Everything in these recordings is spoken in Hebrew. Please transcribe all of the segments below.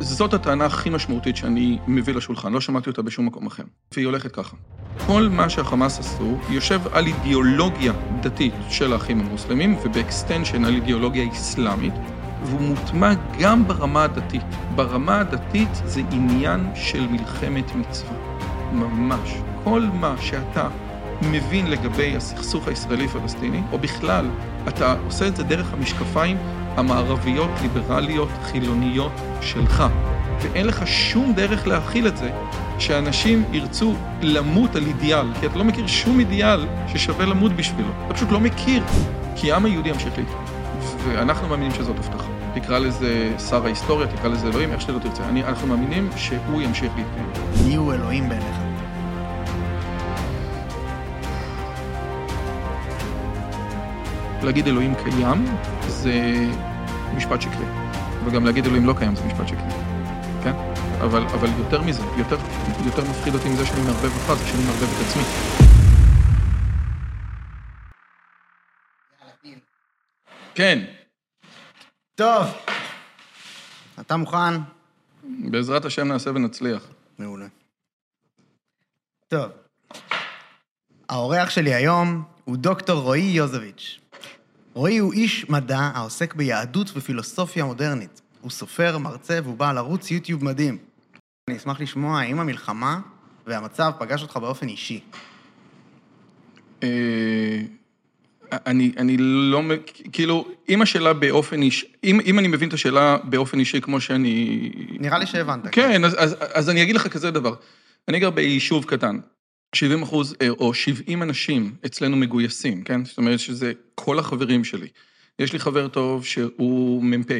זאת הטענה הכי משמעותית שאני מביא לשולחן, לא שמעתי אותה בשום מקום אחר. והיא הולכת ככה. כל מה שהחמאס עשו יושב על אידיאולוגיה דתית של האחים המוסלמים, וב extension על אידיאולוגיה אסלאמית, והוא מוטמע גם ברמה הדתית. ברמה הדתית זה עניין של מלחמת מצווה. ממש. כל מה שאתה מבין לגבי הסכסוך הישראלי-פלסטיני, או בכלל, אתה עושה את זה דרך המשקפיים המערביות, ליברליות, חילוניות שלך. ואין לך שום דרך להכיל את זה, שאנשים ירצו למות על אידיאל, כי אתה לא מכיר שום אידיאל ששווה למות בשבילו. אתה פשוט לא מכיר, כי העם היהודי ימשיך להתקיים. ואנחנו מאמינים שזאת הבטחה. תקרא לזה שר ההיסטוריה, תקרא לזה אלוהים, איך שלא תרצה. אני, אנחנו מאמינים שהוא ימשיך להתקיים. מי הוא אלוהים בעיניך? להגיד אלוהים קיים זה משפט שקרי. וגם להגיד אלוהים לא קיים זה משפט שקרי. כן? אבל, אבל יותר מזה, יותר, יותר מפחיד אותי מזה שאני מערבב אותך, זה שאני מערבב את עצמי. כן, טוב. אתה מוכן? בעזרת השם נעשה ונצליח. מעולה. טוב. האורח שלי היום הוא דוקטור רועי יוזביץ'. רועי הוא איש מדע העוסק ביהדות ופילוסופיה מודרנית. הוא סופר, מרצה והוא בעל ערוץ יוטיוב מדהים. אני אשמח לשמוע האם המלחמה והמצב פגש אותך באופן אישי. אה, אני, אני לא, כאילו, אם השאלה באופן אישי, אם, אם אני מבין את השאלה באופן אישי כמו שאני... נראה לי שהבנת. כן, אז, אז, אז אני אגיד לך כזה דבר. אני גר ביישוב קטן. 70 אחוז, אה, או 70 אנשים אצלנו מגויסים, כן? זאת אומרת שזה כל החברים שלי. יש לי חבר טוב שהוא מ"פ,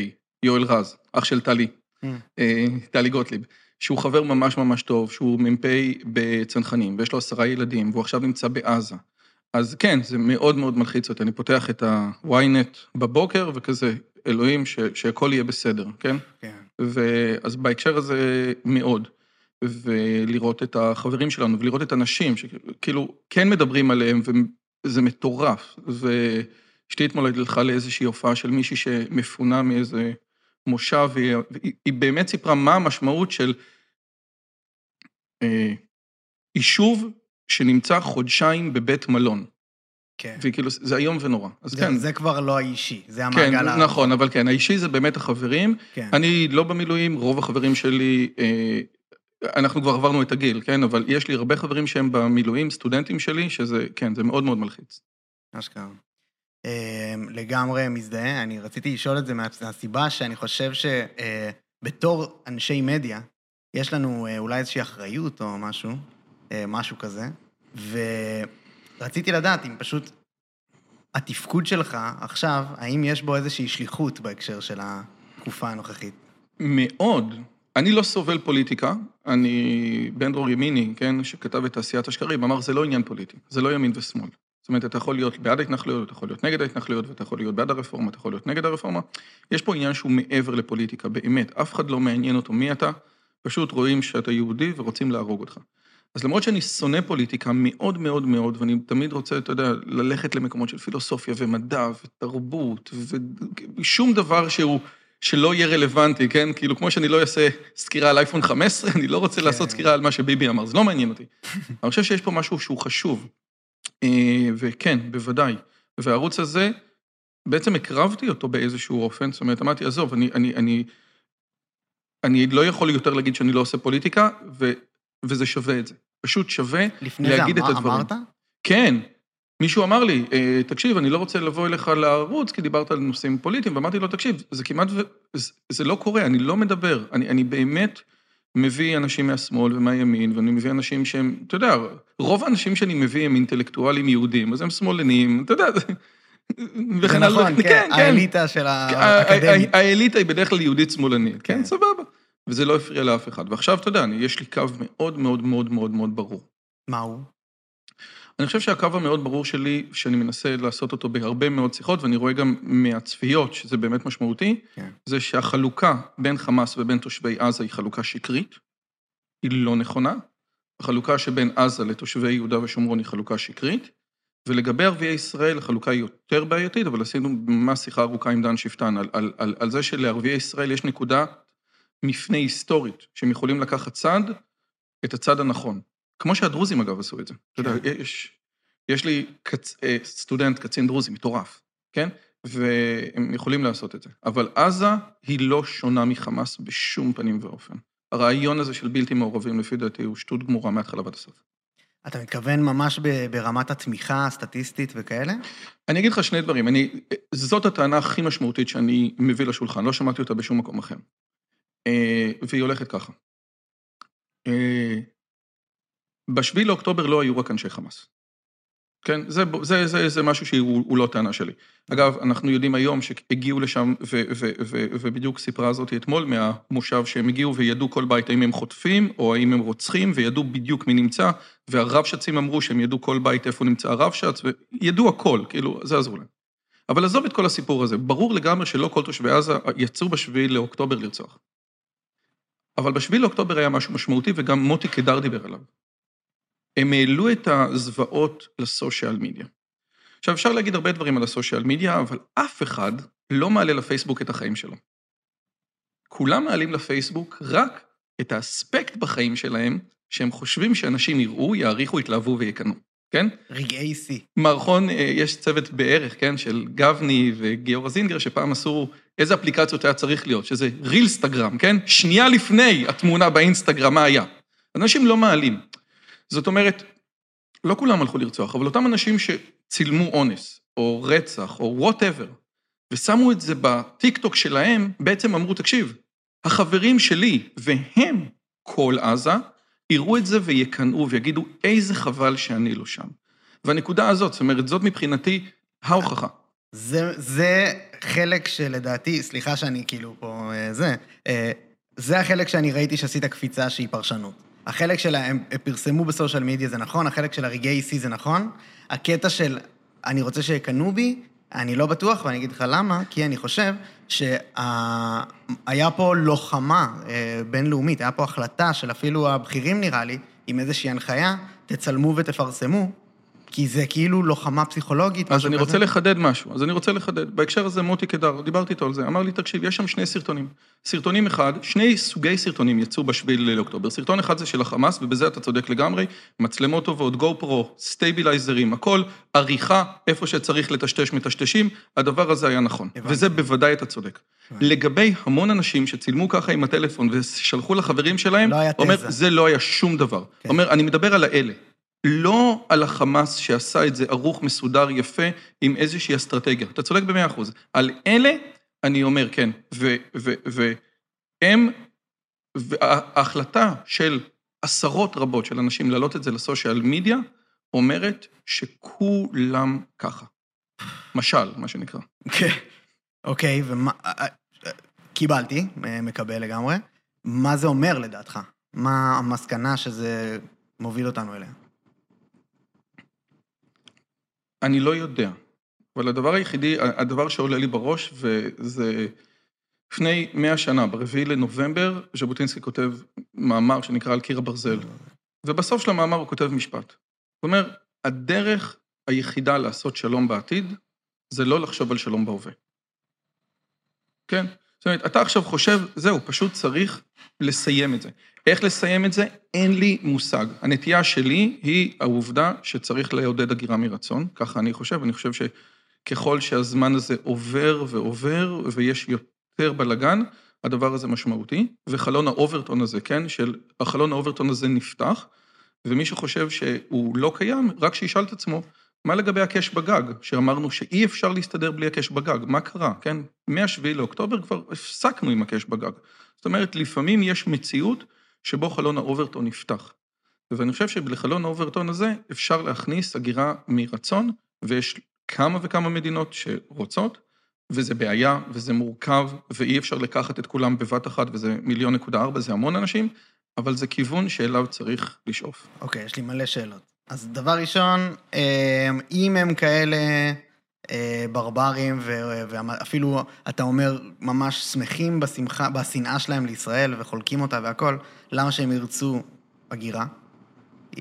יואל רז, אח של טלי, Mm. אה, טלי גוטליב, שהוא חבר ממש ממש טוב, שהוא מ"פ בצנחנים, ויש לו עשרה ילדים, והוא עכשיו נמצא בעזה. אז כן, זה מאוד מאוד מלחיץ אותי. אני פותח את ה-ynet בבוקר, וכזה, אלוהים, ש- שהכל יהיה בסדר, כן? כן. ואז בהקשר הזה מאוד, ולראות את החברים שלנו, ולראות את הנשים, שכאילו כן מדברים עליהם, וזה מטורף. ואשתי אתמול הלכה לאיזושהי הופעה של מישהי שמפונה מאיזה מושב, והיא, והיא היא באמת סיפרה מה המשמעות של אה, יישוב שנמצא חודשיים בבית מלון. כן. וכאילו, זה איום ונורא. אז זה, כן, זה כבר לא האישי, זה כן, המעגל ה... נכון, אבל כן, האישי זה באמת החברים. כן. אני לא במילואים, רוב החברים שלי, אה, אנחנו כבר עברנו את הגיל, כן? אבל יש לי הרבה חברים שהם במילואים, סטודנטים שלי, שזה, כן, זה מאוד מאוד מלחיץ. אשכרה. אמ, לגמרי מזדהה, אני רציתי לשאול את זה מה- מהסיבה שאני חושב שבתור אנשי מדיה, יש לנו אה, אולי איזושהי אחריות או משהו, אה, משהו כזה, ורציתי לדעת אם פשוט התפקוד שלך עכשיו, האם יש בו איזושהי שליחות בהקשר של התקופה הנוכחית? מאוד. אני לא סובל פוליטיקה, אני בן דרור ימיני, כן, שכתב את תעשיית השקרים, אמר, זה לא עניין פוליטי, זה לא ימין ושמאל. זאת אומרת, אתה יכול להיות בעד ההתנחלויות, אתה יכול להיות נגד ההתנחלויות, ואתה יכול להיות בעד הרפורמה, אתה יכול להיות נגד הרפורמה. יש פה עניין שהוא מעבר לפוליטיקה, באמת, אף אחד לא מעניין אותו מי אתה, פשוט רואים שאתה יהודי ורוצים להרוג אותך. אז למרות שאני שונא פוליטיקה מאוד מאוד מאוד, ואני תמיד רוצה, אתה יודע, ללכת למקומות של פילוסופיה ומדע ותרבות, ושום דבר שהוא, שלא יהיה רלוונטי, כן? כאילו, כמו שאני לא אעשה סקירה על אייפון 15, אני לא רוצה כן. לעשות סקירה על מה שביבי אמר, זה לא מעניין אותי. אני חושב שיש פה משהו שהוא חשוב. אה, וכן, בוודאי. והערוץ הזה, בעצם הקרבתי אותו באיזשהו אופן, זאת אומרת, אמרתי, עזוב, אני, אני, אני, אני לא יכול יותר להגיד שאני לא עושה פוליטיקה, ו, וזה שווה את זה. פשוט שווה לפני זה להגיד את אמר- הדברים. אמרת? כן. מישהו אמר לי, "אה, תקשיב, אני לא רוצה לבוא אליך לערוץ, כי דיברת על נושאים פוליטיים, ואמרתי לו, תקשיב, זה כמעט. זה, זה לא קורה, אני לא מדבר. אני, אני באמת מביא אנשים מהשמאל ומהימין, ואני מביא אנשים שהם, אתה יודע, רוב האנשים שאני מביא הם אינטלקטואלים יהודים, אז הם שמאלנים, אתה יודע, זה... הלאה. נכון, כן, האליטה של ה- ה- האקדמית. ה- האליטה היא בדרך כלל יהודית שמאלנית, כן. כן, סבבה. וזה לא הפריע לאף אחד. ועכשיו, אתה יודע, יש לי קו מאוד מאוד מאוד מאוד מאוד ברור. מה הוא? אני חושב שהקו המאוד ברור שלי, שאני מנסה לעשות אותו בהרבה מאוד שיחות, ואני רואה גם מהצפיות, שזה באמת משמעותי, כן. זה שהחלוקה בין חמאס ובין תושבי עזה היא חלוקה שקרית, היא לא נכונה. החלוקה שבין עזה לתושבי יהודה ושומרון היא חלוקה שקרית, ולגבי ערביי ישראל החלוקה היא יותר בעייתית, אבל עשינו ממש שיחה ארוכה עם דן שפטן על, על, על, על זה שלערביי ישראל יש נקודה מפנה היסטורית, שהם יכולים לקחת צד, את הצד הנכון. כמו שהדרוזים, אגב, עשו את זה. אתה יודע, כן. יש, יש לי קצ... אה, סטודנט, קצין דרוזי, מטורף, כן? והם יכולים לעשות את זה. אבל עזה היא לא שונה מחמאס בשום פנים ואופן. הרעיון הזה של בלתי מעורבים, לפי דעתי, הוא שטות גמורה מההתחלה ועד הסוף. אתה מתכוון ממש ברמת התמיכה הסטטיסטית וכאלה? אני אגיד לך שני דברים. אני, זאת הטענה הכי משמעותית שאני מביא לשולחן, לא שמעתי אותה בשום מקום אחר. אה, והיא הולכת ככה. אה, בשביעי לאוקטובר לא היו רק אנשי חמאס. כן? זה, זה, זה, זה משהו שהוא הוא לא טענה שלי. אגב, אנחנו יודעים היום שהגיעו לשם, ו, ו, ו, ובדיוק סיפרה זאתי אתמול מהמושב שהם הגיעו וידעו כל בית האם הם חוטפים או האם הם רוצחים, וידעו בדיוק מי נמצא, והרבש"צים אמרו שהם ידעו כל בית איפה נמצא הרבש"ץ, וידעו הכל, כאילו, זה עזרו להם. אבל עזוב את כל הסיפור הזה, ברור לגמרי שלא כל תושבי עזה יצאו בשביעי לאוקטובר לרצוח. אבל בשביעי לאוקטובר היה משהו משמעותי, וגם מוטי קידר דיבר עליו. הם העלו את הזוועות לסושיאל מדיה. עכשיו, אפשר להגיד הרבה דברים על הסושיאל מדיה, אבל אף אחד לא מעלה לפייסבוק את החיים שלו. כולם מעלים לפייסבוק רק את האספקט בחיים שלהם, שהם חושבים שאנשים יראו, יעריכו, יתלהבו ויקנאו, כן? רגעי שיא. מערכון, אה, יש צוות בערך, כן, של גבני וגיורא זינגר, שפעם עשו איזה אפליקציות היה צריך להיות, שזה רילסטגרם, כן? שנייה לפני התמונה באינסטגרם, מה היה. אנשים לא מעלים. זאת אומרת, לא כולם הלכו לרצוח, אבל אותם אנשים שצילמו אונס, או רצח, או whatever, ושמו את זה בטיקטוק שלהם, בעצם אמרו, תקשיב, החברים שלי והם כל עזה, יראו את זה ויקנאו ויגידו, איזה חבל שאני לא שם. והנקודה הזאת, זאת אומרת, זאת מבחינתי ההוכחה. זה, זה חלק שלדעתי, סליחה שאני כאילו פה אה, זה, אה, זה החלק שאני ראיתי שעשית קפיצה שהיא פרשנות. החלק של הם פרסמו בסושיאל מדיה זה נכון, החלק של הרגעי שיא זה נכון, הקטע של אני רוצה שיקנאו בי, אני לא בטוח, ואני אגיד לך למה, כי אני חושב שהיה פה לוחמה אה, בינלאומית, היה פה החלטה של אפילו הבכירים נראה לי, עם איזושהי הנחיה, תצלמו ותפרסמו, כי זה כאילו לוחמה פסיכולוגית. אז אני כזה. רוצה לחדד משהו, אז אני רוצה לחדד. בהקשר הזה מוטי קדר, דיברתי איתו על זה, אמר לי, תקשיב, יש שם שני סרטונים. סרטונים אחד, שני סוגי סרטונים יצאו בשביעי לאוקטובר. סרטון אחד זה של החמאס, ובזה אתה צודק לגמרי, מצלמות טובות, GoPro, סטייבילייזרים, הכל, עריכה, איפה שצריך לטשטש מטשטשים, הדבר הזה היה נכון. הבנתי. וזה בוודאי אתה צודק. הבנתי. לגבי המון אנשים שצילמו ככה עם הטלפון ושלחו לחברים שלהם, לא אומר, תזה. זה לא היה שום דבר. כן. אומר, אני מדבר על האלה. לא על החמאס שעשה את זה ערוך, מסודר, יפה, עם איזושהי אסטרטגיה. אתה צודק במאה אחוז. על אלה, אני אומר, כן. והם, וההחלטה של עשרות רבות של אנשים להעלות את זה לסושיאל מדיה, אומרת שכולם ככה. משל, מה שנקרא. כן. אוקיי, ומה... אה, אה, קיבלתי, אה, מקבל לגמרי. מה זה אומר לדעתך? מה המסקנה שזה מוביל אותנו אליה? אני לא יודע, אבל הדבר היחידי, הדבר שעולה לי בראש, וזה לפני מאה שנה, ברביעי לנובמבר, ז'בוטינסקי כותב מאמר שנקרא על קיר הברזל, ובסוף של המאמר הוא כותב משפט. הוא אומר, הדרך היחידה לעשות שלום בעתיד, זה לא לחשוב על שלום בהווה. כן? זאת אומרת, אתה עכשיו חושב, זהו, פשוט צריך לסיים את זה. איך לסיים את זה? אין לי מושג. הנטייה שלי היא העובדה שצריך לעודד הגירה מרצון, ככה אני חושב, אני חושב שככל שהזמן הזה עובר ועובר ויש יותר בלאגן, הדבר הזה משמעותי, וחלון האוברטון הזה, כן, של החלון האוברטון הזה נפתח, ומי שחושב שהוא לא קיים, רק שישאל את עצמו, מה לגבי הקש בגג, שאמרנו שאי אפשר להסתדר בלי הקש בגג, מה קרה, כן? מ-7 לאוקטובר כבר הפסקנו עם הקש בגג. זאת אומרת, לפעמים יש מציאות שבו חלון האוברטון נפתח. ואני חושב שלחלון האוברטון הזה אפשר להכניס הגירה מרצון, ויש כמה וכמה מדינות שרוצות, וזה בעיה, וזה מורכב, ואי אפשר לקחת את כולם בבת אחת, וזה מיליון נקודה ארבע, זה המון אנשים, אבל זה כיוון שאליו צריך לשאוף. אוקיי, יש לי מלא שאלות. אז דבר ראשון, אה, אם הם כאלה ברברים, ו- ואפילו, אתה אומר, ממש שמחים בשמחה, בשנאה שלהם לישראל וחולקים אותה והכול, למה שהם ירצו הגירה?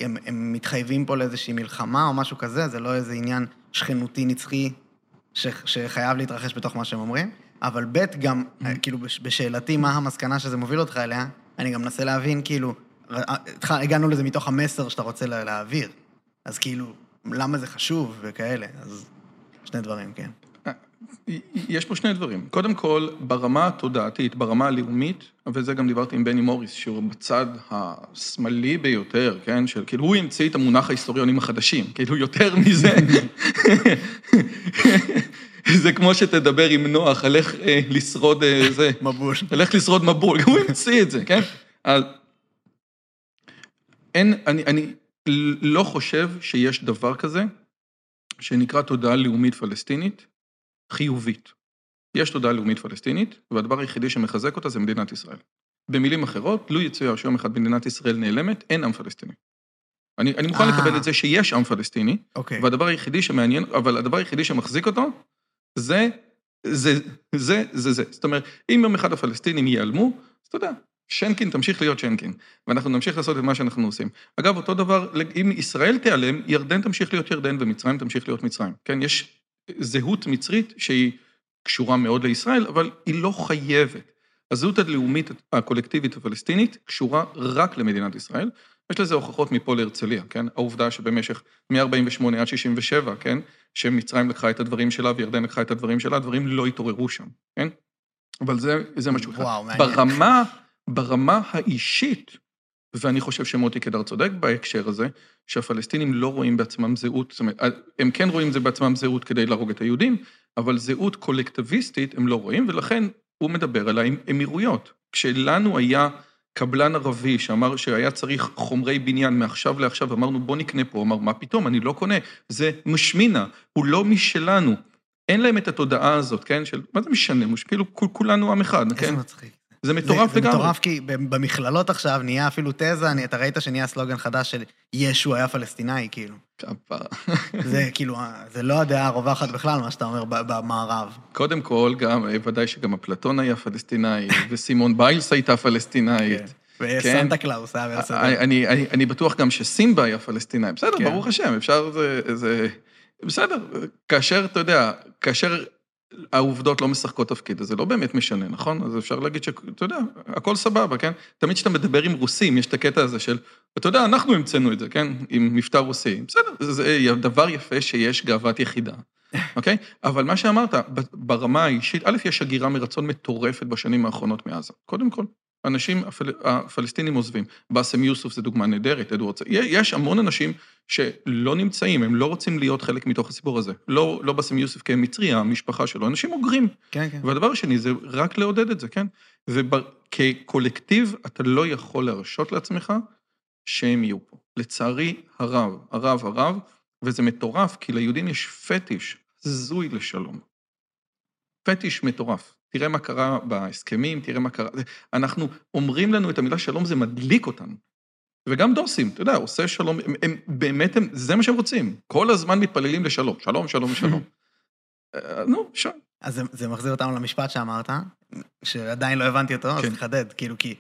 הם, הם מתחייבים פה לאיזושהי מלחמה או משהו כזה? זה לא איזה עניין שכנותי נצחי ש, שחייב להתרחש בתוך מה שהם אומרים? אבל ב', גם, כאילו, בש- בשאלתי מה המסקנה שזה מוביל אותך אליה, אני גם מנסה להבין, כאילו, התח- הגענו לזה מתוך המסר שאתה רוצה לה- להעביר. אז כאילו, למה זה חשוב וכאלה, אז שני דברים, כן. יש פה שני דברים. קודם כל, ברמה התודעתית, ברמה הלאומית, וזה גם דיברתי עם בני מוריס, שהוא בצד השמאלי ביותר, כן? של כאילו, הוא המציא את המונח ההיסטוריונים החדשים, כאילו, יותר מזה. זה כמו שתדבר עם נוח, על איך אה, לשרוד אה, זה. מבול. על איך לשרוד מבול, הוא המציא את זה, כן? אז אין, אני, אני לא חושב שיש דבר כזה שנקרא תודעה לאומית פלסטינית חיובית. יש תודעה לאומית פלסטינית, והדבר היחידי שמחזק אותה זה מדינת ישראל. במילים אחרות, לו יצויר שיום אחד מדינת ישראל נעלמת, אין עם פלסטיני. אני, אני מוכן אה. לקבל את זה שיש עם פלסטיני, אוקיי. והדבר היחידי שמעניין, אבל הדבר היחידי שמחזיק אותו, זה, זה, זה, זה, זה. זאת אומרת, אם יום אחד הפלסטינים ייעלמו, אז אתה יודע, שנקין תמשיך להיות שנקין, ואנחנו נמשיך לעשות את מה שאנחנו עושים. אגב, אותו דבר, אם ישראל תיעלם, ירדן תמשיך להיות ירדן ומצרים תמשיך להיות מצרים. כן, יש זהות מצרית שהיא קשורה מאוד לישראל, אבל היא לא חייבת. הזהות הלאומית הקולקטיבית הפלסטינית קשורה רק למדינת ישראל. יש לזה הוכחות מפה להרצליה, כן? העובדה שבמשך מ-48 עד 67, כן? שמצרים לקחה את הדברים שלה וירדן לקחה את הדברים שלה, הדברים לא התעוררו שם, כן? אבל זה, זה משהו מעניין. ברמה, ברמה האישית, ואני חושב שמוטי קדר צודק בהקשר הזה, שהפלסטינים לא רואים בעצמם זהות, זאת אומרת, הם כן רואים זה בעצמם זהות כדי להרוג את היהודים, אבל זהות קולקטיביסטית הם לא רואים, ולכן הוא מדבר על האמירויות. כשלנו היה קבלן ערבי שאמר שהיה צריך חומרי בניין מעכשיו לעכשיו, אמרנו בוא נקנה פה, הוא אמר מה פתאום, אני לא קונה, זה משמינה, הוא לא משלנו. אין להם את התודעה הזאת, כן, של מה זה משנה, מש- כאילו כול- כולנו עם אחד, איזה כן? מצחיק. זה מטורף לגמרי. זה מטורף כי במכללות עכשיו נהיה אפילו תזה, אני, אתה ראית שנהיה סלוגן חדש של ישו היה פלסטיני, כאילו. כפרה. זה כאילו, זה לא הדעה הרווחת בכלל, מה שאתה אומר במערב. קודם כל, גם, ודאי שגם אפלטון היה פלסטינאי, וסימון ביילס הייתה פלסטינאית. וסנטה קלאוס היה. אני, אני, אני בטוח גם שסימבה היה פלסטינאי. בסדר, כן. ברוך השם, אפשר, זה, זה... בסדר, כאשר, אתה יודע, כאשר העובדות לא משחקות תפקיד, אז זה לא באמת משנה, נכון? אז אפשר להגיד שאתה יודע, הכל סבבה, כן? תמיד כשאתה מדבר עם רוסים, יש את הקטע הזה של, אתה יודע, אנחנו המצאנו את זה, כן? עם מבטא רוסי. בסדר, זה דבר יפה שיש גאוות יחידה, אוקיי? אבל מה שאמרת, ברמה האישית, א', יש הגירה מרצון מטורפת בשנים האחרונות מעזה. קודם כל, אנשים, הפל... הפלסטינים עוזבים. באסם יוסוף זה דוגמה נהדרת, אדוארד, יש המון אנשים שלא נמצאים, הם לא רוצים להיות חלק מתוך הסיפור הזה. לא, לא באסם יוסוף כמצרי, המשפחה שלו, אנשים אוגרים. כן, כן. והדבר השני זה רק לעודד את זה, כן? וכקולקטיב, אתה לא יכול להרשות לעצמך שהם יהיו פה. לצערי הרב, הרב, הרב, וזה מטורף, כי ליהודים יש פטיש הזוי לשלום. פטיש מטורף. תראה מה קרה בהסכמים, תראה מה קרה... אנחנו אומרים לנו את המילה שלום, זה מדליק אותנו. וגם דוסים, אתה יודע, עושה שלום, הם, הם באמת, הם, זה מה שהם רוצים. כל הזמן מתפללים לשלום, שלום, שלום, שלום. אה, נו, שם. אז זה, זה מחזיר אותנו למשפט שאמרת, שעדיין לא הבנתי אותו, אז כן. תחדד, כאילו, כי...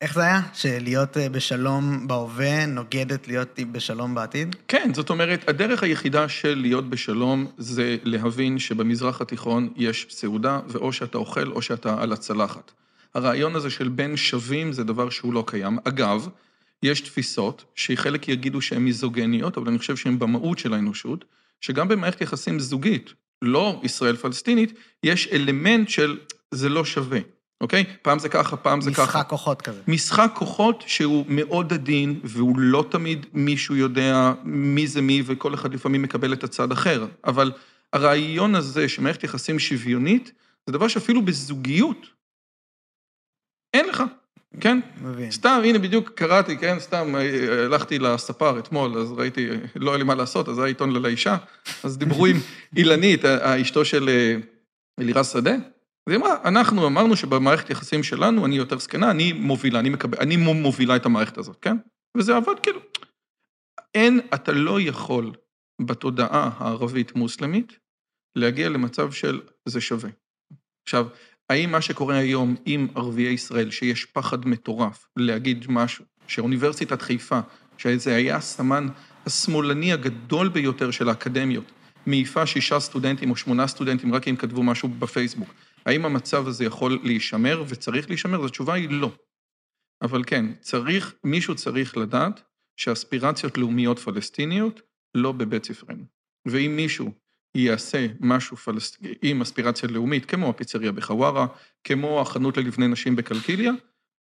איך זה היה? שלהיות אה, בשלום בהווה נוגדת להיות בשלום בעתיד? כן, זאת אומרת, הדרך היחידה של להיות בשלום זה להבין שבמזרח התיכון יש סעודה, ואו שאתה אוכל או שאתה על הצלחת. הרעיון הזה של בין שווים זה דבר שהוא לא קיים. אגב, יש תפיסות שחלק יגידו שהן מיזוגניות, אבל אני חושב שהן במהות של האנושות, שגם במערכת יחסים זוגית, לא ישראל-פלסטינית, יש אלמנט של זה לא שווה, אוקיי? פעם זה ככה, פעם זה ככה. משחק כוחות כזה. משחק כוחות שהוא מאוד עדין, והוא לא תמיד מישהו יודע מי זה מי, וכל אחד לפעמים מקבל את הצד אחר. אבל הרעיון הזה שמערכת יחסים שוויונית, זה דבר שאפילו בזוגיות אין לך, כן? מבין. סתם, הנה בדיוק קראתי, כן? סתם אה, הלכתי לספר אתמול, אז ראיתי, לא היה לי מה לעשות, אז היה עיתון לאישה, אז דיברו עם אילנית, ה- אשתו של אה, אלירז שדה, אז היא אמרה, אנחנו אמרנו שבמערכת יחסים שלנו, אני יותר זקנה, אני מובילה, אני מקבל, אני מו- מובילה את המערכת הזאת, כן? וזה עבד כאילו. אין, אתה לא יכול בתודעה הערבית-מוסלמית להגיע למצב של זה שווה. עכשיו, האם מה שקורה היום עם ערביי ישראל, שיש פחד מטורף להגיד משהו, שאוניברסיטת חיפה, שזה היה הסמן השמאלני הגדול ביותר של האקדמיות, מעיפה שישה סטודנטים או שמונה סטודנטים רק הם כתבו משהו בפייסבוק. האם המצב הזה יכול להישמר וצריך להישמר? אז התשובה היא לא. אבל כן, צריך, מישהו צריך לדעת שאספירציות לאומיות פלסטיניות לא בבית ספרנו. ואם מישהו יעשה משהו פלסט... עם אספירציה לאומית, כמו הפיצריה בחווארה, כמו החנות ללבני נשים בקלקיליה,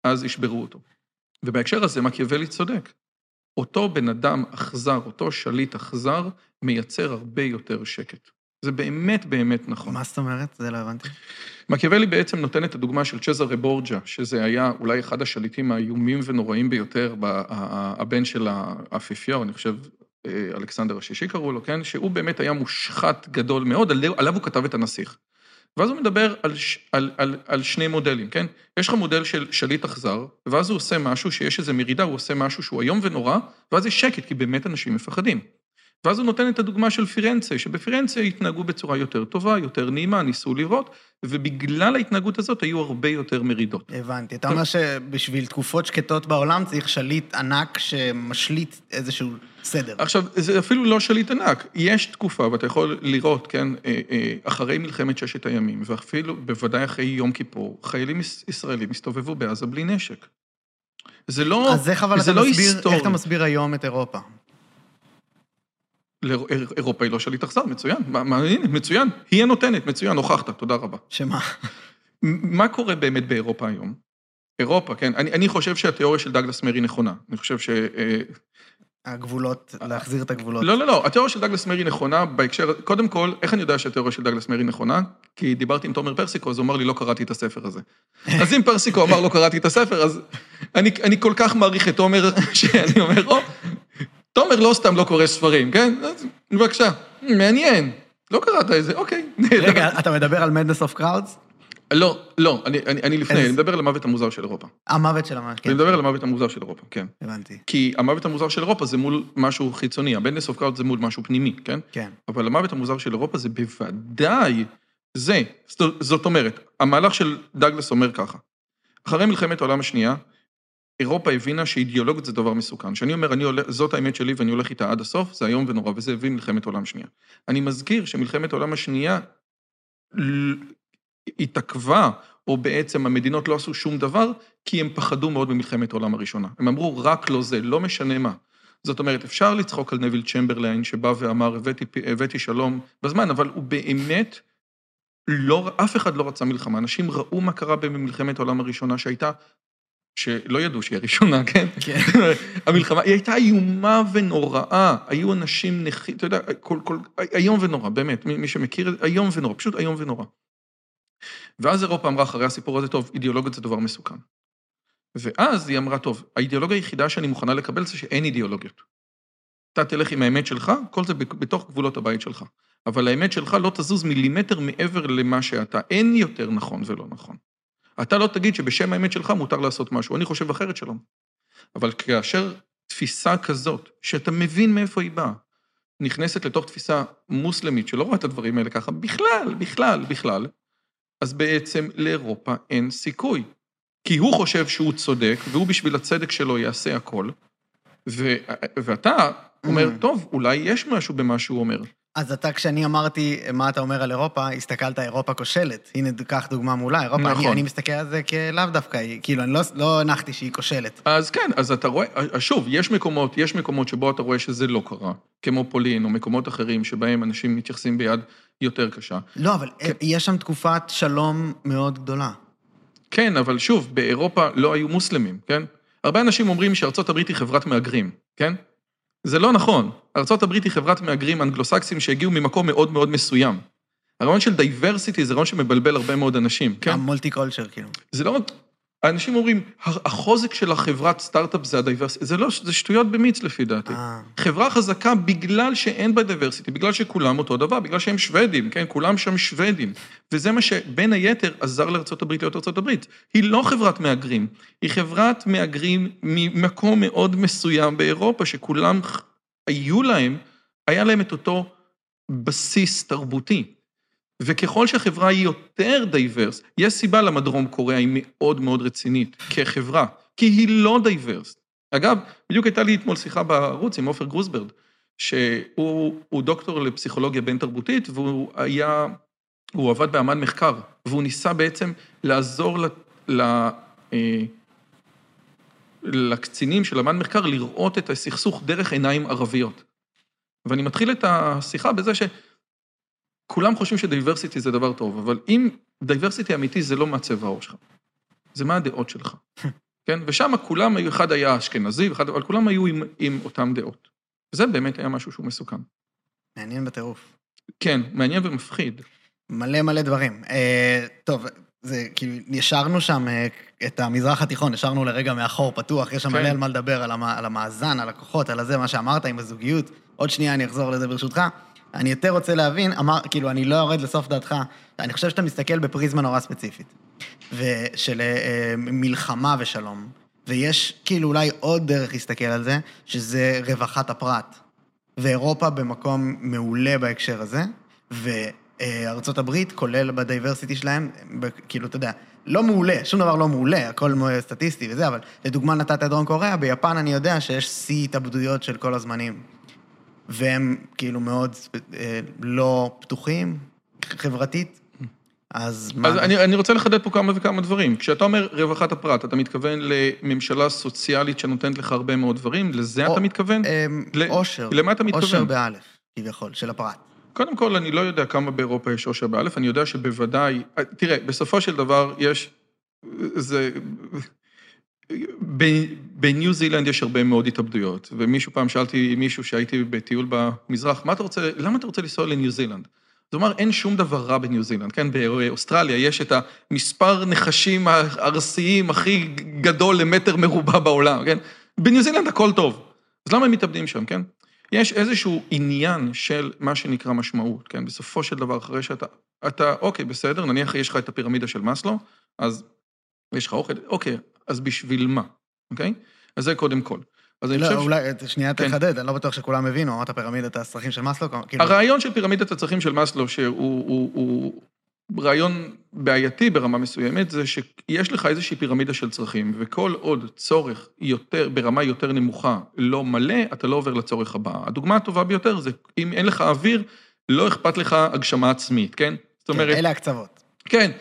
אז ישברו אותו. ובהקשר הזה מקיאוולי צודק. אותו בן אדם אכזר, אותו שליט אכזר, מייצר הרבה יותר שקט. זה באמת באמת נכון. מה זאת אומרת? זה לא הבנתי. מקיאוולי בעצם נותן את הדוגמה של צ'זרה בורג'ה, שזה היה אולי אחד השליטים האיומים ונוראים ביותר, הבן של האפיפיור, אני חושב, אה, אלכסנדר השישי קראו לו, כן? שהוא באמת היה מושחת גדול מאוד, עליו הוא כתב את הנסיך. ואז הוא מדבר על, על, על, על שני מודלים, כן? יש לך מודל של שליט אכזר, ואז הוא עושה משהו שיש איזו מרידה, הוא עושה משהו שהוא איום ונורא, ואז יש שקט, כי באמת אנשים מפחדים. ואז הוא נותן את הדוגמה של פירנצה, שבפירנצה התנהגו בצורה יותר טובה, יותר נעימה, ניסו לראות, ובגלל ההתנהגות הזאת היו הרבה יותר מרידות. הבנתי. אתה אומר שבשביל תקופות שקטות בעולם צריך שליט ענק שמשליט איזשהו סדר. עכשיו, זה אפילו לא שליט ענק. יש תקופה, ואתה יכול לראות, כן, אה, אה, אחרי מלחמת ששת הימים, ואפילו, בוודאי אחרי יום כיפור, חיילים ישראלים הסתובבו בעזה בלי נשק. זה לא, אז איך אבל אתה לא מסביר, היסטורי. איך אתה מסביר היום את אירופה? אירופה היא לא שליט אכזר, מצוין. הנה, מצוין. היא הנותנת, מצוין, הוכחת, תודה רבה. שמה? מה קורה באמת באירופה היום? אירופה, כן, אני, אני חושב שהתיאוריה של דגלס מרי נכונה. אני חושב ש... אה, הגבולות, להחזיר את הגבולות. לא, לא, לא, התיאוריה של דגלס מרי נכונה בהקשר, קודם כל, איך אני יודע שהתיאוריה של דגלס מרי נכונה? כי דיברתי עם תומר פרסיקו, אז הוא אמר לי, לא קראתי את הספר הזה. אז אם פרסיקו אמר, לא קראתי את הספר, אז אני, אני כל כך מעריך את תומר, שאני אומר, או, תומר לא סתם לא קורא ספרים, כן? בבקשה, מעניין. לא קראת את זה, אוקיי. רגע, אתה מדבר על Madness of Crowds? לא, לא, אני, אני, אני לפני, אני מדבר על המוות המוזר של אירופה. המוות של המוות, כן. אני מדבר על המוות המוזר של אירופה, כן. הבנתי. כי המוות המוזר של אירופה זה מול משהו חיצוני, ה Madness of Crowds זה מול משהו פנימי, כן? כן. אבל המוות המוזר של אירופה זה בוודאי זה. זאת אומרת, המהלך של דגלס אומר ככה, אחרי מלחמת העולם השנייה, אירופה הבינה שאידיאולוגיות זה דבר מסוכן. כשאני אומר, אני הולך, זאת האמת שלי ואני הולך איתה עד הסוף, זה איום ונורא, וזה הביא מלחמת עולם שנייה. אני מזכיר שמלחמת העולם השנייה התעכבה, או בעצם המדינות לא עשו שום דבר, כי הם פחדו מאוד במלחמת העולם הראשונה. הם אמרו, רק לא זה, לא משנה מה. זאת אומרת, אפשר לצחוק על נביל צ'מברליין, שבא ואמר, הבאתי, הבאתי שלום בזמן, אבל הוא באמת, לא, אף אחד לא רצה מלחמה. אנשים ראו מה קרה במלחמת העולם הראשונה, שהייתה שלא ידעו שהיא הראשונה, כן? כן. המלחמה, היא הייתה איומה ונוראה, היו אנשים נכים, אתה יודע, כל, כל, איום ונורא, באמת, מי, מי שמכיר, איום ונורא, פשוט איום ונורא. ואז אירופה אמרה אחרי הסיפור הזה, טוב, אידיאולוגיות זה דבר מסוכן. ואז היא אמרה, טוב, האידיאולוגיה היחידה שאני מוכנה לקבל זה שאין אידיאולוגיות. אתה תלך עם האמת שלך, כל זה בתוך גבולות הבית שלך. אבל האמת שלך לא תזוז מילימטר מעבר למה שאתה. אין יותר נכון ולא נכון. אתה לא תגיד שבשם האמת שלך מותר לעשות משהו, אני חושב אחרת שלום. אבל כאשר תפיסה כזאת, שאתה מבין מאיפה היא באה, נכנסת לתוך תפיסה מוסלמית שלא רואה את הדברים האלה ככה, בכלל, בכלל, בכלל, אז בעצם לאירופה אין סיכוי. כי הוא חושב שהוא צודק, והוא בשביל הצדק שלו יעשה הכל, ו- ואתה אומר, mm. טוב, אולי יש משהו במה שהוא אומר. אז אתה, כשאני אמרתי מה אתה אומר על אירופה, הסתכלת, אירופה כושלת. הנה, קח דוגמה מולה, אירופה, נכון. אני, אני מסתכל על זה כלאו דווקא, כאילו, אני לא, לא הנחתי שהיא כושלת. אז כן, אז אתה רואה, שוב, יש מקומות, יש מקומות שבו אתה רואה שזה לא קרה, כמו פולין, או מקומות אחרים שבהם אנשים מתייחסים ביד יותר קשה. לא, אבל כן. יש שם תקופת שלום מאוד גדולה. כן, אבל שוב, באירופה לא היו מוסלמים, כן? הרבה אנשים אומרים שארצות הברית היא חברת מהגרים, כן? זה לא נכון. ארה"ב היא חברת מהגרים אנגלוסקסים שהגיעו ממקום מאוד מאוד מסוים. הרעיון של diversity זה רעיון שמבלבל הרבה מאוד אנשים, כן? ה multiculture, כאילו. זה לא רק... האנשים אומרים, החוזק של החברת סטארט-אפ זה ה diversity, זה לא, זה שטויות במיץ לפי דעתי. אה. חברה חזקה בגלל שאין בה diversity, בגלל שכולם אותו דבר, בגלל שהם שוודים, כן? כולם שם שוודים. וזה מה שבין היתר עזר לארה"ב להיות ארה"ב. היא לא חברת מהגרים, היא חברת מהגרים ממקום מאוד מסוים באירופה, שכולם היו להם, היה להם את אותו בסיס תרבותי. וככל שהחברה היא יותר diverse, יש סיבה למה דרום קוריאה היא מאוד מאוד רצינית כחברה, כי היא לא diverse. אגב, בדיוק הייתה לי אתמול שיחה בערוץ עם עופר גרוסברד, שהוא הוא דוקטור לפסיכולוגיה בין-תרבותית, והוא היה, הוא עבד באמ"ן מחקר, והוא ניסה בעצם לעזור ל... ל אה, לקצינים של אמ"ן מחקר לראות את הסכסוך דרך עיניים ערביות. ואני מתחיל את השיחה בזה שכולם חושבים ש diversity זה דבר טוב, אבל אם diversity אמיתי זה לא מהצבע העור שלך, זה מה הדעות שלך, כן? ושם כולם היו, אחד היה אשכנזי, אבל כולם היו עם, עם אותן דעות. וזה באמת היה משהו שהוא מסוכן. מעניין בטירוף. כן, מעניין ומפחיד. מלא מלא דברים. אה, טוב, זה כאילו, נשארנו שם אה, את המזרח התיכון, נשארנו לרגע מאחור פתוח, יש שם כן. מלא על מה לדבר, על, המ, על המאזן, על הכוחות, על הזה, מה שאמרת עם הזוגיות. עוד שנייה אני אחזור לזה ברשותך. אני יותר רוצה להבין, אמר, כאילו, אני לא יורד לסוף דעתך, אני חושב שאתה מסתכל בפריזמה נורא ספציפית, ושל אה, מלחמה ושלום, ויש כאילו אולי עוד דרך להסתכל על זה, שזה רווחת הפרט. ואירופה במקום מעולה בהקשר הזה, וארצות הברית, כולל בדייברסיטי שלהם, כאילו, אתה יודע, לא מעולה, שום דבר לא מעולה, הכל סטטיסטי וזה, אבל לדוגמה נתת את דרום קוריאה, ביפן אני יודע שיש שיא התאבדויות של כל הזמנים. והם כאילו מאוד אה, לא פתוחים חברתית, אז מה... אז אני, אני רוצה לחדד פה כמה וכמה דברים. כשאתה אומר רווחת הפרט, אתה מתכוון לממשלה סוציאלית שנותנת לך הרבה מאוד דברים? לזה או- אתה מתכוון? ל- אושר. למה אתה מתכוון? אושר באלף, כביכול, של הפרט. קודם כל, אני לא יודע כמה באירופה יש עושר באלף, אני יודע שבוודאי... תראה, בסופו של דבר יש... זה... בניו זילנד יש הרבה מאוד התאבדויות, ומישהו פעם שאלתי מישהו שהייתי בטיול במזרח, מה אתה רוצה, למה אתה רוצה לנסוע לניו זילנד? זאת אומרת, אין שום דבר רע בניו זילנד, כן? באוסטרליה יש את המספר נחשים הארסיים הכי גדול למטר מרובע בעולם, כן? בניו זילנד הכל טוב. אז למה הם מתאבדים שם, כן? יש איזשהו עניין של מה שנקרא משמעות, כן? בסופו של דבר, אחרי שאתה... אתה, אוקיי, בסדר, נניח יש לך את הפירמידה של מאסלו, אז יש לך אוכל, אוקיי, אז בשביל מה, אוקיי? אז זה קודם כל. אז אני לא, חושב... אולי, שנייה כן. תחדד, אני לא בטוח שכולם הבינו, אמרת פירמידת הצרכים של מאסלו, כאילו... הרעיון של פירמידת הצרכים של מאסלו, שהוא הוא, הוא רעיון בעייתי ברמה מסוימת, זה שיש לך איזושהי פירמידה של צרכים, וכל עוד צורך יותר, ברמה יותר נמוכה, לא מלא, אתה לא עובר לצורך הבא. הדוגמה הטובה ביותר זה אם אין לך אוויר, לא אכפת לך הגשמה עצמית, כן? זאת כן, אומרת... אלה הקצוות. כן,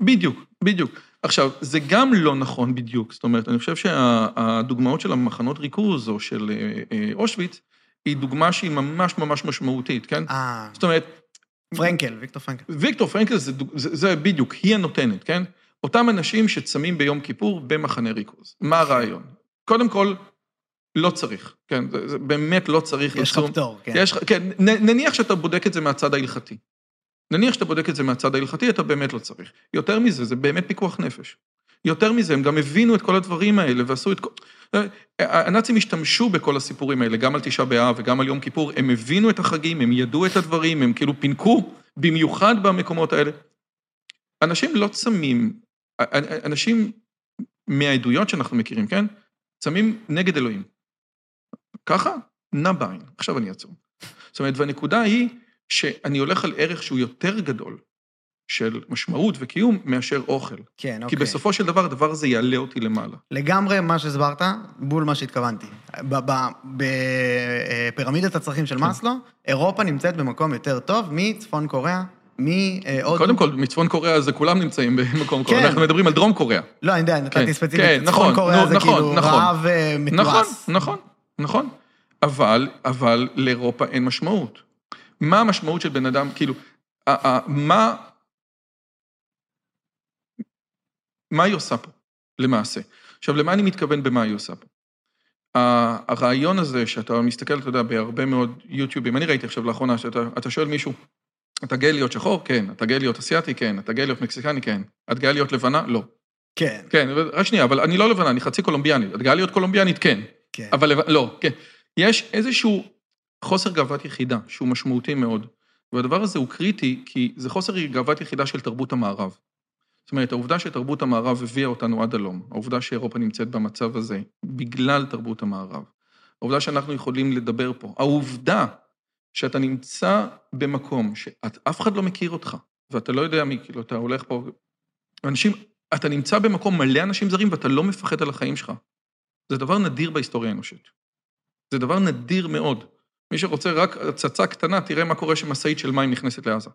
בדיוק, בדיוק. עכשיו, זה גם לא נכון בדיוק, זאת אומרת, אני חושב שהדוגמאות של המחנות ריכוז או של אה, אה, אושוויץ, היא דוגמה שהיא ממש ממש משמעותית, כן? אה, זאת אומרת, פרנקל, ויקטור פרנקל. ויקטור פרנקל זה, זה, זה בדיוק, היא הנותנת, כן? אותם אנשים שצמים ביום כיפור במחנה ריכוז. מה הרעיון? קודם כל, לא צריך, כן? זה, זה באמת לא צריך יש לך. פטור, כן. יש כן, נ- נניח שאתה בודק את זה מהצד ההלכתי. נניח שאתה בודק את זה מהצד ההלכתי, אתה באמת לא צריך. יותר מזה, זה באמת פיקוח נפש. יותר מזה, הם גם הבינו את כל הדברים האלה ועשו את כל... הנאצים השתמשו בכל הסיפורים האלה, גם על תשעה באב וגם על יום כיפור, הם הבינו את החגים, הם ידעו את הדברים, הם כאילו פינקו, במיוחד במקומות האלה. אנשים לא צמים, אנשים מהעדויות שאנחנו מכירים, כן? צמים נגד אלוהים. ככה? נע בעין. עכשיו אני אעצור. זאת אומרת, והנקודה היא שאני הולך על ערך שהוא יותר גדול של משמעות וקיום מאשר אוכל. כן, כי אוקיי. בסופו של דבר, הדבר הזה יעלה אותי למעלה. לגמרי מה שהסברת, בול מה שהתכוונתי. בפירמידת הצרכים של מאסלו, אירופה נמצאת במקום יותר טוב מצפון קוריאה, מהודו. קודם כל, מצפון קוריאה זה כולם נמצאים במקום קוריאה, כן. אנחנו מדברים על דרום קוריאה. לא, אני יודע, כן, נתתי ספציפית, כן, צפון נכון, קוריאה נו, זה נכון, כאילו נכון. רעב אה, נכון, מתועש. נכון, נכון. אבל, אבל לאירופה אין משמעות. מה המשמעות של בן אדם, כאילו, מה... מה היא עושה פה, למעשה? עכשיו, למה אני מתכוון במה היא עושה פה? הרעיון הזה שאתה מסתכל, אתה יודע, בהרבה מאוד יוטיובים, אני ראיתי עכשיו לאחרונה, שאתה אתה שואל מישהו, אתה גאה להיות שחור? כן. אתה גאה להיות אסיאתי? כן. אתה גאה להיות מקסיקני? כן. את גאה להיות לבנה? לא. כן, כן, רק שנייה, אבל אני לא לבנה, אני חצי קולומביאנית. את גאה להיות קולומביאנית? כן. כן. אבל לב- לא, כן. יש איזשהו חוסר גאוות יחידה שהוא משמעותי מאוד, והדבר הזה הוא קריטי כי זה חוסר גאוות יחידה של תרבות המערב. זאת אומרת, העובדה שתרבות המערב הביאה אותנו עד הלום, העובדה שאירופה נמצאת במצב הזה בגלל תרבות המערב, העובדה שאנחנו יכולים לדבר פה, העובדה שאתה נמצא במקום שאף אחד לא מכיר אותך, ואתה לא יודע מי, כאילו, אתה הולך פה, אנשים, אתה נמצא במקום מלא אנשים זרים ואתה לא מפחד על החיים שלך. זה דבר נדיר בהיסטוריה האנושית. זה דבר נדיר מאוד. מי שרוצה רק הצצה קטנה, תראה מה קורה שמשאית של מים נכנסת לעזה.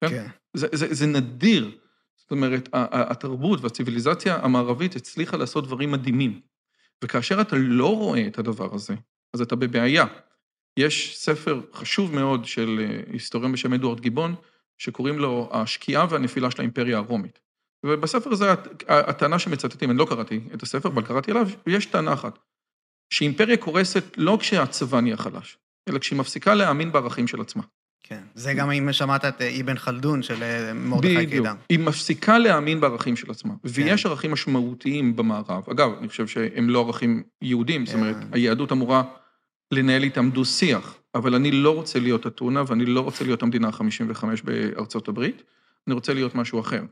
כן? כן. זה, זה, זה נדיר. זאת אומרת, התרבות והציוויליזציה המערבית הצליחה לעשות דברים מדהימים. וכאשר אתה לא רואה את הדבר הזה, אז אתה בבעיה. יש ספר חשוב מאוד של אה, היסטוריון בשם אדוארד גיבון, שקוראים לו השקיעה והנפילה של האימפריה הרומית. ובספר הזה הט- הטענה שמצטטים, אני לא קראתי את הספר, אבל קראתי עליו, יש טענה אחת, שאימפריה קורסת לא כשהצבא נהיה חלש, אלא כשהיא מפסיקה להאמין בערכים של עצמה. כן. זה גם אם שמעת את אה, אבן חלדון של אה, מרדכי בדיוק. קידר. היא מפסיקה להאמין בערכים של עצמה. כן. ויש ערכים משמעותיים במערב. אגב, אני חושב שהם לא ערכים יהודים, זאת אומרת, כן. היהדות אמורה לנהל איתם דו-שיח, אבל אני לא רוצה להיות אתונה ואני לא רוצה להיות המדינה ה-55 בארצות הברית, אני רוצה להיות משהו אחר.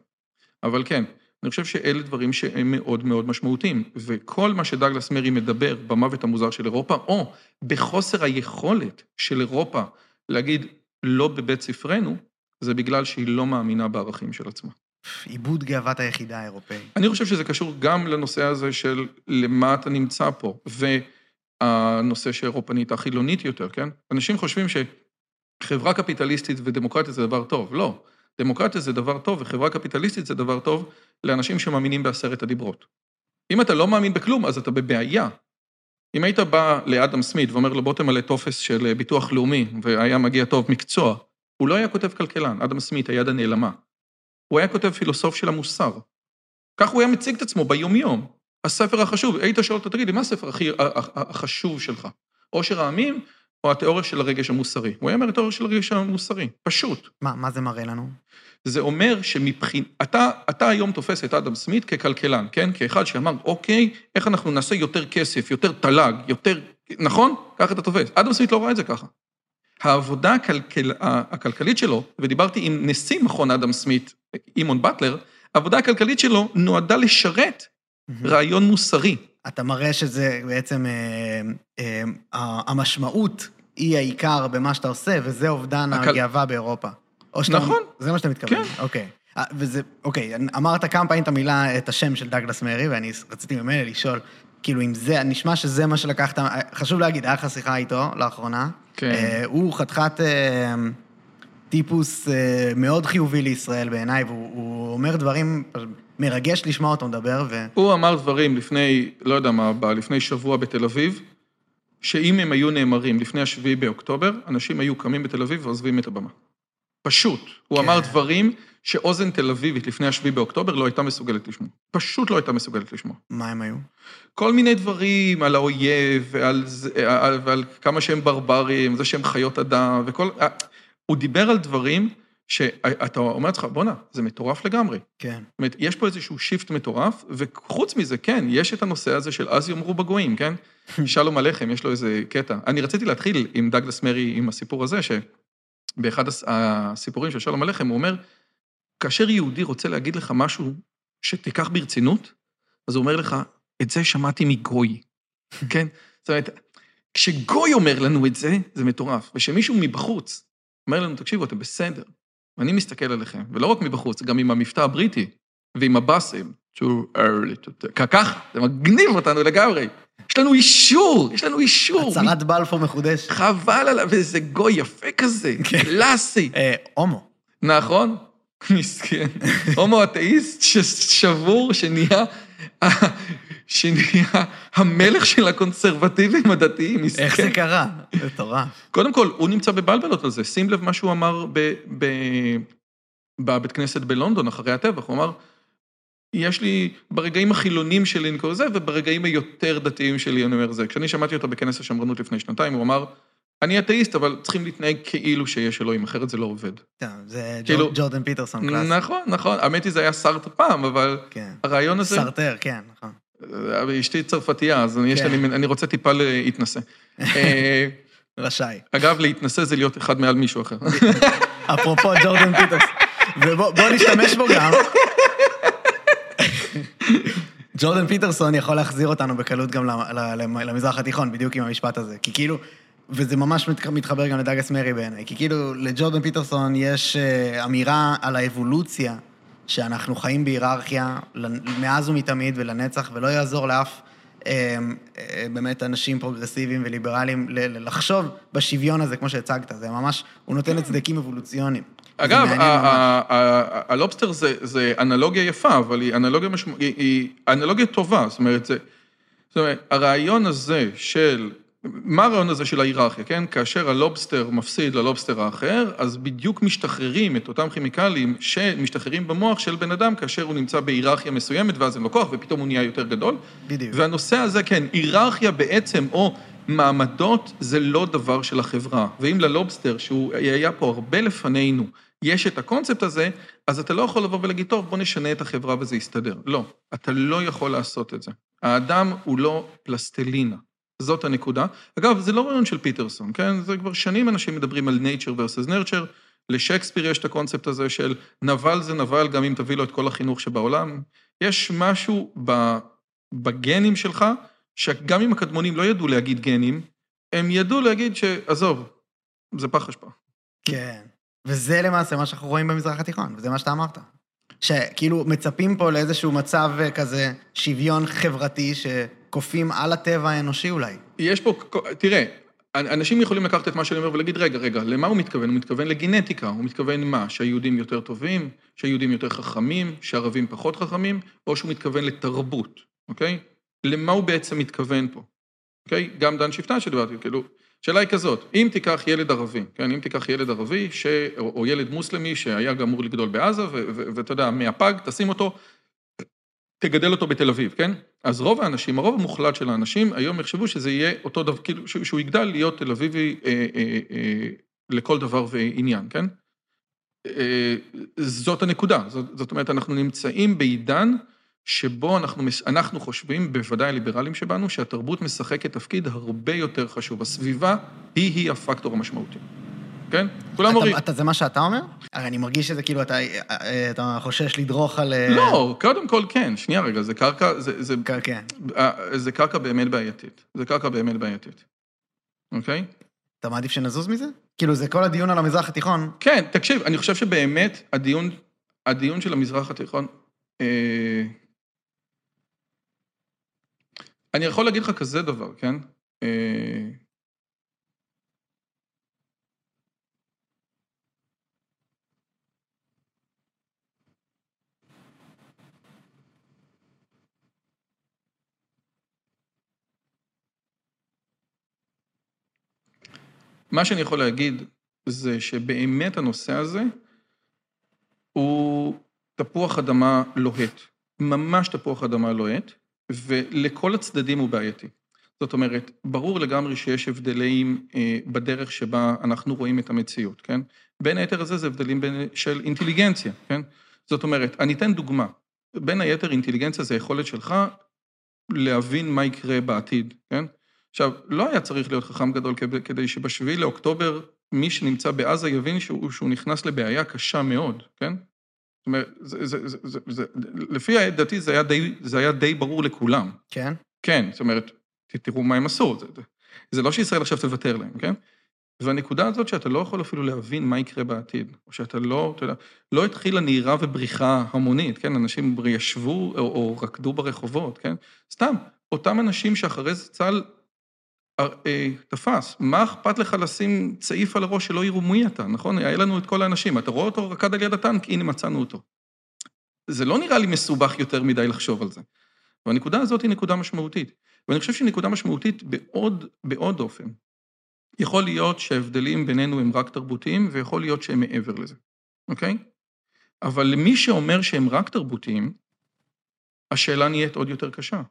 אבל כן, אני חושב שאלה דברים שהם מאוד מאוד משמעותיים, וכל מה שדגלס מרי מדבר במוות המוזר של אירופה, או בחוסר היכולת של אירופה להגיד לא בבית ספרנו, זה בגלל שהיא לא מאמינה בערכים של עצמה. עיבוד גאוות היחידה האירופאית. אני חושב שזה קשור גם לנושא הזה של למה אתה נמצא פה, והנושא שאירופה נהייתה חילונית יותר, כן? אנשים חושבים שחברה קפיטליסטית ודמוקרטיה זה דבר טוב, לא. דמוקרטיה זה דבר טוב וחברה קפיטליסטית זה דבר טוב לאנשים שמאמינים בעשרת הדיברות. אם אתה לא מאמין בכלום, אז אתה בבעיה. אם היית בא לאדם סמית ואומר לו בוא תמלא טופס של ביטוח לאומי, והיה מגיע טוב מקצוע, הוא לא היה כותב כלכלן, אדם סמית, היד הנעלמה. הוא היה כותב פילוסוף של המוסר. כך הוא היה מציג את עצמו ביומיום. הספר החשוב, היית שואל אותו, תגיד לי, מה הספר הכי החשוב שלך? עושר העמים או התיאוריה של הרגש המוסרי? הוא היה אומר, התיאוריה של הרגש המוסרי, פשוט. מה, מה זה מראה לנו? זה אומר שמבחין... אתה, אתה היום תופס את אדם סמית ככלכלן, כן? כאחד שאמר, אוקיי, איך אנחנו נעשה יותר כסף, יותר תל"ג, יותר... נכון? ככה אתה תופס. אדם סמית לא ראה את זה ככה. העבודה הכלכל... הכלכלית שלו, ודיברתי עם נשיא מכון אדם סמית, אימון באטלר, העבודה הכלכלית שלו נועדה לשרת רעיון מוסרי. אתה מראה שזה בעצם, אה, אה, המשמעות היא העיקר במה שאתה עושה, וזה אובדן הכל- הגאווה באירופה. שאתה- נכון. זה מה שאתה מתכוון. כן. אוקיי. אה, וזה, אוקיי, אמרת כמה פעמים את המילה, את השם של דגלס מרי, ואני רציתי ממילא לשאול, כאילו, אם זה, נשמע שזה מה שלקחת, חשוב להגיד, היה לך שיחה איתו לאחרונה. כן. אה, הוא חתיכת אה, טיפוס אה, מאוד חיובי לישראל בעיניי, והוא הוא אומר דברים, מרגש לשמוע אותו מדבר, ו... הוא אמר דברים לפני, לא יודע מה, לפני שבוע בתל אביב, שאם הם היו נאמרים לפני השביעי באוקטובר, אנשים היו קמים בתל אביב ועוזבים את הבמה. פשוט. הוא כן. אמר דברים שאוזן תל אביבית לפני השביעי באוקטובר לא הייתה מסוגלת לשמוע. פשוט לא הייתה מסוגלת לשמוע. מה הם היו? כל מיני דברים על האויב, ועל, זה- על, ועל כמה שהם ברברים, זה שהם חיות אדם, וכל... הוא דיבר על דברים שאתה אומר לעצמך, בואנה, זה מטורף לגמרי. כן. זאת אומרת, יש פה איזשהו שיפט מטורף, וחוץ מזה, כן, יש את הנושא הזה של אז יאמרו בגויים, כן? שלום עליכם, יש לו איזה קטע. אני רציתי להתחיל עם דגלס מרי, עם הסיפור הזה, שבאחד הס- הסיפורים של שלום עליכם, הוא אומר, כאשר יהודי רוצה להגיד לך משהו שתיקח ברצינות, אז הוא אומר לך, את זה שמעתי מגוי, כן? זאת אומרת, כשגוי אומר לנו את זה, זה מטורף. וכשמישהו מבחוץ אומר לנו, תקשיבו, אתם בסדר. ואני מסתכל עליכם, ולא רק מבחוץ, גם עם המבטא הבריטי ועם הבאסים. too early to tell. ככה, זה מגניב אותנו לגמרי. יש לנו אישור, יש לנו אישור. הצהרת בלפור מחודשת. חבל עליו, איזה גוי יפה כזה, כן. קלאסי. אה, הומו. נכון? מסכן. הומו אתאיסט ששבור, שנהיה, שנהיה המלך של הקונסרבטיבים הדתיים. איך זה קרה? מטורף. קודם כל, הוא נמצא בבלבלות על זה. שים לב מה שהוא אמר בבית כנסת בלונדון אחרי הטבח. הוא אמר, יש לי, ברגעים החילונים שלי אני קורא זה, וברגעים היותר דתיים שלי אני אומר זה. כשאני שמעתי אותו בכנס השמרנות לפני שנתיים, הוא אמר, אני אתאיסט, אבל צריכים להתנהג כאילו שיש אלוהים, אחרת זה לא עובד. טוב, זה כאילו- ג'ורדן פיטרסון קלאסי. נכון, נכון. האמת היא, זה היה סארט פעם, אבל כן. הרעיון הזה... סרטר, כן, נכון. אשתי צרפתייה, אז יש כן. לי, אני רוצה טיפה להתנשא. אה, רשאי. אגב, להתנשא זה להיות אחד מעל מישהו אחר. אפרופו ג'ורדן פיטרסון. ובוא בוא נשתמש בו גם. ג'ורדן פיטרסון יכול להחזיר אותנו בקלות גם למזרח התיכון, בדיוק עם המשפט הזה. כי כאילו, וזה ממש מת- מתחבר גם לדאגס מרי בעיניי, כי כאילו לג'ורדן פיטרסון יש אה, אמירה על האבולוציה, שאנחנו חיים בהיררכיה מאז ומתמיד ולנצח, ולא יעזור לאף אה, אה, באמת אנשים פרוגרסיביים וליברליים לחשוב בשוויון הזה, כמו שהצגת. זה ממש, הוא נותן צידוקים אבולוציוניים. זה אגב, ה lobster זה, אנלוגיה יפה, אבל היא אנלוגיה, משמע, היא, אנלוגיה טובה, זאת אומרת, הרעיון הזה של, מה הרעיון הזה של ההיררכיה, כן? כאשר ה lobster מפסיד ל lobster האחר, אז בדיוק משתחררים את אותם כימיקלים שמשתחררים במוח של בן אדם כאשר הוא נמצא בהיררכיה מסוימת, ואז אין לו כוח, ופתאום הוא נהיה יותר גדול. בדיוק. והנושא הזה, כן, היררכיה בעצם, או מעמדות, זה לא דבר של החברה. ואם ללובסטר, שהוא היה פה הרבה לפנינו, יש את הקונספט הזה, אז אתה לא יכול לבוא ולהגיד, טוב, בוא נשנה את החברה וזה יסתדר. לא, אתה לא יכול לעשות את זה. האדם הוא לא פלסטלינה. זאת הנקודה. אגב, זה לא רעיון של פיטרסון, כן? זה כבר שנים אנשים מדברים על nature versus nurture. לשייקספיר יש את הקונספט הזה של נבל זה נבל גם אם תביא לו את כל החינוך שבעולם. יש משהו בגנים שלך, שגם אם הקדמונים לא ידעו להגיד גנים, הם ידעו להגיד שעזוב, זה פח אשפה. כן. וזה למעשה מה שאנחנו רואים במזרח התיכון, וזה מה שאתה אמרת. שכאילו מצפים פה לאיזשהו מצב אה, כזה שוויון חברתי שכופים על הטבע האנושי אולי. יש פה, תראה, אנשים יכולים לקחת את מה שאני אומר ולהגיד, רגע, רגע, למה הוא מתכוון? הוא מתכוון לגנטיקה, הוא מתכוון מה? שהיהודים יותר טובים, שהיהודים יותר חכמים, שהערבים פחות חכמים, או שהוא מתכוון לתרבות, אוקיי? למה הוא בעצם מתכוון פה, אוקיי? גם דן שפטן שדיברתי, כאילו, השאלה היא כזאת, אם תיקח ילד ערבי, כן, אם תיקח ילד ערבי, ש... או, או ילד מוסלמי שהיה אמור לגדול בעזה, ואתה יודע, מהפג, תשים אותו, תגדל אותו בתל אביב, כן? אז רוב האנשים, הרוב המוחלט של האנשים, היום יחשבו שזה יהיה אותו דבר, כאילו, שהוא יגדל להיות תל אביבי אה, אה, אה, לכל דבר ועניין, כן? אה, זאת הנקודה, זאת אומרת, אנחנו נמצאים בעידן שבו אנחנו, אנחנו חושבים, בוודאי הליברלים שבנו, שהתרבות משחקת תפקיד הרבה יותר חשוב. הסביבה היא-היא הפקטור המשמעותי. כן? כולם. אתה, זה מה שאתה אומר? הרי אני מרגיש שזה כאילו אתה, אתה חושש לדרוך על... לא, קודם כל כן, שנייה רגע, זה קרקע, זה... זה, כן. זה קרקע באמת בעייתית. זה קרקע באמת בעייתית. אוקיי? אתה מעדיף שנזוז מזה? כאילו, זה כל הדיון על המזרח התיכון. כן, תקשיב, אני חושב שבאמת הדיון, הדיון של המזרח התיכון... אה, אני יכול להגיד לך כזה דבר, כן? אה, מה שאני יכול להגיד זה שבאמת הנושא הזה הוא תפוח אדמה לוהט, ממש תפוח אדמה לוהט, ולכל הצדדים הוא בעייתי. זאת אומרת, ברור לגמרי שיש הבדלים אה, בדרך שבה אנחנו רואים את המציאות, כן? בין היתר הזה זה הבדלים בין, של אינטליגנציה, כן? זאת אומרת, אני אתן דוגמה. בין היתר אינטליגנציה זה היכולת שלך להבין מה יקרה בעתיד, כן? עכשיו, לא היה צריך להיות חכם גדול כדי שבשביעי לאוקטובר מי שנמצא בעזה יבין שהוא, שהוא נכנס לבעיה קשה מאוד, כן? זאת אומרת, זה, זה, זה, זה, זה, לפי דעתי זה היה, די, זה היה די ברור לכולם. כן? כן, זאת אומרת, תראו מה הם עשו, זה, זה לא שישראל עכשיו תוותר להם, כן? והנקודה הזאת שאתה לא יכול אפילו להבין מה יקרה בעתיד, או שאתה לא, אתה יודע, לא התחילה נהירה ובריחה המונית, כן? אנשים ישבו או, או רקדו ברחובות, כן? סתם, אותם אנשים שאחרי זה צה"ל תפס, מה אכפת לך לשים צעיף על הראש שלא יראו מי אתה, נכון? היה לנו את כל האנשים, אתה רואה אותו רקד על יד הטנק, הנה מצאנו אותו. זה לא נראה לי מסובך יותר מדי לחשוב על זה. והנקודה הזאת היא נקודה משמעותית. ואני חושב שהיא נקודה משמעותית בעוד, בעוד אופן. יכול להיות שההבדלים בינינו הם רק תרבותיים, ויכול להיות שהם מעבר לזה, אוקיי? אבל למי שאומר שהם רק תרבותיים, השאלה נהיית עוד יותר קשה.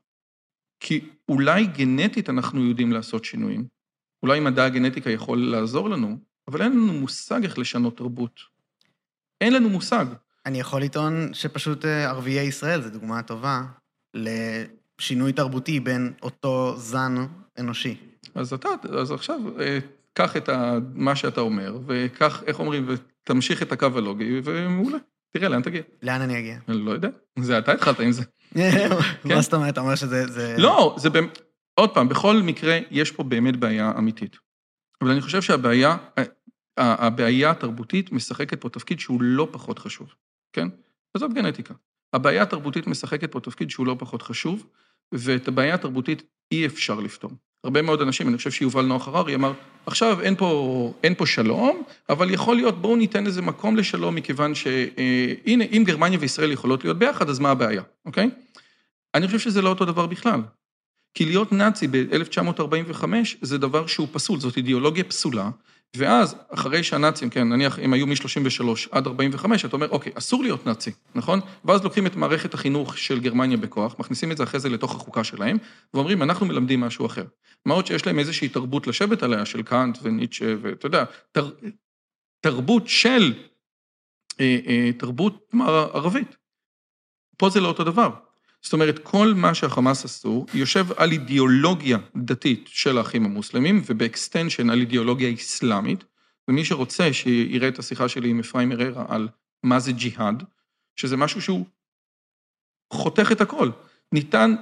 כי אולי גנטית אנחנו יודעים לעשות שינויים, אולי מדע הגנטיקה יכול לעזור לנו, אבל אין לנו מושג איך לשנות תרבות. אין לנו מושג. אני יכול לטעון שפשוט ערביי ישראל זו דוגמה טובה לשינוי תרבותי בין אותו זן אנושי. אז אתה, אז עכשיו, קח את מה שאתה אומר, וקח, איך אומרים, ותמשיך את הקו הלוגי, ומעולה. תראה, לאן תגיע? לאן אני אגיע? אני לא יודע, זה אתה התחלת עם זה. מה זאת אומרת? אתה אומר שזה... לא, זה באמת... עוד פעם, בכל מקרה, יש פה באמת בעיה אמיתית. אבל אני חושב שהבעיה, הבעיה התרבותית משחקת פה תפקיד שהוא לא פחות חשוב, כן? וזאת גנטיקה. הבעיה התרבותית משחקת פה תפקיד שהוא לא פחות חשוב, ואת הבעיה התרבותית אי אפשר לפתור. הרבה מאוד אנשים, אני חושב שיובל נוח הררי אמר, עכשיו אין פה, אין פה שלום, אבל יכול להיות, בואו ניתן איזה מקום לשלום, מכיוון שהנה, אם גרמניה וישראל יכולות להיות ביחד, אז מה הבעיה, אוקיי? אני חושב שזה לא אותו דבר בכלל. כי להיות נאצי ב-1945 זה דבר שהוא פסול, זאת אידיאולוגיה פסולה, ואז, אחרי שהנאצים, כן, נניח, הם היו מ-33 עד 45, אתה אומר, אוקיי, אסור להיות נאצי, נכון? ואז לוקחים את מערכת החינוך של גרמניה בכוח, מכניסים את זה אחרי זה לתוך החוקה שלהם, ואומרים, אנחנו מלמדים משהו אחר. מה עוד שיש להם איזושהי תרבות לשבת עליה, של קאנט וניטשה, ואתה יודע, תר, תרבות של, אה, אה, תרבות ערבית. פה זה לא אותו דבר. זאת אומרת, כל מה שהחמאס עשו, יושב על אידיאולוגיה דתית של האחים המוסלמים, וב extension על אידיאולוגיה אסלאמית, ומי שרוצה שיראה את השיחה שלי עם אפרים אררה על מה זה ג'יהאד, שזה משהו שהוא חותך את הכל. ניתן,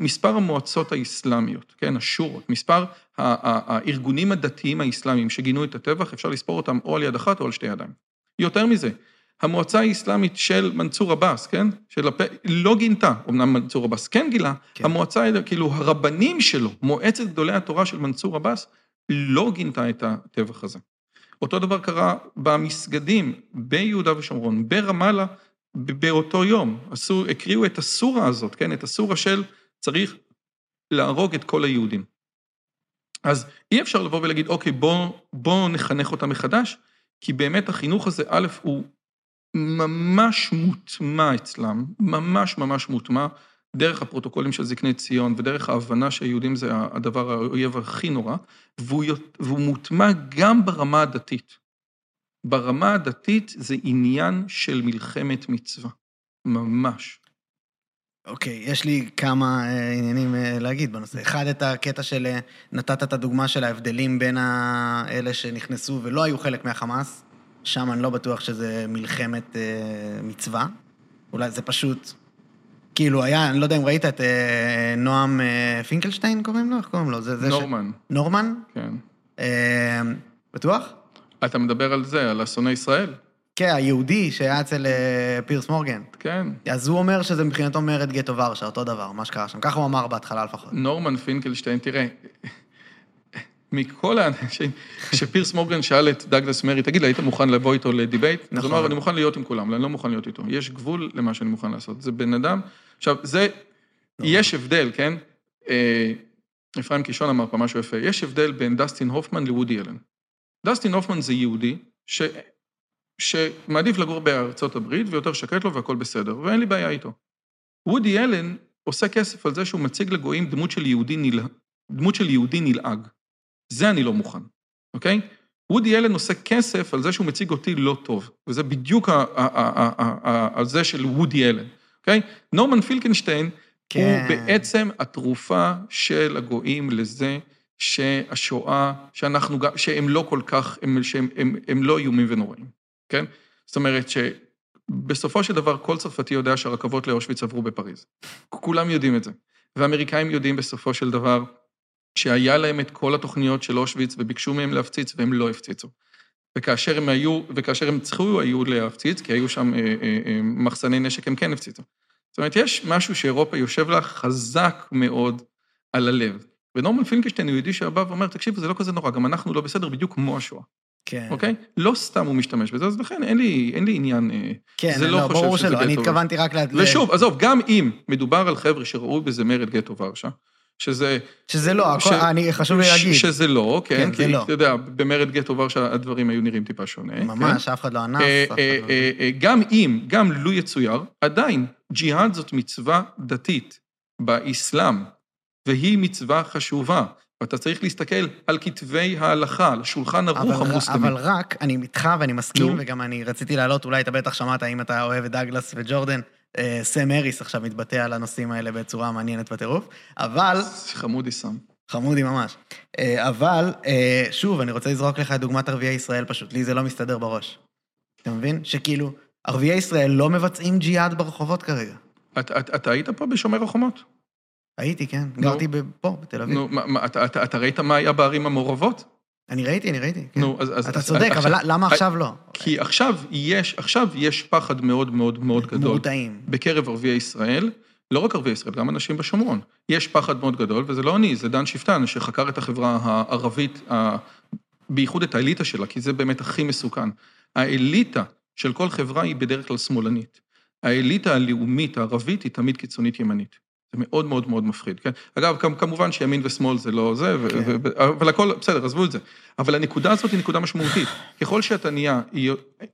מספר המועצות האסלאמיות, כן, השורות, מספר הארגונים הדתיים האסלאמיים שגינו את הטבח, אפשר לספור אותם או על יד אחת או על שתי ידיים. יותר מזה, המועצה האסלאמית של מנסור עבאס, כן? של הפ... לא גינתה, אמנם מנסור עבאס כן גילה, כן. המועצה, כאילו הרבנים שלו, מועצת גדולי התורה של מנסור עבאס, לא גינתה את הטבח הזה. אותו דבר קרה במסגדים ביהודה ושומרון, ברמאללה, באותו יום. עשו, הקריאו את הסורה הזאת, כן? את הסורה של צריך להרוג את כל היהודים. אז אי אפשר לבוא ולהגיד, אוקיי, בואו בוא נחנך אותם מחדש, כי באמת החינוך הזה, א', הוא ממש מוטמע אצלם, ממש ממש מוטמע, דרך הפרוטוקולים של זקני ציון ודרך ההבנה שהיהודים זה הדבר, האויב הכי נורא, והוא, והוא מוטמע גם ברמה הדתית. ברמה הדתית זה עניין של מלחמת מצווה, ממש. אוקיי, okay, יש לי כמה uh, עניינים uh, להגיד בנושא. אחד, את הקטע של, uh, נתת את הדוגמה של ההבדלים בין אלה שנכנסו ולא היו חלק מהחמאס, שם אני לא בטוח שזה מלחמת אה, מצווה. אולי זה פשוט... כאילו, היה, אני לא יודע אם ראית את אה, נועם אה, פינקלשטיין, קוראים לו? איך קוראים לו? זה, זה נורמן. ש... נורמן? כן. אה, בטוח? אתה מדבר על זה, על אסוני ישראל? כן, היהודי שהיה אצל אה, פירס מורגן. כן. אז הוא אומר שזה מבחינתו מרד גטו ורשה, אותו דבר, מה שקרה שם. ככה הוא אמר בהתחלה לפחות. נורמן פינקלשטיין, תראה, מכל האנשים, כשפירס מורגן שאל את דאגלס מארי, תגיד, היית מוכן לבוא איתו ל debate? נכון. אז הוא אמר, אני מוכן להיות עם כולם, אבל אני לא מוכן להיות איתו. יש גבול למה שאני מוכן לעשות. זה בן אדם, עכשיו, זה, נכון. יש הבדל, כן? אה, אפרים קישון אמר פה משהו יפה, יש הבדל בין דסטין הופמן לוודי אלן. דסטין הופמן זה יהודי, ש... שמעדיף לגור בארצות הברית ויותר שקט לו והכל בסדר, ואין לי בעיה איתו. וודי אלן עושה כסף על זה שהוא מציג לגויים דמות של יהודי, נל... דמות של יהודי נלעג. זה אני לא מוכן, אוקיי? וודי אלן עושה כסף על זה שהוא מציג אותי לא טוב, וזה בדיוק על זה של וודי אלן, אוקיי? נורמן פילקנשטיין כן. הוא בעצם התרופה של הגויים לזה שהשואה, שאנחנו שהם לא כל כך, הם, שהם הם, הם לא איומים ונוראים, כן? זאת אומרת שבסופו של דבר כל צרפתי יודע שהרכבות לאושוויץ עברו בפריז. כולם יודעים את זה. והאמריקאים יודעים בסופו של דבר שהיה להם את כל התוכניות של אושוויץ וביקשו מהם להפציץ והם לא הפציצו. וכאשר הם היו, וכאשר הם צריכו היו להפציץ, כי היו שם אה, אה, אה, מחסני נשק, הם כן הפציצו. זאת אומרת, יש משהו שאירופה יושב לה חזק מאוד על הלב. ונורמן פינקשטיין הוא יהודי שבא ואומר, תקשיב, זה לא כזה נורא, גם אנחנו לא בסדר בדיוק כמו השואה. כן. אוקיי? לא סתם הוא משתמש בזה, אז לכן אין לי, אין לי עניין... אה, כן, זה לא, לא ברור שלא, אני התכוונתי רק ל... ושוב, עזוב, גם אם מדובר על חבר'ה שראו בזה מרד גטו ורשה, שזה... שזה לא, ש... אני, חשוב לי להגיד. שזה לא, כן, כן כי לא. אתה יודע, במרד גטו ורשה הדברים היו נראים טיפה שונה. ממש, כן? אף אחד לא אנס, אה, אחד אה, לא... אה, גם אם, גם לו יצויר, עדיין, ג'יהאד זאת מצווה דתית באסלאם, והיא מצווה חשובה. ואתה צריך להסתכל על כתבי ההלכה, על שולחן ערוך המוסלמי. אבל רק, אני איתך ואני מסכים, וגם אני רציתי להעלות, אולי אתה בטח שמעת, אם אתה אוהב את דאגלס וג'ורדן, אה, סם אריס עכשיו מתבטא על הנושאים האלה בצורה מעניינת בטירוף, אבל... חמודי סם. חמודי ממש. אה, אבל, אה, שוב, אני רוצה לזרוק לך את דוגמת ערביי ישראל פשוט, לי זה לא מסתדר בראש. אתה מבין? שכאילו, ערביי ישראל לא מבצעים ג'יהאד ברחובות כרגע. אתה היית פה בשומר החומות? הייתי, כן. גרתי פה, בתל אביב. נו, אתה ראית מה היה בערים המעורבות? אני ראיתי, אני ראיתי. כן. נו, אז... אתה אז, צודק, עכשיו, אבל למה עכשיו לא? כי עכשיו יש, עכשיו יש פחד מאוד מאוד מאוד גדול. מורתעים. בקרב ערביי ישראל, לא רק ערביי ישראל, גם אנשים בשומרון. יש פחד מאוד גדול, וזה לא אני, זה דן שפטן, שחקר את החברה הערבית, ה- בייחוד את האליטה שלה, כי זה באמת הכי מסוכן. האליטה של כל חברה היא בדרך כלל שמאלנית. האליטה הלאומית הערבית היא תמיד קיצונית ימנית. זה מאוד מאוד מאוד מפחיד, כן? אגב, כמובן שימין ושמאל זה לא זה, כן. אבל הכל, בסדר, עזבו את זה. אבל הנקודה הזאת היא נקודה משמעותית. ככל שאתה נהיה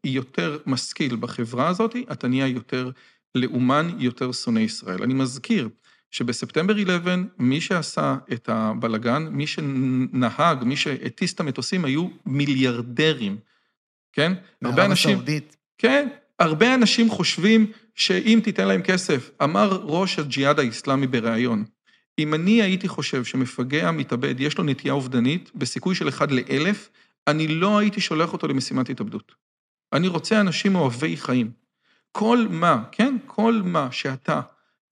יותר משכיל בחברה הזאת, אתה נהיה יותר לאומן, יותר שונא ישראל. אני מזכיר שבספטמבר 11, מי שעשה את הבלגן, מי שנהג, מי שהטיס את המטוסים, היו מיליארדרים, כן? הרבה מערב אנשים... הסעודית. כן, הרבה אנשים חושבים שאם תיתן להם כסף, אמר ראש הג'יהאד האיסלאמי בריאיון, אם אני הייתי חושב שמפגע מתאבד, יש לו נטייה אובדנית, בסיכוי של אחד לאלף, אני לא הייתי שולח אותו למשימת התאבדות. אני רוצה אנשים אוהבי חיים. כל מה, כן, כל מה שאתה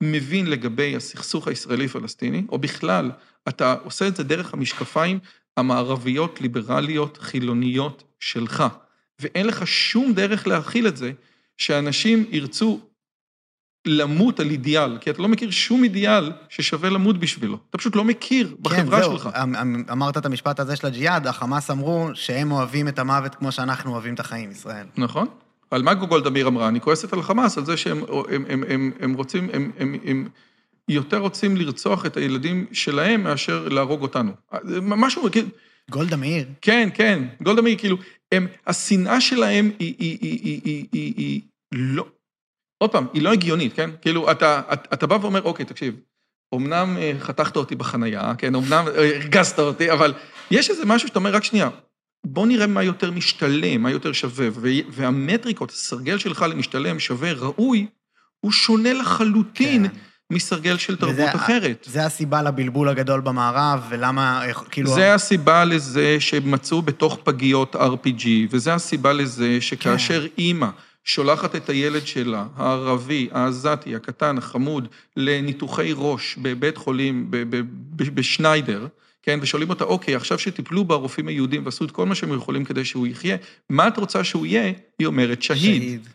מבין לגבי הסכסוך הישראלי-פלסטיני, או בכלל, אתה עושה את זה דרך המשקפיים המערביות, ליברליות, חילוניות שלך. ואין לך שום דרך להכיל את זה, שאנשים ירצו למות על אידיאל, כי אתה לא מכיר שום אידיאל ששווה למות בשבילו. אתה פשוט לא מכיר בחברה כן, זהו, שלך. אמ- אמ- אמרת את המשפט הזה של הג'יהאד, החמאס אמרו שהם אוהבים את המוות כמו שאנחנו אוהבים את החיים, ישראל. נכון. על מה גולדה מאיר אמרה? אני כועסת על חמאס, על זה שהם הם, הם, הם, הם רוצים, הם, הם, הם יותר רוצים לרצוח את הילדים שלהם מאשר להרוג אותנו. משהו, כאילו, גולדה מאיר. כן, כן, גולדה מאיר, כאילו, הם, השנאה שלהם היא, היא, היא, היא, היא, היא, היא לא, עוד פעם, היא לא הגיונית, כן? כאילו, אתה, אתה, אתה בא ואומר, אוקיי, תקשיב, אמנם אה, חתכת אותי בחנייה, כן, אמנם אה, הרגזת אותי, אבל יש איזה משהו שאתה אומר, רק שנייה, בוא נראה מה יותר משתלם, מה יותר שווה, והמטריקות, הסרגל שלך למשתלם, שווה, ראוי, הוא שונה לחלוטין כן. מסרגל של תרבות וזה- אחרת. זה הסיבה לבלבול הגדול במערב, ולמה, כאילו... זה הסיבה לזה שמצאו בתוך פגיות RPG, וזה הסיבה לזה שכאשר כן. אימא שולחת את הילד שלה, הערבי, העזתי, הקטן, החמוד, לניתוחי ראש בבית חולים, בשניידר, כן, ושואלים אותה, אוקיי, עכשיו שטיפלו ברופאים היהודים ועשו את כל מה שהם יכולים כדי שהוא יחיה, מה את רוצה שהוא יהיה? היא אומרת, שהיד.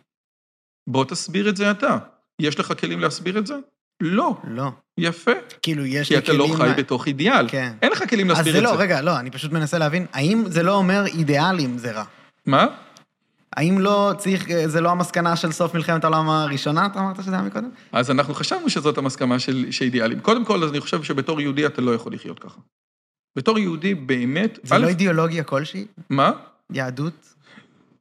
בוא תסביר את זה אתה. יש לך כלים להסביר את זה? לא. לא. יפה. כאילו, יש כי לי אתה כלים... לא חי מה- בתוך אידיאל. כן. אין לך כלים אז להסביר זה את לא, זה. רגע, לא, אני פשוט מנסה להבין, האם זה לא אומר אידיאלים זה רע? מה? האם לא צריך, זה לא המסקנה של סוף מלחמת העולם הראשונה, אתה אמרת שזה היה מקודם? אז אנחנו חשבנו שזאת המסכמה של שאידיאלים. קודם כל, אז אני חושב שבתור יהודי אתה לא יכול לחיות ככה. בתור יהודי באמת... זה א', לא אידיאולוגיה כלשהי? מה? יהדות?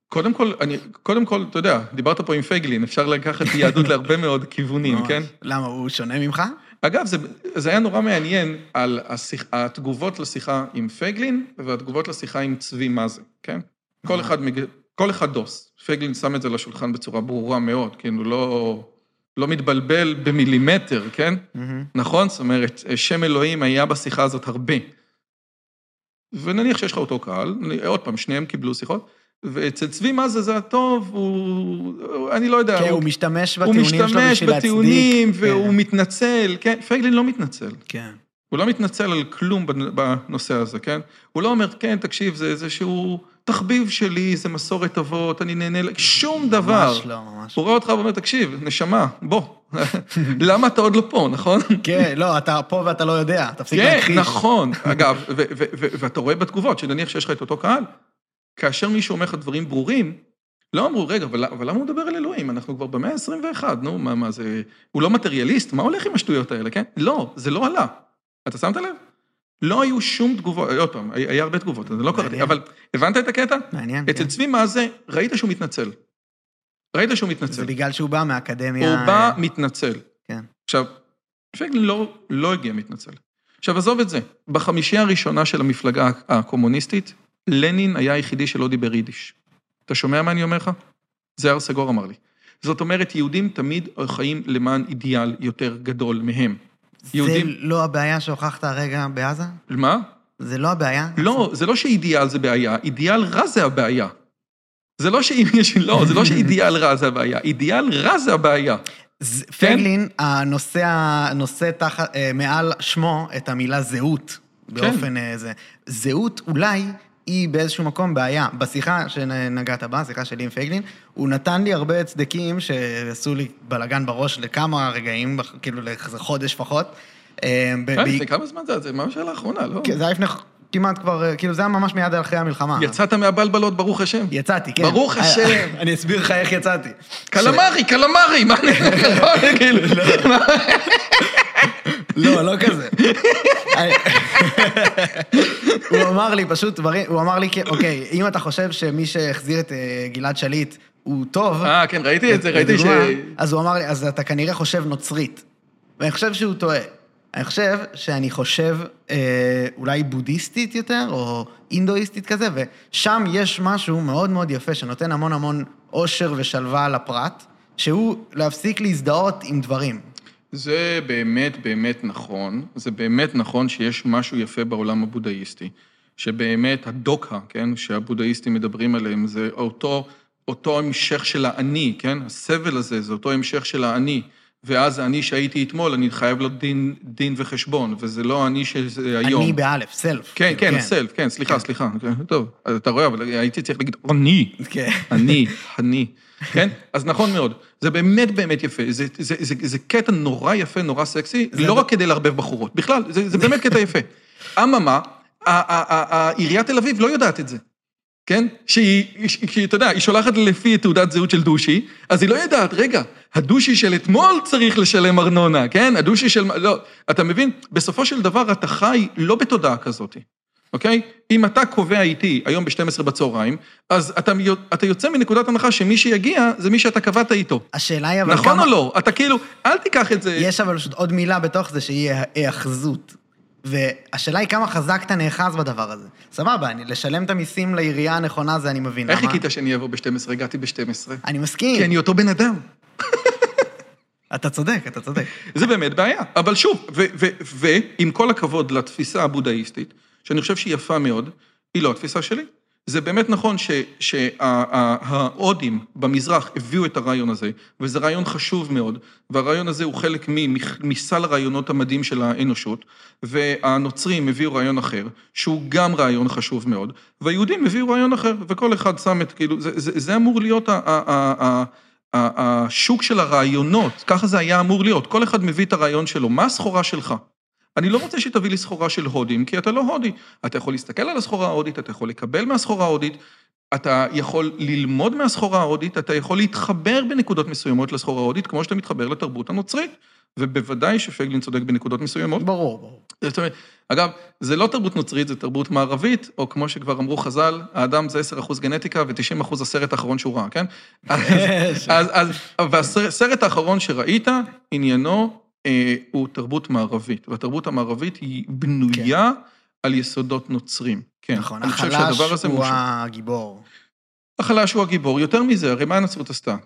קודם כל, אני, קודם כל, אתה יודע, דיברת פה עם פייגלין, אפשר לקחת יהדות להרבה מאוד כיוונים, ממש. כן? למה, הוא שונה ממך? אגב, זה, זה היה נורא מעניין על השיח, התגובות לשיחה עם פייגלין והתגובות לשיחה עם צבי מאזן, כן? כל אה. אחד, מג... כל אחד דוס. פייגלין שם את זה לשולחן בצורה ברורה מאוד, כן? הוא לא, לא מתבלבל במילימטר, כן? מהמם. נכון? זאת אומרת, שם אלוהים היה בשיחה הזאת הרבה. ונניח שיש לך אותו קהל, עוד פעם, שניהם קיבלו שיחות, ואצל צבי מאזן זה הטוב, הוא... אני לא יודע. כן, הוא, הוא משתמש הוא בטיעונים שלו בשביל משתמש להצדיק. בטיעונים, והוא כן. מתנצל, כן? פייגלין לא מתנצל. כן. הוא לא מתנצל על כלום בנ- בנושא הזה, כן? הוא לא אומר, כן, תקשיב, זה איזשהו תחביב שלי, זה מסורת אבות, אני נהנה, ל-" שום דבר. ממש לא, ממש הוא רואה אותך ואומר, תקשיב, נשמה, בוא, למה אתה עוד לא פה, נכון? כן, לא, אתה פה ואתה לא יודע, תפסיק כן, להכחיש. נכון. אגב, ואתה רואה בתגובות, שנניח שיש לך את אותו קהל, כאשר מישהו אומר לך דברים ברורים, לא אמרו, רגע, אבל, אבל למה הוא מדבר על אלוהים? אנחנו כבר במאה ה-21, נו, מה, מה זה... הוא לא מטריאליסט? מה הולך עם השטויות האלה, כן? לא, זה לא עלה. אתה שמת לב? לא היו שום תגובות, עוד פעם, היה הרבה תגובות, זה לא קראתי. אבל הבנת את הקטע? מעניין, אצל כן. צבי מאזה, ראית שהוא מתנצל. ראית שהוא מתנצל. זה בגלל שהוא בא מהאקדמיה... הוא בא, אה, מתנצל. כן. עכשיו, פייגלין לא, לא הגיע מתנצל. עכשיו, עזוב את זה. בחמישייה הראשונה של המפלגה הקומוניסטית, לנין היה היחידי שלא דיבר יידיש. אתה שומע מה אני אומר לך? זה הר סגור אמר לי. זאת אומרת, יהודים תמיד חיים למען אידיאל יותר גדול מהם. יהודים... זה לא הבעיה שהוכחת הרגע בעזה? מה? זה לא הבעיה? לא, זה לא שאידיאל זה בעיה, אידיאל רע זה הבעיה. זה לא שאם יש... לא, זה לא שאידיאל רע זה הבעיה, אידיאל רע זה הבעיה. ז- כן? פייגלין, הנושא, הנושא תחת, אה, מעל שמו את המילה זהות, באופן אה, זה. זהות אולי היא באיזשהו מקום בעיה. בשיחה שנגעת בה, שיחה שלי עם פייגלין, הוא נתן לי הרבה הצדקים שעשו לי בלאגן בראש לכמה רגעים, כאילו לאיזה חודש לפחות. ב- כן, לפני כמה זמן זה? זה ממש היה לאחרונה, לא? כן, זה היה לפני כמעט כבר, אה, כאילו זה היה ממש מיד אחרי המלחמה. יצאת מהבלבלות, ברוך השם. יצאתי, כן. ברוך השם. אני אסביר לך איך יצאתי. קלמרי, קלמרי, מה אני... לא, לא כזה. הוא אמר לי פשוט דברים, הוא אמר לי, אוקיי, אם אתה חושב שמי שהחזיר את אה, גלעד שליט הוא טוב, אה, כן, ראיתי את זה, ראיתי ש... אז הוא אמר לי, אז אתה כנראה חושב נוצרית. ואני חושב שהוא טועה. אני חושב שאני חושב אה, אולי בודהיסטית יותר, או אינדואיסטית כזה, ושם יש משהו מאוד מאוד יפה, שנותן המון המון אושר ושלווה לפרט, שהוא להפסיק להזדהות עם דברים. זה באמת באמת נכון, זה באמת נכון שיש משהו יפה בעולם הבודהיסטי, שבאמת הדוקה, כן, שהבודהיסטים מדברים עליהם, זה אותו, אותו המשך של האני, כן, הסבל הזה, זה אותו המשך של האני, ואז האני שהייתי אתמול, אני חייב לו דין, דין וחשבון, וזה לא האני שזה היום. אני באלף, סלף. כן, כאילו, כן, הסלף, כן, סליחה, סליחה, טוב, אתה רואה, אבל הייתי צריך להגיד, אני. כן. אני, אני, כן? אז נכון מאוד. זה באמת באמת יפה. זה, זה, זה, זה קטע נורא יפה, נורא סקסי, זה לא רק כדי לערבב בחורות. בכלל, זה, זה באמת קטע יפה. אממה, עיריית תל אביב לא יודעת את זה. כן? שהיא, שהיא, אתה יודע, היא שולחת לפי תעודת זהות של דושי, אז היא לא יודעת, רגע, הדושי של אתמול צריך לשלם ארנונה, כן? הדושי של... לא, אתה מבין? בסופו של דבר אתה חי לא בתודעה כזאת, אוקיי? אם אתה קובע איתי היום ב-12 בצהריים, אז אתה, אתה יוצא מנקודת הנחה שמי שיגיע זה מי שאתה קבעת איתו. השאלה היא אבל נכון כמה... או לא? אתה כאילו, אל תיקח את זה... יש אבל פשוט עוד מילה בתוך זה שהיא היאחזות. והשאלה היא כמה חזק אתה נאחז בדבר הזה. סבבה, אני, לשלם את המיסים לעירייה הנכונה זה אני מבין. איך? חיכית שאני אבוא ב-12? הגעתי ב-12. אני מסכים. כי אני אותו בן אדם. אתה צודק, אתה צודק. זה באמת בעיה. אבל שוב, ועם כל הכבוד לתפיסה הבודהיסטית, שאני חושב שהיא יפה מאוד, היא לא התפיסה שלי. זה באמת נכון שההודים במזרח הביאו את הרעיון הזה, וזה רעיון חשוב מאוד, והרעיון הזה הוא חלק מסל הרעיונות המדהים של האנושות, והנוצרים הביאו רעיון אחר, שהוא גם רעיון חשוב מאוד, והיהודים הביאו רעיון אחר, וכל אחד שם את, כאילו, זה, זה, זה אמור להיות. ה, ה, ה ה- השוק של הרעיונות, ככה זה היה אמור להיות, כל אחד מביא את הרעיון שלו, מה הסחורה שלך? אני לא רוצה שתביא לי סחורה של הודים, כי אתה לא הודי. אתה יכול להסתכל על הסחורה ההודית, אתה יכול לקבל מהסחורה ההודית, אתה יכול ללמוד מהסחורה ההודית, אתה יכול להתחבר בנקודות מסוימות לסחורה ההודית, כמו שאתה מתחבר לתרבות הנוצרית. ובוודאי שפייגלין צודק בנקודות מסוימות. ברור, ברור. זאת אומרת, אגב, זה לא תרבות נוצרית, זה תרבות מערבית, או כמו שכבר אמרו חז"ל, האדם זה 10% גנטיקה ו-90% הסרט האחרון שהוא ראה, כן? אז, אז, אז, והסרט האחרון שראית, עניינו הוא תרבות מערבית, והתרבות המערבית היא בנויה על יסודות נוצרים. כן, נכון, החלש הוא מושך. הגיבור. החלש הוא הגיבור. יותר מזה, הרי מה הנצרות עשתה?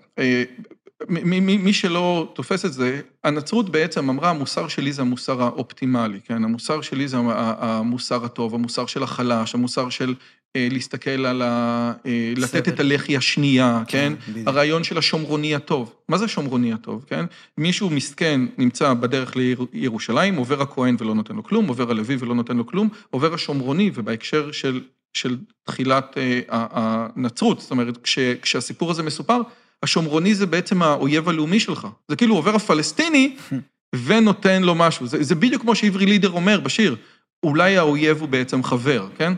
מי שלא תופס את זה, הנצרות בעצם אמרה, המוסר שלי זה המוסר האופטימלי, כן? המוסר שלי זה המוסר הטוב, המוסר של החלש, המוסר של אה, להסתכל על ה... אה, לתת. את הלחי השנייה, כן? כן. הרעיון של השומרוני הטוב. מה זה השומרוני הטוב, כן? מישהו מסכן נמצא בדרך לירושלים, עובר הכהן ולא נותן לו כלום, עובר הלוי ולא נותן לו כלום, עובר השומרוני, ובהקשר של, של תחילת אה, הנצרות, זאת אומרת, כש, כשהסיפור הזה מסופר, השומרוני זה בעצם האויב הלאומי שלך. זה כאילו עובר הפלסטיני ונותן לו משהו. זה, זה בדיוק כמו שעברי לידר אומר בשיר, אולי האויב הוא בעצם חבר, כן?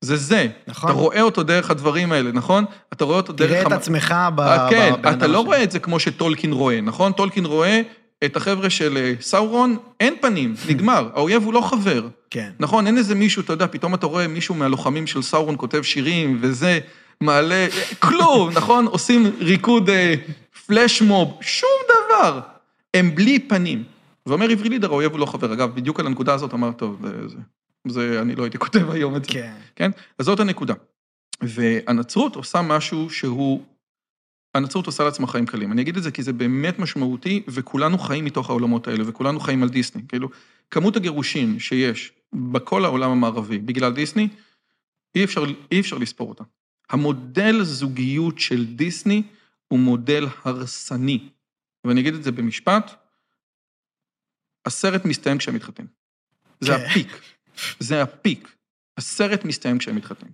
זה זה. נכון. אתה רואה אותו דרך הדברים האלה, נכון? אתה רואה אותו דרך... תראה את המ- עצמך ב... אה, כן, בבן אתה לא השני. רואה את זה כמו שטולקין רואה, נכון? טולקין רואה את החבר'ה של אה, סאורון, אין פנים, נגמר, האויב הוא לא חבר. כן. נכון, אין איזה מישהו, אתה יודע, פתאום אתה רואה מישהו מהלוחמים של סאורון כותב שירים, וזה מעלה, כלום, נכון? עושים ריקוד אה, פלאש מוב, שום דבר. הם בלי פנים. ואומר עברי לידר, האויב הוא לא חבר. אגב, בדיוק על הנקודה הזאת אמר, טוב, זה, זה, אני לא הייתי כותב היום את זה. כן. כן? אז זאת הנקודה. והנצרות עושה משהו שהוא... הנצרות עושה לעצמה חיים קלים. אני אגיד את זה כי זה באמת משמעותי, וכולנו חיים מתוך העולמות האלה, וכולנו חיים על דיסני. כאילו, כמות הגירושין שיש בכל העולם המערבי בגלל דיסני, אי אפשר, אי אפשר לספור אותה. המודל זוגיות של דיסני הוא מודל הרסני. ואני אגיד את זה במשפט, הסרט מסתיים כשהם מתחתנים. זה כן. הפיק. זה הפיק. הסרט מסתיים כשהם מתחתנים.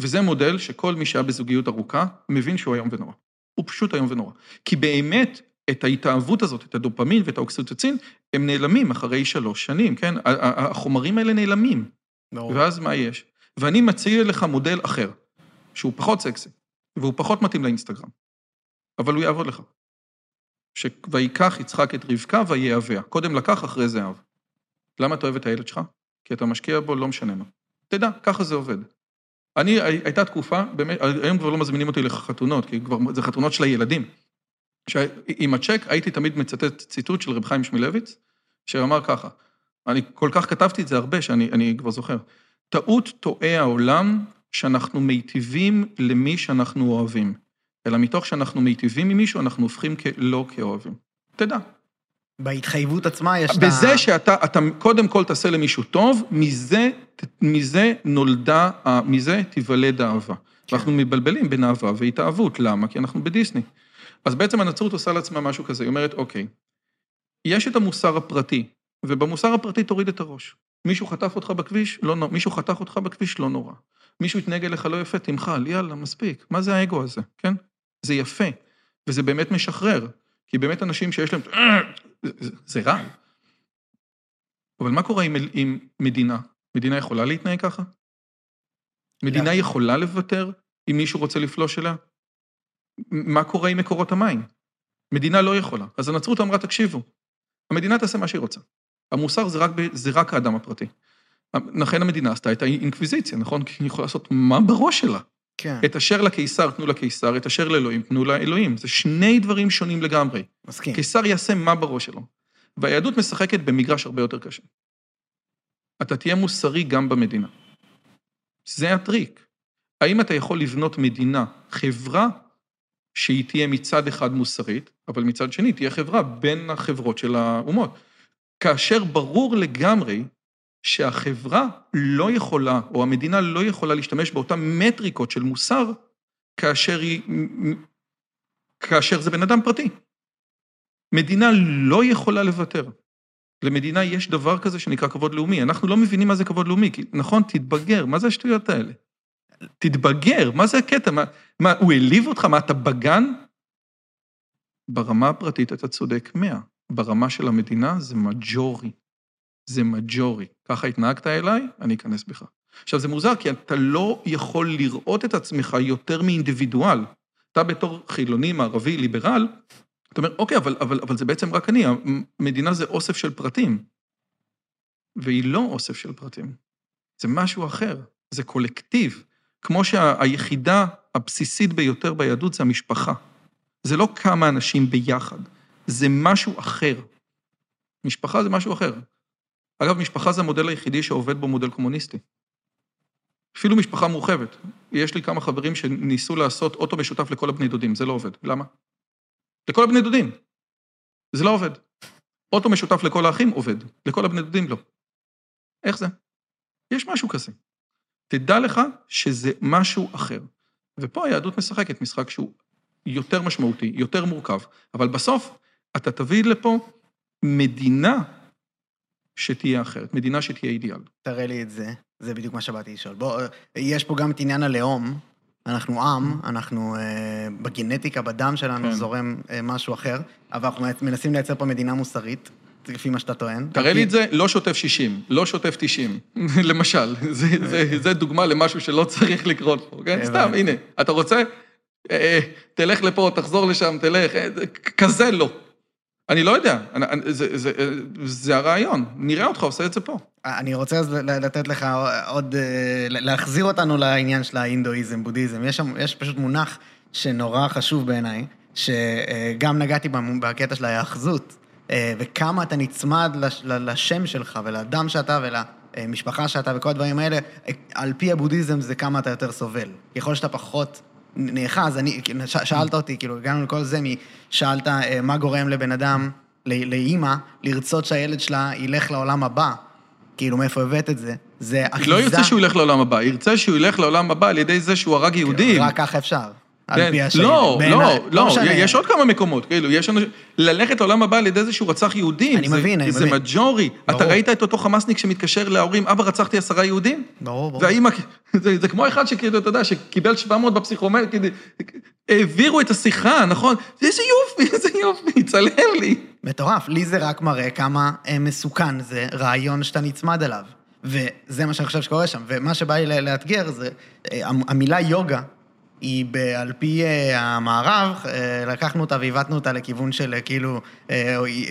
וזה מודל שכל מי שהיה בזוגיות ארוכה מבין שהוא איום ונורא. הוא פשוט איום ונורא. כי באמת, את ההתאהבות הזאת, את הדופמין ואת האוקסיטוצין, הם נעלמים אחרי שלוש שנים, כן? החומרים האלה נעלמים. ברור. ואז מה יש? ואני מציע לך מודל אחר, שהוא פחות סקסי, והוא פחות מתאים לאינסטגרם, אבל הוא יעבוד לך. ש... ויקח יצחק את רבקה ויהביה. קודם לקח, אחרי זה אהב. למה אתה אוהב את הילד שלך? כי אתה משקיע בו, לא משנה מה. תדע, ככה זה עובד. אני, הייתה תקופה, באמת, היום כבר לא מזמינים אותי לחתונות, כי כבר, זה חתונות של הילדים. שעם הצ'ק הייתי תמיד מצטט ציטוט של רב חיים שמילביץ, שאמר ככה, אני כל כך כתבתי את זה הרבה, שאני כבר זוכר. טעות טועה העולם שאנחנו מיטיבים למי שאנחנו אוהבים, אלא מתוך שאנחנו מיטיבים עם מישהו, אנחנו הופכים לא כאוהבים. תדע. בהתחייבות עצמה יש את ה... בזה שאתה אתה קודם כל תעשה למישהו טוב, מזה, מזה נולדה, מזה תיוולד האהבה. כן. אנחנו מבלבלים בין אהבה והתאהבות, למה? כי אנחנו בדיסני. אז בעצם הנצרות עושה לעצמה משהו כזה, היא אומרת, אוקיי, יש את המוסר הפרטי, ובמוסר הפרטי תוריד את הראש. מישהו חטף אותך בכביש, לא נורא. מישהו חתך אותך בכביש, לא נורא. מישהו התנהג אליך לא יפה, תמחל, יאללה, מספיק. מה זה האגו הזה, כן? זה יפה, וזה באמת משחרר. כי באמת אנשים שיש להם... זה רע. אבל מה קורה עם, עם מדינה? מדינה יכולה להתנהג ככה? מדינה יכולה לוותר אם מישהו רוצה לפלוש אליה? מה קורה עם מקורות המים? מדינה לא יכולה. אז הנצרות אמרה, תקשיבו, המדינה תעשה מה שהיא רוצה. המוסר זה רק, זה רק האדם הפרטי. לכן המדינה עשתה את האינקוויזיציה, נכון? כי היא יכולה לעשות מה בראש שלה. כן. את אשר לקיסר תנו לקיסר, את אשר לאלוהים תנו לאלוהים. זה שני דברים שונים לגמרי. מסכים. קיסר יעשה מה בראש שלו. והיהדות משחקת במגרש הרבה יותר קשה. אתה תהיה מוסרי גם במדינה. זה הטריק. האם אתה יכול לבנות מדינה, חברה, שהיא תהיה מצד אחד מוסרית, אבל מצד שני תהיה חברה בין החברות של האומות. כאשר ברור לגמרי שהחברה לא יכולה, או המדינה לא יכולה להשתמש באותן מטריקות של מוסר, כאשר היא... כאשר זה בן אדם פרטי. מדינה לא יכולה לוותר. למדינה יש דבר כזה שנקרא כבוד לאומי. אנחנו לא מבינים מה זה כבוד לאומי, כי נכון, תתבגר, מה זה השטויות האלה? תתבגר, מה זה הקטע? מה, מה הוא העליב אותך? מה, אתה בגן? ברמה הפרטית אתה צודק מאה. ברמה של המדינה זה מג'ורי. זה מג'ורי. ככה התנהגת אליי, אני אכנס בך. עכשיו, זה מוזר, כי אתה לא יכול לראות את עצמך יותר מאינדיבידואל. אתה בתור חילוני, מערבי, ליברל, אתה אומר, אוקיי, אבל, אבל, אבל זה בעצם רק אני, המדינה זה אוסף של פרטים. והיא לא אוסף של פרטים. זה משהו אחר, זה קולקטיב. כמו שהיחידה הבסיסית ביותר ביהדות זה המשפחה. זה לא כמה אנשים ביחד, זה משהו אחר. משפחה זה משהו אחר. אגב, משפחה זה המודל היחידי שעובד בו מודל קומוניסטי. אפילו משפחה מורחבת. יש לי כמה חברים שניסו לעשות אוטו משותף לכל הבני דודים, זה לא עובד. למה? לכל הבני דודים. זה לא עובד. אוטו משותף לכל האחים עובד, לכל הבני דודים לא. איך זה? יש משהו כזה. תדע לך שזה משהו אחר. ופה היהדות משחקת משחק שהוא יותר משמעותי, יותר מורכב, אבל בסוף אתה תביא לפה מדינה שתהיה אחרת, מדינה שתהיה אידיאל. תראה לי את זה, זה בדיוק מה שבאתי לשאול. בוא, יש פה גם את עניין הלאום, אנחנו עם, אנחנו אה, בגנטיקה, בדם שלנו כן. זורם אה, משהו אחר, אבל אנחנו מנסים לייצר פה מדינה מוסרית, לפי מה שאתה טוען. תראה לי את זה, לא שוטף 60, לא שוטף 90, למשל. זה, זה, זה דוגמה למשהו שלא צריך לקרות פה, כן? סתם, הנה, אתה רוצה? אה, תלך לפה, תחזור לשם, תלך, כזה לא. אני לא יודע, זה, זה, זה הרעיון, נראה אותך עושה את זה פה. אני רוצה אז לתת לך עוד, להחזיר אותנו לעניין של האינדואיזם, בודהיזם. יש, שם, יש פשוט מונח שנורא חשוב בעיניי, שגם נגעתי בקטע של ההאחזות, וכמה אתה נצמד לשם שלך ולדם שאתה ולמשפחה שאתה וכל הדברים האלה, על פי הבודהיזם זה כמה אתה יותר סובל. ככל שאתה פחות נאחז, אני, שאלת אותי, כאילו, הגענו לכל זה, שאלת אה, מה גורם לבן אדם, לאימא, לרצות שהילד שלה ילך לעולם הבא. כאילו, מאיפה הבאת את זה? זה אחיזה... היא לא ירצה שהוא ילך לעולם הבא, היא ירצה שהוא ילך לעולם הבא על ידי זה שהוא הרג יהודים. רק ככה אפשר. על כן. פי השהידים. לא. לא, לא, משנה. יש עוד כמה מקומות, כאילו, יש אנשים... ללכת לעולם הבא על ידי זה שהוא רצח יהודים. אני זה- מבין, אני זה מבין. מג'ורי. ברור. אתה ראית את אותו חמאסניק שמתקשר להורים, אבא, רצחתי עשרה יהודים? ברור, ברור. והאימא, זה, זה כמו אחד שכאילו, אתה יודע, שקיבל 700 בפסיכומטר, כאילו, העבירו את השיחה, נכון? איזה יופי, איזה יופי, צלם לי. מטורף. לי זה רק מראה כמה אה, מסוכן זה רעיון שאתה נצמד אליו. וזה מה שאני חושב שקורה שם. ומה שבא לי לאתגר זה, אה, המ- המילה יוגה, היא ב, על פי אה, המערב, אה, לקחנו אותה ועיוותנו אותה לכיוון של אה, כאילו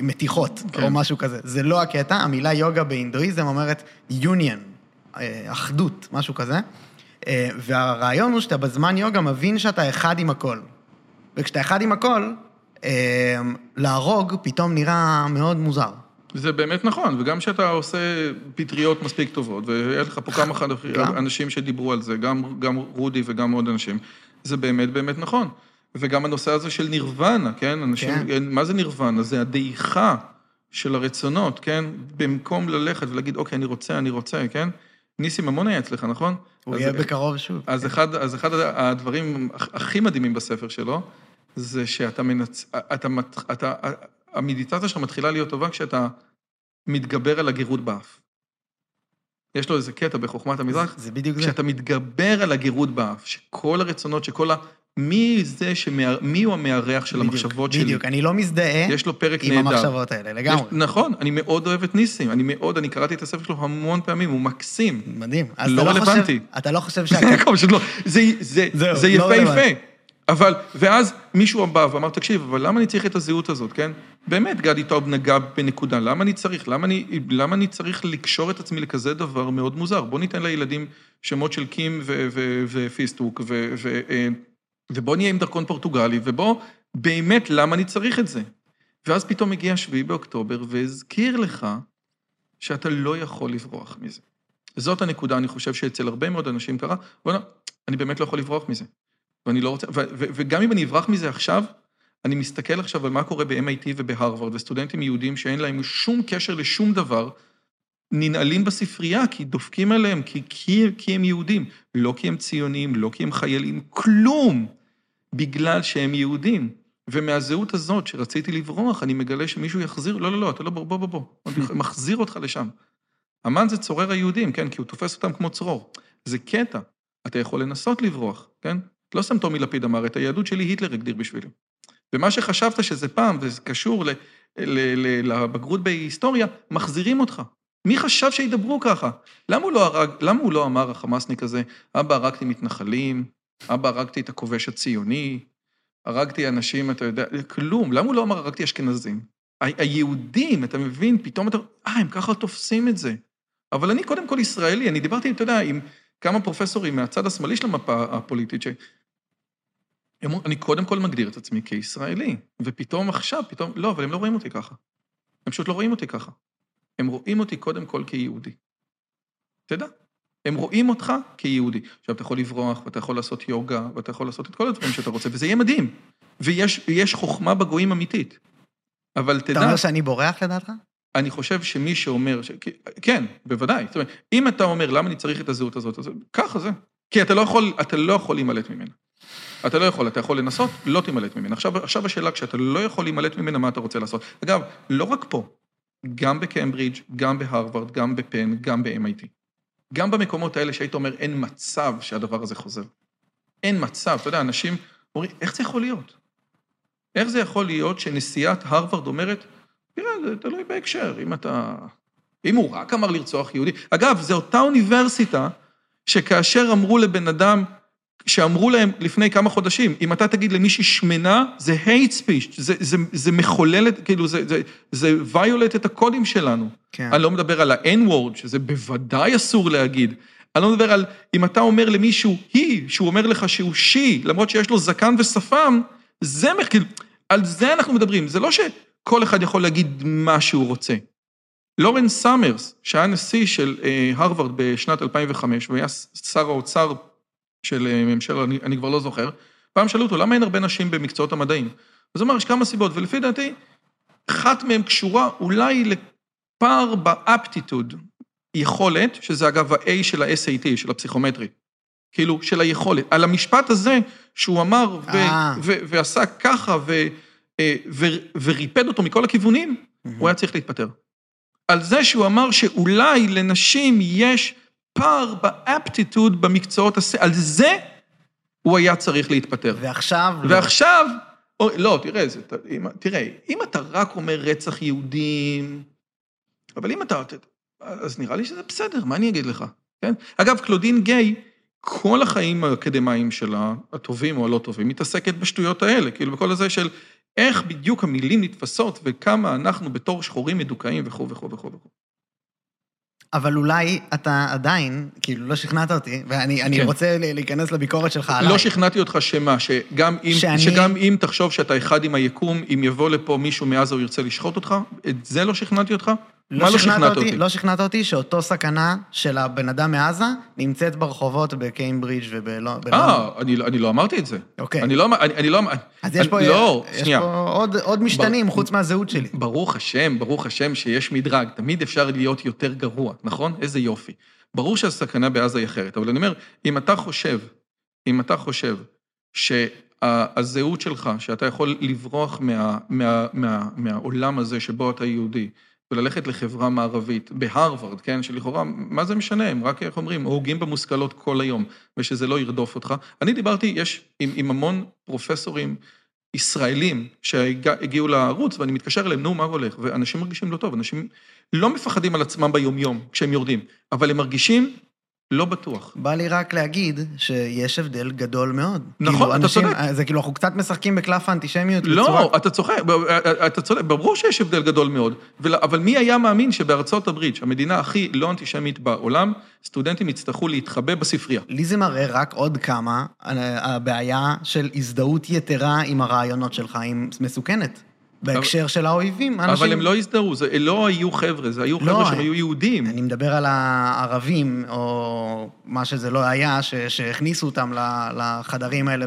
מתיחות, כן. או משהו כזה. זה לא הקטע, המילה יוגה בהינדואיזם אומרת אה, אחדות, משהו כזה. והרעיון הוא שאתה בזמן יוגה מבין שאתה אחד עם הכל. וכשאתה אחד עם הכל, להרוג פתאום נראה מאוד מוזר. זה באמת נכון, וגם כשאתה עושה פטריות מספיק טובות, והיה לך פה כמה. אנשים שדיברו על זה, גם, גם רודי וגם עוד אנשים, זה באמת באמת נכון. וגם הנושא הזה של נירוונה, כן? אנשים, כן. מה זה נירוונה? זה הדעיכה של הרצונות, כן? במקום ללכת ולהגיד, אוקיי, אני רוצה, אני רוצה, כן? ניסים ממון היה אצלך, נכון? הוא יהיה בקרוב שוב. אז אחד, אז אחד הדברים הכי מדהימים בספר שלו, זה שאתה מנצ... אתה, מת- אתה, המדיטציה שלך מתחילה להיות טובה כשאתה מתגבר על הגירות באף. יש לו איזה קטע בחוכמת המזרח, זה בדיוק זה. כשאתה מתגבר על הגירות באף, שכל הרצונות, שכל ה... מי זה שמאר... מי הוא המארח של בדיוק, המחשבות שלי? בדיוק, אני לא מזדהה יש לו פרק עם נהדר. המחשבות האלה, לגמרי. יש, נכון, אני מאוד אוהב את ניסים, אני מאוד, אני קראתי את הספר שלו המון פעמים, הוא מקסים. מדהים. אז לא אתה חושב- רלוונטי. אתה לא חושב זה. פשוט לא, זה, זה, זהו, זה לא יפהפה. אבל, ואז מישהו בא ואמר, תקשיב, אבל למה אני צריך את הזהות הזאת, כן? באמת, גדי טאוב נגע בנקודה, למה אני צריך? למה אני, למה אני צריך לקשור את עצמי לכזה דבר מאוד מוזר? בוא ניתן לילדים שמות של קים ופיסטוק, אה, ובוא נהיה עם דרכון פורטוגלי, ובוא, באמת, למה אני צריך את זה? ואז פתאום הגיע 7 באוקטובר והזכיר לך שאתה לא יכול לברוח מזה. זאת הנקודה, אני חושב שאצל הרבה מאוד אנשים קרה, בוא'נה, אני באמת לא יכול לברוח מזה. ואני לא רוצה, ו- ו- וגם אם אני אברח מזה עכשיו, אני מסתכל עכשיו על מה קורה ב-MIT ובהרווארד, וסטודנטים יהודים שאין להם שום קשר לשום דבר, ננעלים בספרייה כי דופקים עליהם, כי, כי, כי הם יהודים. לא כי הם ציונים, לא כי הם חיילים, כלום, בגלל שהם יהודים. ומהזהות הזאת שרציתי לברוח, אני מגלה שמישהו יחזיר, לא, לא, לא, אתה לא, בוא, בוא, בוא, בוא, מחזיר אותך לשם. המן זה צורר היהודים, כן, כי הוא תופס אותם כמו צרור. זה קטע, אתה יכול לנסות לברוח, כן? לא סתם טומי לפיד אמר, את היהדות שלי היטלר הגדיר בשבילי. ומה שחשבת שזה פעם, וזה קשור ל, ל, ל, לבגרות בהיסטוריה, מחזירים אותך. מי חשב שידברו ככה? למה הוא לא הרג, למה הוא לא אמר, החמאסניק הזה, אבא, הרגתי מתנחלים, אבא, הרגתי את הכובש הציוני, הרגתי אנשים, אתה יודע, כלום. למה הוא לא אמר, הרגתי אשכנזים? היהודים, אתה מבין, פתאום אתה, אה, הם ככה תופסים את זה. אבל אני קודם כל ישראלי, אני דיברתי, אתה יודע, עם כמה פרופסורים מהצד השמאלי של המפה הפוליטית, אני קודם כל מגדיר את עצמי כישראלי, ופתאום עכשיו, פתאום, לא, אבל הם לא רואים אותי ככה. הם פשוט לא רואים אותי ככה. הם רואים אותי קודם כל כיהודי. תדע, הם רואים אותך כיהודי. עכשיו, אתה יכול לברוח, ואתה יכול לעשות יוגה, ואתה יכול לעשות את כל הדברים שאתה רוצה, וזה יהיה מדהים. ויש חוכמה בגויים אמיתית. אבל אתה תדע, אומר שאני בורח לדעתך? אני חושב שמי שאומר, ש... כן, בוודאי. זאת אומרת, אם אתה אומר, למה אני צריך את הזהות הזאת, אז ככה זה. כי אתה לא יכול, אתה לא יכול להימלט ממנה. אתה לא יכול, אתה יכול לנסות, לא תימלט ממנה. עכשיו, עכשיו השאלה, כשאתה לא יכול להימלט ממנה, מה אתה רוצה לעשות? אגב, לא רק פה, גם בקיימברידג', גם בהרווארד, גם בפן, גם ב-MIT. גם במקומות האלה שהיית אומר, אין מצב שהדבר הזה חוזר. אין מצב, אתה יודע, אנשים אומרים, איך זה יכול להיות? איך זה יכול להיות שנשיאת הרווארד אומרת, תראה, זה תלוי בהקשר, אם אתה... אם הוא רק אמר לרצוח יהודי... אגב, זו אותה אוניברסיטה שכאשר אמרו לבן אדם, שאמרו להם לפני כמה חודשים, אם אתה תגיד למישהי שמנה, זה hate speech, זה, זה, זה מחולל, את- כאילו, זה, זה, זה violate את הקודים שלנו. כן. אני לא מדבר על ה-N-word, שזה בוודאי אסור להגיד. אני לא מדבר על אם אתה אומר למישהו היא, שהוא אומר לך שהוא she, למרות שיש לו זקן ושפם, זה כאילו, על זה אנחנו מדברים. זה לא שכל אחד יכול להגיד מה שהוא רוצה. לורנס סאמרס, שהיה נשיא של אה, הרווארד בשנת 2005, והיה שר האוצר של אה, ממשלה, אני, אני כבר לא זוכר, פעם שאלו אותו, למה אין הרבה נשים במקצועות המדעים? אז הוא אמר, יש כמה סיבות, ולפי דעתי, אחת מהן קשורה אולי לפער ב aptitude, יכולת, שזה אגב ה-A של ה-SAT, של הפסיכומטרי. כאילו, של היכולת. על המשפט הזה שהוא אמר ו- אה. ו- ועשה ככה ו- אה, ו- וריפד אותו מכל הכיוונים, הוא היה צריך להתפטר. על זה שהוא אמר שאולי לנשים יש פער ב aptitude במקצועות הס... על זה הוא היה צריך להתפטר. ועכשיו... לא. ועכשיו, או, לא, תראה, זה, אם, תראה, אם אתה רק אומר רצח יהודים, אבל אם אתה, אז נראה לי שזה בסדר, מה אני אגיד לך, כן? אגב, קלודין גיי, כל החיים האקדמיים שלה, הטובים או הלא טובים, מתעסקת בשטויות האלה, כאילו בכל הזה של איך בדיוק המילים נתפסות וכמה אנחנו בתור שחורים מדוכאים וכו' וכו' וכו'. אבל אולי אתה עדיין, כאילו, לא שכנעת אותי, ואני אני כן. רוצה להיכנס לביקורת שלך עליי. לא שכנעתי אותך שמה, שגם אם, שאני- שגם אם תחשוב שאתה אחד עם היקום, אם יבוא לפה מישהו מעזה הוא ירצה לשחוט אותך, את זה לא שכנעתי אותך? מה לא שכנעת אותי? לא שכנעת אותי שאותו סכנה של הבן אדם מעזה נמצאת ברחובות בקיימברידג' ובלונדון. אה, אני, לא- אני לא אמרתי את זה. אוקיי. אני לא, אני, אני לא... אז יש פה, לא, יש שנייה. פה עוד, עוד משתנים חוץ מהזהות שלי. ברוך השם, ברוך השם שיש מדרג, תמיד אפשר להיות יותר גרוע, נכון? איזה יופי. ברור שהסכנה בעזה היא אחרת, אבל אני אומר, אם אתה חושב, אם אתה חושב שהזהות שלך, שאתה יכול לברוח מה, מה, מה, מהעולם הזה שבו אתה יהודי, וללכת לחברה מערבית, בהרווארד, כן, שלכאורה, מה זה משנה, הם רק, איך אומרים, הורגים במושכלות כל היום, ושזה לא ירדוף אותך. אני דיברתי, יש, עם, עם המון פרופסורים ישראלים שהגיעו לערוץ, ואני מתקשר אליהם, נו, מה הולך? ואנשים מרגישים לא טוב, אנשים לא מפחדים על עצמם ביומיום כשהם יורדים, אבל הם מרגישים לא בטוח. בא לי רק להגיד שיש הבדל גדול מאוד. נכון, כאילו, אתה אנשים, צודק. זה כאילו, אנחנו קצת משחקים בקלף האנטישמיות בצורה... לא, אתה צוחק, אתה צודק, ברור שיש הבדל גדול מאוד, ול- אבל מי היה מאמין שבארצות הברית, שהמדינה הכי לא אנטישמית בעולם, סטודנטים יצטרכו להתחבא בספרייה. לי זה מראה רק עוד כמה אה, הבעיה של הזדהות יתרה עם הרעיונות שלך היא מסוכנת. בהקשר של האויבים, אנשים... אבל הם לא הזדהו, זה לא היו חבר'ה, זה היו לא, חבר'ה שהם היו יהודים. אני מדבר על הערבים, או מה שזה לא היה, ש- שהכניסו אותם לחדרים האלה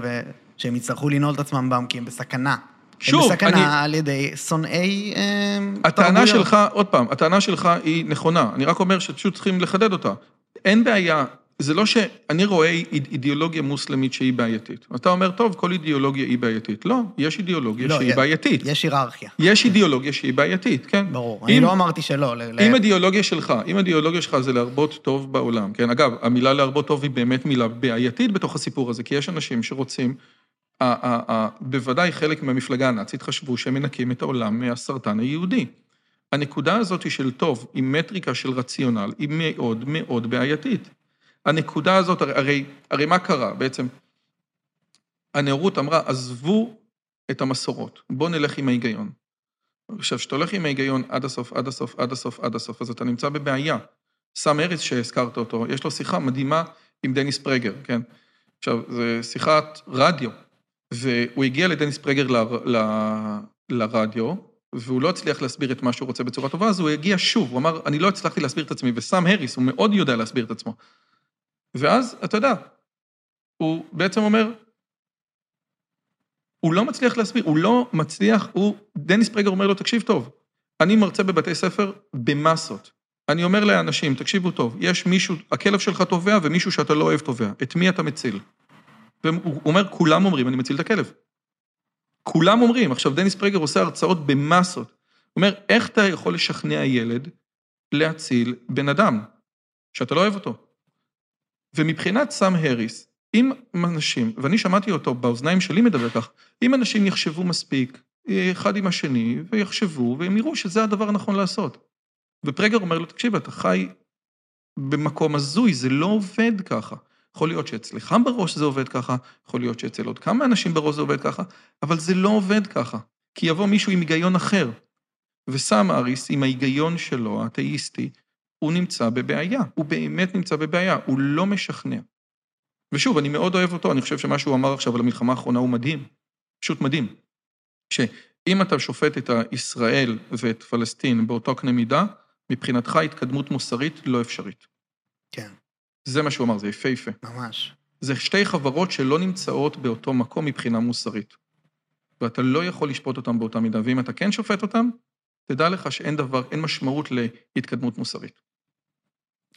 ושהם יצטרכו לנעול את עצמם בם, כי הם בסכנה. שוב, הם בסכנה אני- על ידי שונאי הטענה תרבויות. שלך, עוד פעם, הטענה שלך היא נכונה, אני רק אומר שפשוט צריכים לחדד אותה. אין בעיה, זה לא שאני רואה איד- אידיאולוגיה מוסלמית שהיא בעייתית. אתה אומר, טוב, כל אידיאולוגיה היא בעייתית. לא, יש אידיאולוגיה לא, שהיא יש- בעייתית. יש היררכיה, יש אידיאולוגיה שהיא בעייתית, כן? ברור. אם- אני לא אמרתי שלא. ל- אם אידיאולוגיה שלך, אם אידיאולוגיה שלך זה להרבות טוב בעולם, כן? אגב, המילה להרבות טוב היא באמת מילה בעייתית בתוך הסיפור הזה, כי יש אנשים שרוצים, ה- ה- ה- בוודאי חלק מהמפלגה הנאצית חשבו שהם מנקים את העולם מהסרטן היהודי. הנקודה הזאת של טוב, עם מטריקה של רציונל, היא מאוד מאוד בעייתית. הנקודה הזאת, הרי, הרי, מה קרה בעצם? הנאורות אמרה, עזבו את המסורות, בואו נלך עם ההיגיון. עכשיו, כשאתה הולך עם ההיגיון עד הסוף, עד הסוף, עד הסוף, עד הסוף, אז אתה נמצא בבעיה. סם אריס שהזכרת אותו, יש לו שיחה מדהימה עם דניס פרגר, כן? עכשיו, זו שיחת רדיו, והוא הגיע לדניס פרגר ל, ל, לרדיו, והוא לא הצליח להסביר את מה שהוא רוצה בצורה טובה, אז הוא הגיע שוב, הוא אמר, אני לא הצלחתי להסביר את עצמי, וסם הריס, הוא מאוד יודע להסביר את עצמו. ואז, אתה יודע, הוא בעצם אומר, הוא לא מצליח להסביר, הוא לא מצליח, הוא, דניס פרגר אומר לו, תקשיב טוב, אני מרצה בבתי ספר במסות. אני אומר לאנשים, תקשיבו טוב, יש מישהו, הכלב שלך טובע ומישהו שאתה לא אוהב טובע, את מי אתה מציל? והוא אומר, כולם אומרים, אני מציל את הכלב. כולם אומרים, עכשיו דניס פרגר עושה הרצאות במסות. הוא אומר, איך אתה יכול לשכנע ילד להציל בן אדם שאתה לא אוהב אותו? ומבחינת סם הריס, אם אנשים, ואני שמעתי אותו באוזניים שלי מדבר כך, אם אנשים יחשבו מספיק אחד עם השני, ויחשבו, והם יראו שזה הדבר הנכון לעשות. ופרגר אומר לו, תקשיב, אתה חי במקום הזוי, זה לא עובד ככה. יכול להיות שאצלך בראש זה עובד ככה, יכול להיות שאצל עוד כמה אנשים בראש זה עובד ככה, אבל זה לא עובד ככה. כי יבוא מישהו עם היגיון אחר. וסם אריס, עם ההיגיון שלו, האתאיסטי, הוא נמצא בבעיה. הוא באמת נמצא בבעיה, הוא לא משכנע. ושוב, אני מאוד אוהב אותו, אני חושב שמה שהוא אמר עכשיו על המלחמה האחרונה הוא מדהים. פשוט מדהים. שאם אתה שופט את ישראל ואת פלסטין באותו קנה מידה, מבחינתך התקדמות מוסרית לא אפשרית. כן, זה מה שהוא אמר, זה יפהפה. ממש. זה שתי חברות שלא נמצאות באותו מקום מבחינה מוסרית. ואתה לא יכול לשפוט אותם באותה מידה, ואם אתה כן שופט אותם, תדע לך שאין דבר, אין משמעות להתקדמות מוסרית.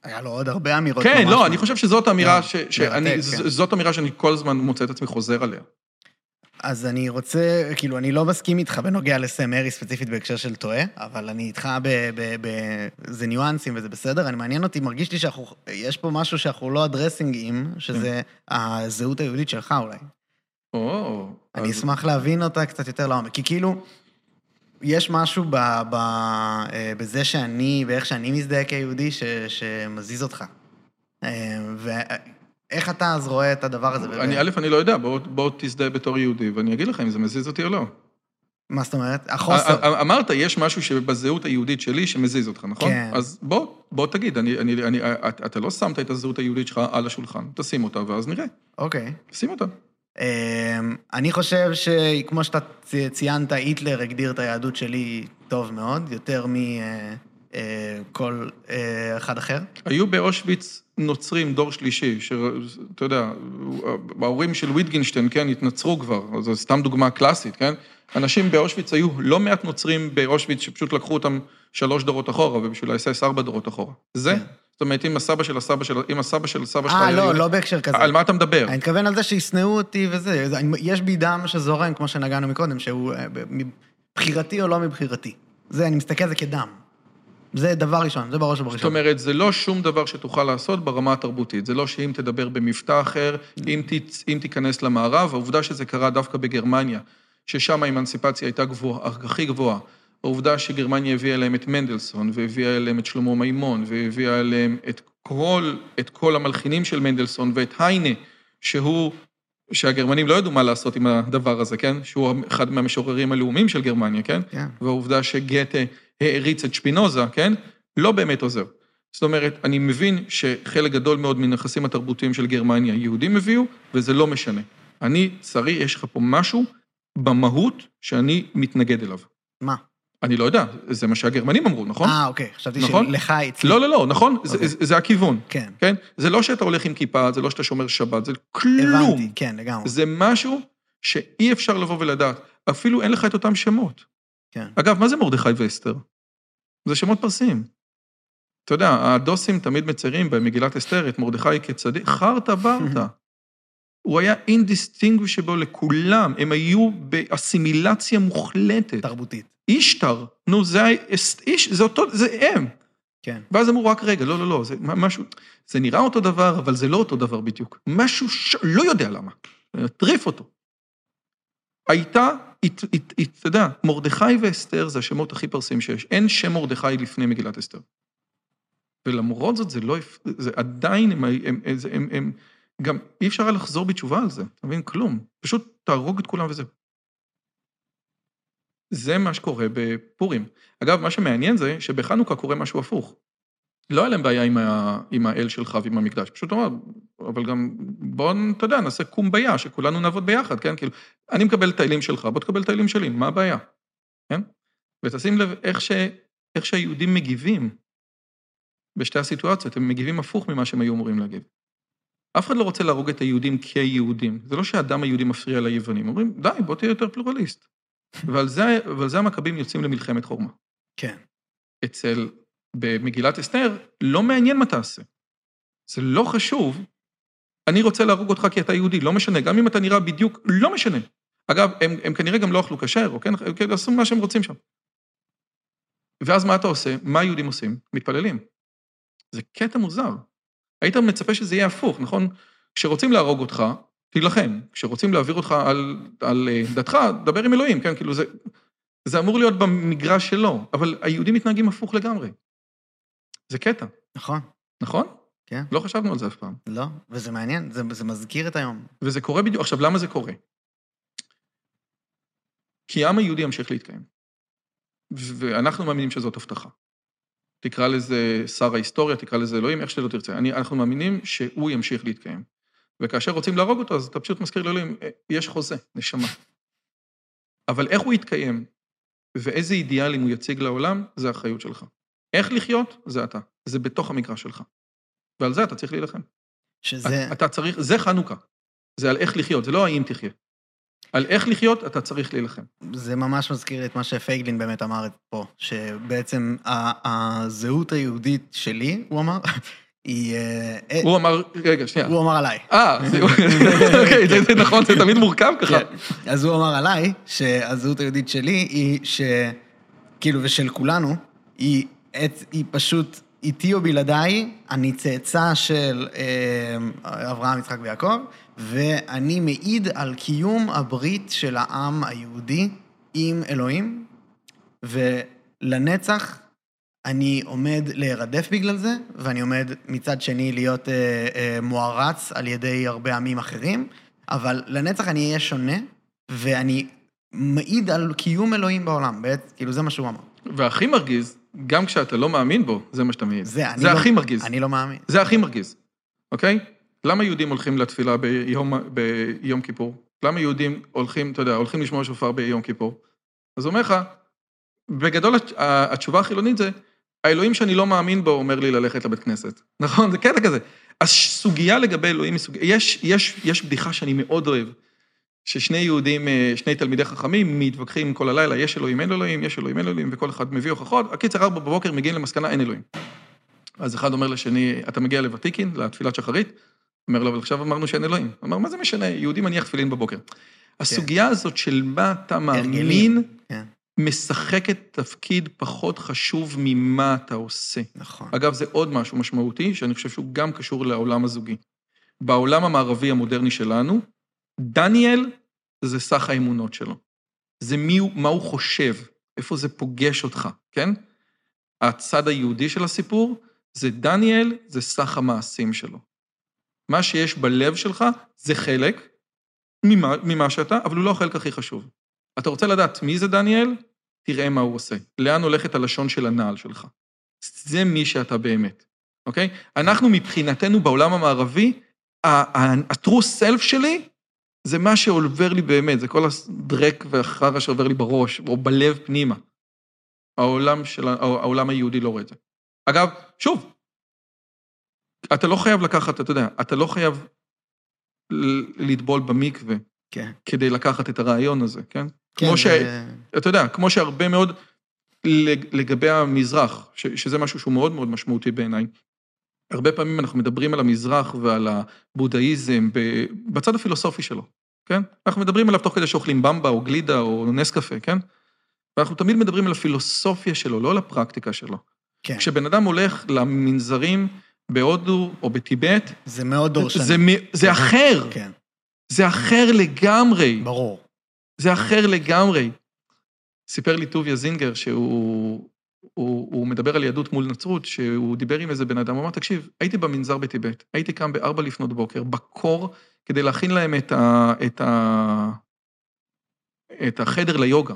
היה לו עוד הרבה אמירות. כן, לא, אני חושב שזאת אמירה כן, ש- שאני, מרתק, כן. זאת אמירה שאני כל הזמן מוצא את עצמי חוזר עליה. אז אני רוצה, כאילו, אני לא מסכים איתך בנוגע לסם ארי ספציפית בהקשר של טועה, אבל אני איתך ב... ב, ב זה ניואנסים וזה בסדר. אני מעניין אותי, מרגיש לי שאנחנו, יש פה משהו שאנחנו לא אדרסינג עם, שזה הזהות היהודית שלך אולי. או, אני אז- אשמח להבין אותה קצת יותר לעומק, כי כאילו, יש משהו ב, ב, אה, בזה שאני, באיך שאני מזדהה כיהודי, ש, שמזיז אותך. אה, ואיך אתה אז רואה את הדבר הזה? אני, א', אני לא יודע, בוא, בוא תזדהה בתור יהודי, ואני אגיד לך אם זה מזיז אותי או לא. מה זאת אומרת? החוסר. אמרת, יש משהו שבזהות היהודית שלי שמזיז אותך, נכון? כן. אז בוא, בוא תגיד, אני, אני, אני, אתה, אתה לא שמת את הזהות היהודית שלך על השולחן, תשים אותה, ואז נראה. אוקיי. שים אותה. אמ, אני חושב שכמו שאתה צי- ציינת, היטלר הגדיר את היהדות שלי טוב מאוד, יותר מכל אחד אחר. היו באושוויץ נוצרים, דור שלישי, שאתה יודע, ההורים של ויטגינשטיין, כן, התנצרו כבר, זו סתם דוגמה קלאסית, כן? אנשים באושוויץ היו לא מעט נוצרים באושוויץ שפשוט לקחו אותם שלוש דורות אחורה, ובשביל האס.אס ארבע דורות אחורה. זה? כן. זאת אומרת, אם הסבא של הסבא של, אם הסבא של סבא שלך... אה, לא, לא בהקשר כזה. על מה אתה מדבר? אני מתכוון על זה שישנאו אותי וזה. יש בי דם שזורם, כמו שנגענו מקודם, שהוא אה, מבחירתי או לא מבחירתי. זה, אני מסתכל על זה כדם. זה דבר ראשון, זה בראש זאת ובראשון. אומרת, זה לא שום דבר שתוכל לעשות ברמה התרבותית. זה לא שאם תדבר במבטא אחר, אם תיכנס למערב, העובדה שזה קרה דווקא בגרמניה, ששם האמנסיפציה הייתה גבוה, הכי גבוהה. העובדה שגרמניה הביאה אליהם את מנדלסון, והביאה אליהם את שלמה מימון, והביאה אליהם את כל, את כל המלחינים של מנדלסון, ואת היינה, שהוא, שהגרמנים לא ידעו מה לעשות עם הדבר הזה, כן? שהוא אחד מהמשוררים הלאומיים של גרמניה, כן? כן. והעובדה שגתה העריץ את שפינוזה, כן? לא באמת עוזר. זאת אומרת, אני מבין שחלק גדול מאוד מנכסים התרבותיים של גרמניה יהודים הביאו, וזה לא משנה. אני, שרי, יש לך פה משהו במהות שאני מתנגד אליו. מה? אני לא יודע, זה מה שהגרמנים אמרו, נכון? אה, אוקיי, חשבתי נכון? שלך אצלי. לא, לא, לא, נכון? אוקיי. זה, זה הכיוון, כן, כן? זה לא שאתה הולך עם כיפה, זה לא שאתה שומר שבת, זה כלום. הבנתי, כן, לגמרי. זה משהו שאי אפשר לבוא ולדעת. אפילו אין לך את אותם שמות. כן. אגב, מה זה מרדכי ואסתר? זה שמות פרסיים. אתה יודע, הדוסים תמיד מציירים במגילת אסתר את מרדכי כצדיק, חרטה ברטה. הוא היה אינדיסטינגווישבל לכולם, הם היו באסימילציה מוחלטת. תרבותית. אישטר, נו, זה, איש, זה אותו, זה הם. כן. ואז אמרו, רק רגע, לא, לא, לא, זה משהו, זה נראה אותו דבר, אבל זה לא אותו דבר בדיוק. משהו ש... לא יודע למה. טריף אותו. הייתה, אתה יודע, מרדכי ואסתר זה השמות הכי פרסיים שיש. אין שם מרדכי לפני מגילת אסתר. ולמרות זאת, זה לא, זה עדיין, הם, הם, הם, הם, הם, גם אי אפשר היה לחזור בתשובה על זה, אתה מבין? כלום. פשוט תהרוג את כולם וזהו. זה מה שקורה בפורים. אגב, מה שמעניין זה שבחנוכה קורה משהו הפוך. לא היה להם בעיה עם, ה, עם האל שלך ועם המקדש, פשוט אמר, אבל גם בואו, אתה יודע, נעשה קומביה, שכולנו נעבוד ביחד, כן? כאילו, אני מקבל את האלים שלך, בוא תקבל את האלים שלי, מה הבעיה? כן? ותשים לב איך, ש, איך שהיהודים מגיבים בשתי הסיטואציות, הם מגיבים הפוך ממה שהם היו אמורים להגיב. אף אחד לא רוצה להרוג את היהודים כיהודים. זה לא שהדם היהודי מפריע ליוונים, אומרים, די, בוא תהיה יותר פלורליסט. ועל זה, ועל זה המכבים יוצאים למלחמת חורמה. כן. אצל, במגילת אסתר, לא מעניין מה תעשה. זה לא חשוב, אני רוצה להרוג אותך כי אתה יהודי, לא משנה, גם אם אתה נראה בדיוק, לא משנה. אגב, הם, הם כנראה גם לא אכלו כשר, או כן, כאילו עשו מה שהם רוצים שם. ואז מה אתה עושה? מה היהודים עושים? מתפללים. זה קטע מוזר. היית מצפה שזה יהיה הפוך, נכון? כשרוצים להרוג אותך, תילחם. כשרוצים להעביר אותך על, על אה, דתך, דבר עם אלוהים, כן? כאילו זה, זה אמור להיות במגרש שלו, אבל היהודים מתנהגים הפוך לגמרי. זה קטע, נכון. נכון? כן. לא חשבנו על זה אף פעם. לא, וזה מעניין, זה, זה מזכיר את היום. וזה קורה בדיוק, עכשיו, למה זה קורה? כי העם היהודי ימשיך להתקיים. ואנחנו מאמינים שזאת הבטחה. תקרא לזה שר ההיסטוריה, תקרא לזה אלוהים, איך שלא תרצה. אני, אנחנו מאמינים שהוא ימשיך להתקיים. וכאשר רוצים להרוג אותו, אז אתה פשוט מזכיר לאלוהים, "אה, יש חוזה, נשמה. אבל איך הוא יתקיים, ואיזה אידיאלים הוא יציג לעולם, זה האחריות שלך. איך לחיות, זה אתה. זה בתוך המגרש שלך. ועל זה אתה צריך להילחם. שזה... אתה צריך, זה חנוכה. זה על איך לחיות, זה לא האם תחיה. על איך לחיות, אתה צריך להילחם. זה ממש מזכיר את מה שפייגלין באמת אמר פה, שבעצם הזהות היהודית שלי, הוא אמר, היא... אה, אה, הוא אמר, רגע, שנייה. הוא אמר עליי. אה, אוקיי, זה נכון, זה תמיד מורכב ככה. כן. אז הוא אמר עליי שהזהות היהודית שלי היא ש... כאילו, ושל כולנו, היא פשוט איתי או בלעדיי, אני צאצא של אה, אברהם, יצחק ויעקב, ואני מעיד על קיום הברית של העם היהודי עם אלוהים, ולנצח אני עומד להירדף בגלל זה, ואני עומד מצד שני להיות אה, אה, מוערץ על ידי הרבה עמים אחרים, אבל לנצח אני אהיה שונה, ואני מעיד על קיום אלוהים בעולם, בעצם, כאילו זה מה שהוא אמר. והכי מרגיז, גם כשאתה לא מאמין בו, זה מה שאתה מעיד. זה, זה לא, הכי מרגיז. אני לא מאמין. זה הכי מרגיז, אוקיי? למה יהודים הולכים לתפילה ביום, ביום כיפור? למה יהודים הולכים, אתה יודע, הולכים לשמוע שופר ביום כיפור? אז אומר לך, בגדול התשובה החילונית זה, האלוהים שאני לא מאמין בו אומר לי ללכת לבית כנסת. נכון? זה קטע כזה. הסוגיה לגבי אלוהים היא סוגיה, יש, יש, יש בדיחה שאני מאוד אוהב, ששני יהודים, אה, שני תלמידי חכמים מתווכחים כל הלילה, יש אלוהים, אין אלוהים, יש אלוהים, אין אלוהים, וכל אחד מביא הוכחות. הקיצר, ארבע בבוקר מגיעים למסקנה, אין אלוהים. אז אחד אומר לשני, אתה מגיע לוותיקין, לתפילת שחרית? אומר לו, אבל עכשיו אמרנו שאין אלוהים. הוא אומר, מה זה משנה, יהודי מניח תפילין בבוקר. הסוגיה הזאת של מה אתה מאמין. כן, משחקת תפקיד פחות חשוב ממה אתה עושה. נכון. אגב, זה עוד משהו משמעותי, שאני חושב שהוא גם קשור לעולם הזוגי. בעולם המערבי המודרני שלנו, דניאל זה סך האמונות שלו. זה מי הוא, מה הוא חושב, איפה זה פוגש אותך, כן? הצד היהודי של הסיפור זה דניאל, זה סך המעשים שלו. מה שיש בלב שלך זה חלק ממה, ממה שאתה, אבל הוא לא החלק הכי חשוב. אתה רוצה לדעת מי זה דניאל? תראה מה הוא עושה. לאן הולכת הלשון של הנעל שלך. זה מי שאתה באמת, אוקיי? אנחנו מבחינתנו בעולם המערבי, ה-true self שלי זה מה שעובר לי באמת, זה כל הדרק והחרא שעובר לי בראש, או בלב פנימה. העולם, של, העולם היהודי לא רואה את זה. אגב, שוב, אתה לא חייב לקחת, אתה יודע, אתה לא חייב לטבול במקווה כן. כדי לקחת את הרעיון הזה, כן? כן, כמו ש... זה- אתה יודע, כמו שהרבה מאוד לג- לגבי המזרח, ש, שזה משהו שהוא מאוד מאוד משמעותי בעיניי. הרבה פעמים אנחנו מדברים על המזרח ועל הבודהיזם בצד הפילוסופי שלו, כן? אנחנו מדברים עליו תוך כדי שאוכלים במבה או גלידה או נס קפה, כן? ואנחנו תמיד מדברים על הפילוסופיה שלו, לא על הפרקטיקה שלו. כן. כשבן אדם הולך למנזרים בהודו או בטיבט, זה מאוד דורשני. זה, זה אחר, כן, זה אחר לגמרי. ברור. זה אחר לגמרי. סיפר לי טוביה זינגר שהוא הוא, הוא מדבר על יהדות מול נצרות, שהוא דיבר עם איזה בן אדם, הוא אמר, תקשיב, הייתי במנזר בטיבט, הייתי קם בארבע לפנות בוקר, בקור, כדי להכין להם את, ה, את, ה, את החדר ליוגה,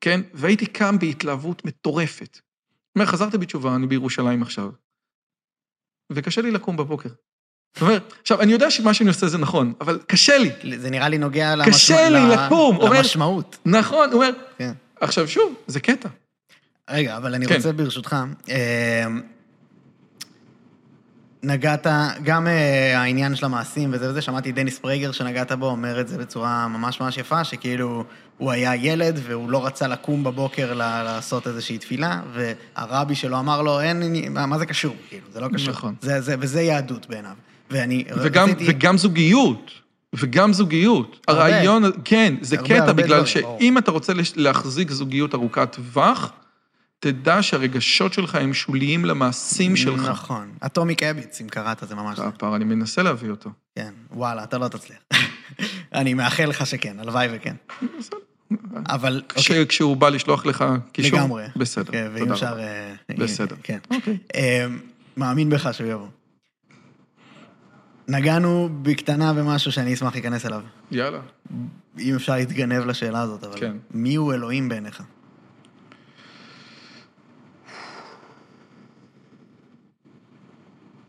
כן? והייתי קם בהתלהבות מטורפת. הוא אומר, חזרתי בתשובה, אני בירושלים עכשיו, וקשה לי לקום בבוקר. אומרת, עכשיו, אני יודע שמה שאני עושה זה נכון, אבל קשה לי. זה נראה לי נוגע קשה לי לקום, אומר- למשמעות. נכון, הוא אומר, כן. עכשיו שוב, זה קטע. רגע, אבל אני כן. רוצה ברשותך, אה, נגעת, גם אה, העניין של המעשים וזה וזה, שמעתי דניס פרייגר שנגעת בו, אומר את זה בצורה ממש ממש יפה, שכאילו הוא היה ילד והוא לא רצה לקום בבוקר לעשות איזושהי תפילה, והרבי שלו אמר לו, אין, מה זה קשור? כאילו, זה לא קשור. נכון. זה, זה, וזה יהדות בעיניו. ואני וגם, רציתי... וגם זוגיות, וגם זוגיות. הרבה. הרעיון, כן, זה הרבה, קטע, הרבה בגלל ברור. שאם אתה רוצה להחזיק זוגיות ארוכת טווח, תדע שהרגשות שלך הם שוליים למעשים שלך. נכון. אטומיק אביץ, אם קראת, זה ממש... זה. הפער, אני מנסה להביא אותו. כן, וואלה, אתה לא תצליח. אני מאחל לך שכן, הלוואי וכן. בסדר. אבל... כש- אוקיי, כשהוא בא לשלוח לך קישור, לגמרי. בסדר, כן, ואם תודה אפשר... רבה. אה, בסדר. כן. אוקיי. אה, מאמין בך שהוא יבוא. נגענו בקטנה במשהו שאני אשמח להיכנס אליו. יאללה. אם אפשר להתגנב לשאלה הזאת, אבל... כן. מי הוא אלוהים בעיניך?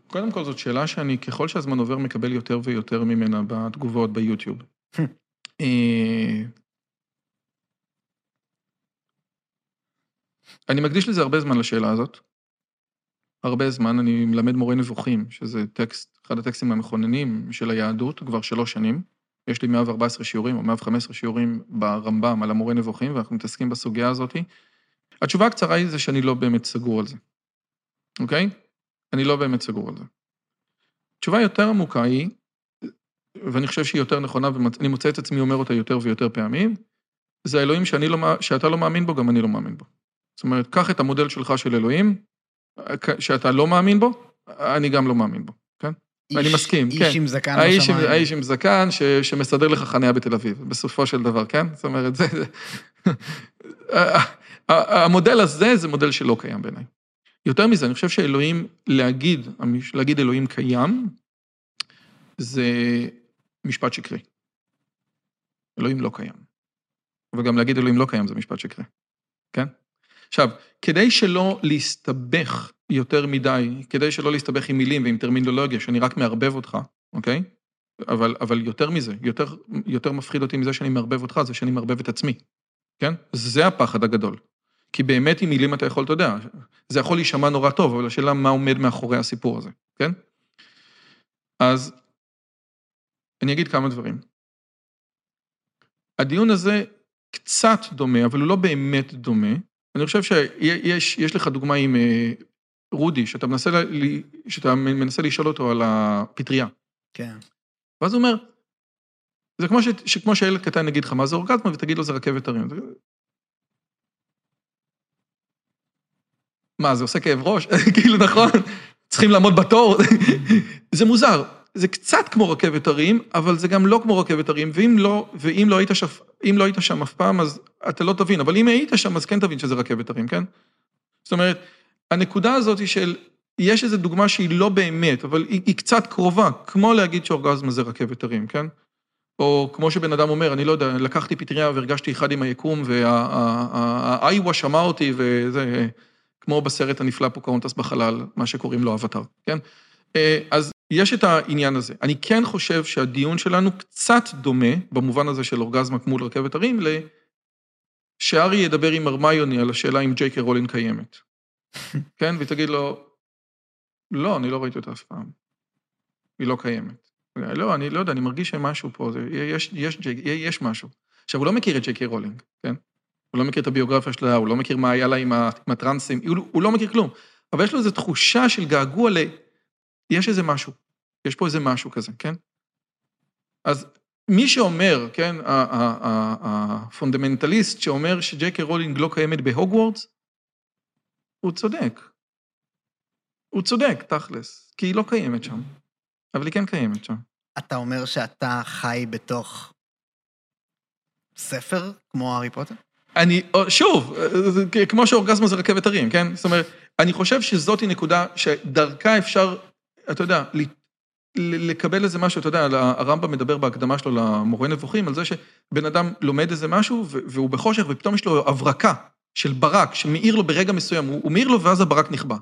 קודם כל, זאת שאלה שאני, ככל שהזמן עובר, מקבל יותר ויותר ממנה בתגובות ביוטיוב. אה, אני מקדיש לזה הרבה זמן לשאלה הזאת. הרבה זמן, אני מלמד מורה נבוכים, שזה טקסט, אחד הטקסטים המכוננים של היהדות, כבר שלוש שנים. יש לי 114 שיעורים או 115 שיעורים ברמב"ם על המורה נבוכים, ואנחנו מתעסקים בסוגיה הזאת. התשובה הקצרה היא זה שאני לא באמת סגור על זה, אוקיי? אני לא באמת סגור על זה. תשובה יותר עמוקה היא, ואני חושב שהיא יותר נכונה, ואני מוצא את עצמי אומר אותה יותר ויותר פעמים, זה האלוהים שאני לא, שאתה לא מאמין בו, גם אני לא מאמין בו. זאת אומרת, קח את המודל שלך של אלוהים, שאתה לא מאמין בו, אני גם לא מאמין בו, ואני מסכים, איש כן. איש עם זקן האיש בשמיים. האיש עם זקן ש, שמסדר לך חניה בתל אביב, בסופו של דבר, כן? זאת אומרת. זה המודל הזה זה מודל שלא קיים בעיניי. יותר מזה, אני חושב שאלוהים, להגיד, להגיד אלוהים קיים, זה משפט שקרי. אלוהים לא קיים. וגם להגיד אלוהים לא קיים זה משפט שקרי, כן? עכשיו, כדי שלא להסתבך יותר מדי, כדי שלא להסתבך עם מילים ועם טרמינולוגיה, שאני רק מערבב אותך, אוקיי? אבל, אבל יותר מזה, יותר, יותר מפחיד אותי מזה שאני מערבב אותך, זה שאני מערבב את עצמי, כן? זה הפחד הגדול. כי באמת עם מילים אתה יכול, אתה יודע, זה יכול להישמע נורא טוב, אבל השאלה מה עומד מאחורי הסיפור הזה, כן? אז אני אגיד כמה דברים. הדיון הזה קצת דומה, אבל הוא לא באמת דומה. אני חושב שיש לך דוגמה עם אה, רודי, שאתה מנסה, שאתה מנסה לשאול אותו על הפטריה. כן. ואז הוא אומר, זה כמו, ש, שכמו שילד קטן יגיד לך מה זה אורגזמה, ותגיד לו זה רכבת הרים. מה, זה עושה כאב ראש? כאילו, נכון? צריכים לעמוד בתור? זה מוזר. זה קצת כמו רכבת הרים, אבל זה גם לא כמו רכבת הרים, ואם לא, ואם לא היית, שף, לא היית שם אף פעם, אז אתה לא תבין, אבל אם היית שם, אז כן תבין שזה רכבת הרים, כן? זאת אומרת, הנקודה הזאת היא של, יש איזו דוגמה שהיא לא באמת, אבל היא, היא קצת קרובה, כמו להגיד שאורגזמה זה רכבת הרים, כן? או כמו שבן אדם אומר, אני לא יודע, לקחתי פטריה והרגשתי אחד עם היקום, והאיווה שמע אותי, וזה כמו בסרט הנפלא פוקהונטס בחלל, מה שקוראים לו אבטר, כן? אז יש את העניין הזה. אני כן חושב שהדיון שלנו קצת דומה, במובן הזה של אורגזמה כמו לרכבת הרים, שארי ידבר עם הרמיוני על השאלה אם ג'יי קיי רולין קיימת. כן? ותגיד לו, לא, אני לא ראיתי אותה אף פעם. היא לא קיימת. לא, אני לא יודע, אני מרגיש שמשהו פה, זה, יש, יש, יש, יש משהו. עכשיו, הוא לא מכיר את ג'יי קיי רולינג, כן? הוא לא מכיר את הביוגרפיה שלה, הוא לא מכיר מה היה לה עם הטרנסים, הוא, הוא לא מכיר כלום. אבל יש לו איזו תחושה של געגוע ל... יש איזה משהו, יש פה איזה משהו כזה, כן? אז מי שאומר, כן, הפונדמנטליסט שאומר שג'יי קיי רולינג לא קיימת בהוגוורטס, הוא צודק. הוא צודק, תכלס, כי היא לא קיימת שם, אבל היא כן קיימת שם. אתה אומר שאתה חי בתוך ספר כמו הארי פוטר? אני, שוב, כמו שאורגזמה זה רכבת הרים, כן? זאת אומרת, אני חושב שזאתי נקודה שדרכה אפשר, אתה יודע, לקבל איזה משהו, אתה יודע, הרמב"ם מדבר בהקדמה שלו למורה נבוכים, על זה שבן אדם לומד איזה משהו והוא בחושך ופתאום יש לו הברקה של ברק שמאיר לו ברגע מסוים, הוא מאיר לו ואז הברק נכבה.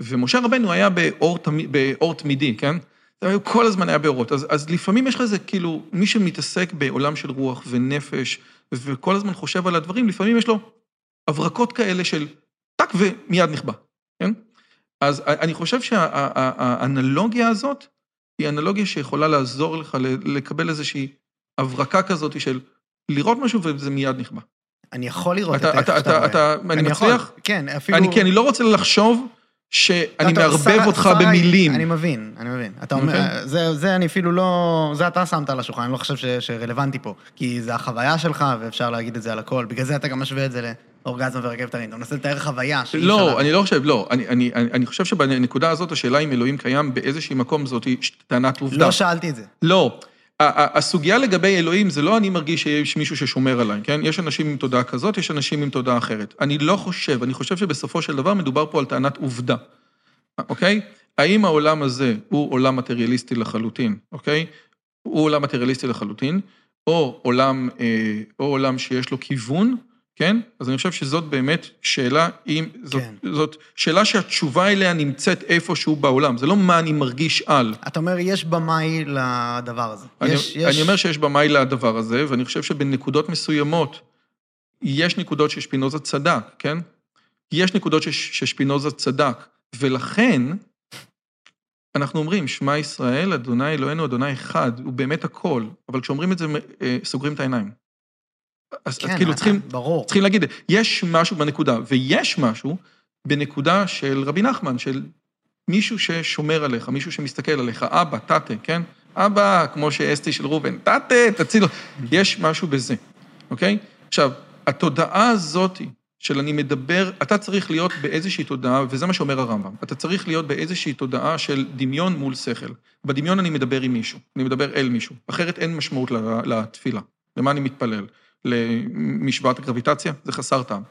ומשה רבנו היה באור, באור תמידי, כן? הוא כל הזמן היה באורות. אז, אז לפעמים יש לך איזה, כאילו, מי שמתעסק בעולם של רוח ונפש, וכל הזמן חושב על הדברים, לפעמים יש לו הברקות כאלה של טאק ומיד נכבה, כן? אז אני חושב שהאנלוגיה הזאת, היא אנלוגיה שיכולה לעזור לך לקבל איזושהי הברקה כזאת של לראות משהו וזה מיד נכבה. אני יכול לראות אתה, את איך שאתה רואה. אתה, אני מצליח? יכול, כן, אפילו... אני, כי אני לא רוצה לחשוב שאני מערבב אותך במילים. אני מבין, אני מבין. אתה אומר, אוקיי. זה, זה אני אפילו לא... זה אתה שמת על השולחן, אני לא חושב ש, שרלוונטי פה. כי זה החוויה שלך, ואפשר להגיד את זה על הכל. בגלל זה אתה גם משווה את זה לאורגזמה ורכבת הרים. אתה מנסה לתאר חוויה אפשר... לא, אני לא חושב, לא. אני, אני, אני, אני חושב שבנקודה הזאת, השאלה אם אלוהים קיים באיזשהי מקום, זאת טענת עובדה. לא שאלתי את זה. לא. הסוגיה לגבי אלוהים, זה לא אני מרגיש שיש מישהו ששומר עליי, כן? יש אנשים עם תודעה כזאת, יש אנשים עם תודעה אחרת. אני לא חושב, אני חושב שבסופו של דבר מדובר פה על טענת עובדה, אוקיי? האם העולם הזה הוא עולם מטריאליסטי לחלוטין, אוקיי? הוא עולם מטריאליסטי לחלוטין, או עולם, אה, או עולם שיש לו כיוון, כן? אז אני חושב שזאת באמת שאלה, אם, זאת, כן. זאת שאלה שהתשובה אליה נמצאת איפשהו בעולם, זה לא מה אני מרגיש על. אתה אומר, יש במאי לדבר הזה. אני, יש, אני אומר שיש במאי לדבר הזה, ואני חושב שבנקודות מסוימות, יש נקודות ששפינוזה צדק, כן? יש נקודות שש, ששפינוזה צדק, ולכן אנחנו אומרים, שמע ישראל, אדוני אלוהינו, אדוני אחד, הוא באמת הכל, אבל כשאומרים את זה, אה, סוגרים את העיניים. אז, כן, כאילו צריכים, ברור. צריכים להגיד, יש משהו בנקודה, ויש משהו בנקודה של רבי נחמן, של מישהו ששומר עליך, מישהו שמסתכל עליך, אבא, תתה, כן? אבא, כמו שאסתי של ראובן, תתה, תציל, יש משהו בזה, אוקיי? עכשיו, התודעה הזאתי של אני מדבר, אתה צריך להיות באיזושהי תודעה, וזה מה שאומר הרמב"ם, אתה צריך להיות באיזושהי תודעה של דמיון מול שכל. בדמיון אני מדבר עם מישהו, אני מדבר אל מישהו, אחרת אין משמעות לתפילה. למה אני מתפלל? למשוואת הגרביטציה? זה חסר טעם.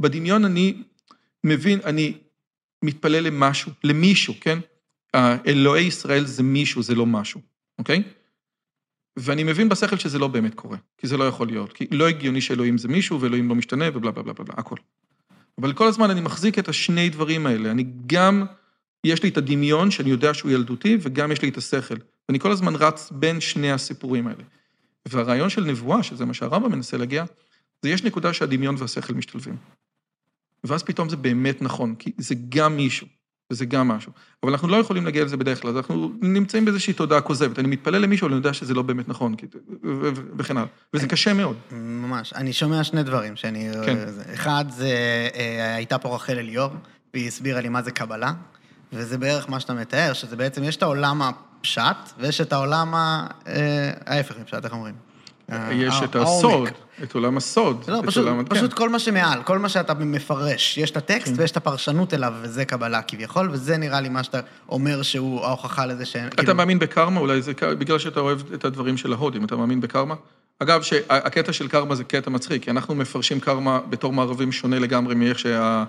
בדמיון אני מבין, אני מתפלל למשהו, למישהו, כן? אלוהי ישראל זה מישהו, זה לא משהו, אוקיי? ואני מבין בשכל שזה לא באמת קורה, כי זה לא יכול להיות, כי לא הגיוני שאלוהים זה מישהו ואלוהים לא משתנה ובלה בלה בלה בלה, הכל. אבל כל הזמן אני מחזיק את השני דברים האלה, אני גם, יש לי את הדמיון שאני יודע שהוא ילדותי, וגם יש לי את השכל. ואני כל הזמן רץ בין שני הסיפורים האלה. והרעיון של נבואה, שזה מה שהרמב"ם מנסה להגיע, זה יש נקודה שהדמיון והשכל משתלבים. ואז פתאום זה באמת נכון, כי זה גם מישהו. וזה גם משהו. אבל אנחנו לא יכולים להגיע לזה בדרך כלל, אז אנחנו נמצאים באיזושהי תודעה כוזבת. אני מתפלל למישהו, אבל אני יודע שזה לא באמת נכון, וכן הלאה. וזה קשה מאוד. ממש. אני שומע שני דברים שאני... כן. אחד, זה אה, הייתה פה רחל אליאור, והיא הסבירה לי מה זה קבלה, וזה בערך מה שאתה מתאר, שזה בעצם, יש את העולם הפשט, ויש את העולם ה... אה, ההפך מפשט, איך אומרים? יש את הסוד, את עולם הסוד. לא, פשוט, עולם... פשוט כן. כל מה שמעל, כל מה שאתה מפרש. יש את הטקסט כן. ויש את הפרשנות אליו, וזה קבלה כביכול, וזה נראה לי מה שאתה אומר שהוא ההוכחה לזה ש... אתה כאילו... מאמין בקרמה? אולי זה בגלל שאתה אוהב את הדברים של ההודים, אתה מאמין בקרמה? אגב, שהקטע של קרמה זה קטע מצחיק, כי אנחנו מפרשים קרמה בתור מערבים שונה לגמרי מאיך שה...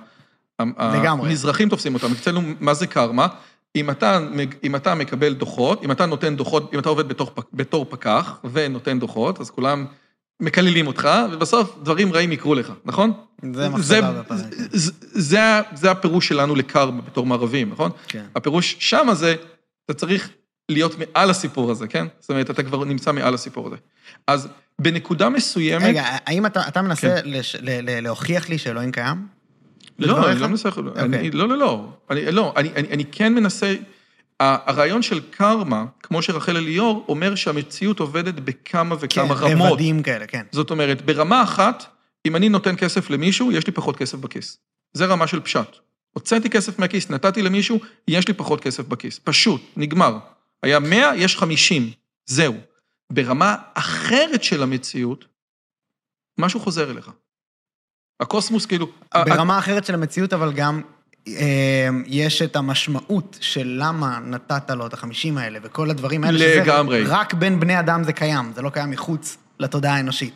לגמרי. המזרחים תופסים אותם. אצלנו, מה זה קרמה? אם אתה, אם אתה מקבל דוחות, אם אתה נותן דוחות, אם אתה עובד בתור, בתור פקח ונותן דוחות, אז כולם מקללים אותך, ובסוף דברים רעים יקרו לך, נכון? זה מחשבה בפרק. זה, זה, זה הפירוש שלנו לקרמה בתור מערבים, נכון? כן. הפירוש שמה זה, אתה צריך להיות מעל הסיפור הזה, כן? זאת אומרת, אתה כבר נמצא מעל הסיפור הזה. אז בנקודה מסוימת... רגע, האם אתה, אתה מנסה כן. לש, ל, ל, להוכיח לי שאלוהים קיים? לא, אני לא מנסה... אוקיי. לא, לא, לא. אני, לא, אני, אני, אני כן מנסה... הרעיון של קרמה, כמו שרחל אליאור, אומר שהמציאות עובדת בכמה וכמה כן, רמות. כן, רבדים כאלה, כן. זאת אומרת, ברמה אחת, אם אני נותן כסף למישהו, יש לי פחות כסף בכיס. זה רמה של פשט. הוצאתי כסף מהכיס, נתתי למישהו, יש לי פחות כסף בכיס. פשוט, נגמר. היה 100, יש 50. זהו. ברמה אחרת של המציאות, משהו חוזר אליך. הקוסמוס כאילו... ברמה אחרת של המציאות, אבל גם אה, יש את המשמעות של למה נתת לו את החמישים האלה, וכל הדברים האלה, לגמרי. שזה רק בין בני אדם זה קיים, זה לא קיים מחוץ לתודעה האנושית.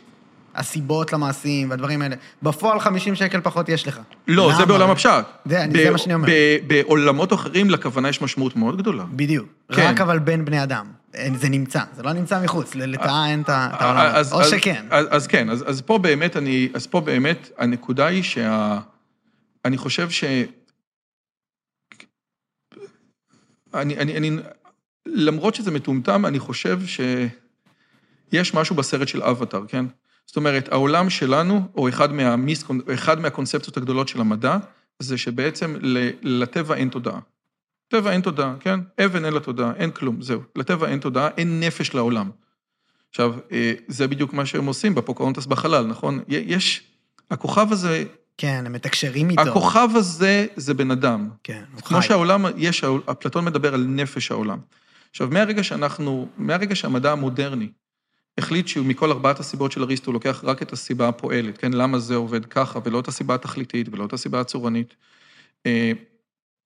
הסיבות למעשים והדברים האלה. בפועל 50 שקל פחות יש לך. לא, למה? זה בעולם הפשט. זה, ב- זה מה שאני אומר. בעולמות אחרים לכוונה יש משמעות מאוד גדולה. בדיוק. כן. רק אבל בין בני אדם. זה נמצא, זה לא נמצא מחוץ, לטאה אין את העולם הזה. או שכן. אז, אז כן, אז, אז פה באמת אני, אז פה באמת הנקודה היא שה... אני חושב ש... אני, אני, אני, למרות שזה מטומטם, אני חושב שיש משהו בסרט של אבטאר, כן? זאת אומרת, העולם שלנו, או אחד, מהמיס, אחד מהקונספציות הגדולות של המדע, זה שבעצם לטבע אין תודעה. לטבע אין תודעה, כן? אבן אין לה תודעה, אין כלום, זהו. לטבע אין תודעה, אין נפש לעולם. עכשיו, אה, זה בדיוק מה שהם עושים בפוקהונטס בחלל, נכון? יש, הכוכב הזה... כן, הם מתקשרים איתו. הכוכב הזה זה בן אדם. כן, הוא חי. כמו שהעולם, יש, אפלטון מדבר על נפש העולם. עכשיו, מהרגע שאנחנו, מהרגע שהמדע המודרני החליט שהוא מכל ארבעת הסיבות של אריסטו לוקח רק את הסיבה הפועלת, כן? למה זה עובד ככה, ולא את הסיבה התכליתית, ולא את הסיבה הצורנית.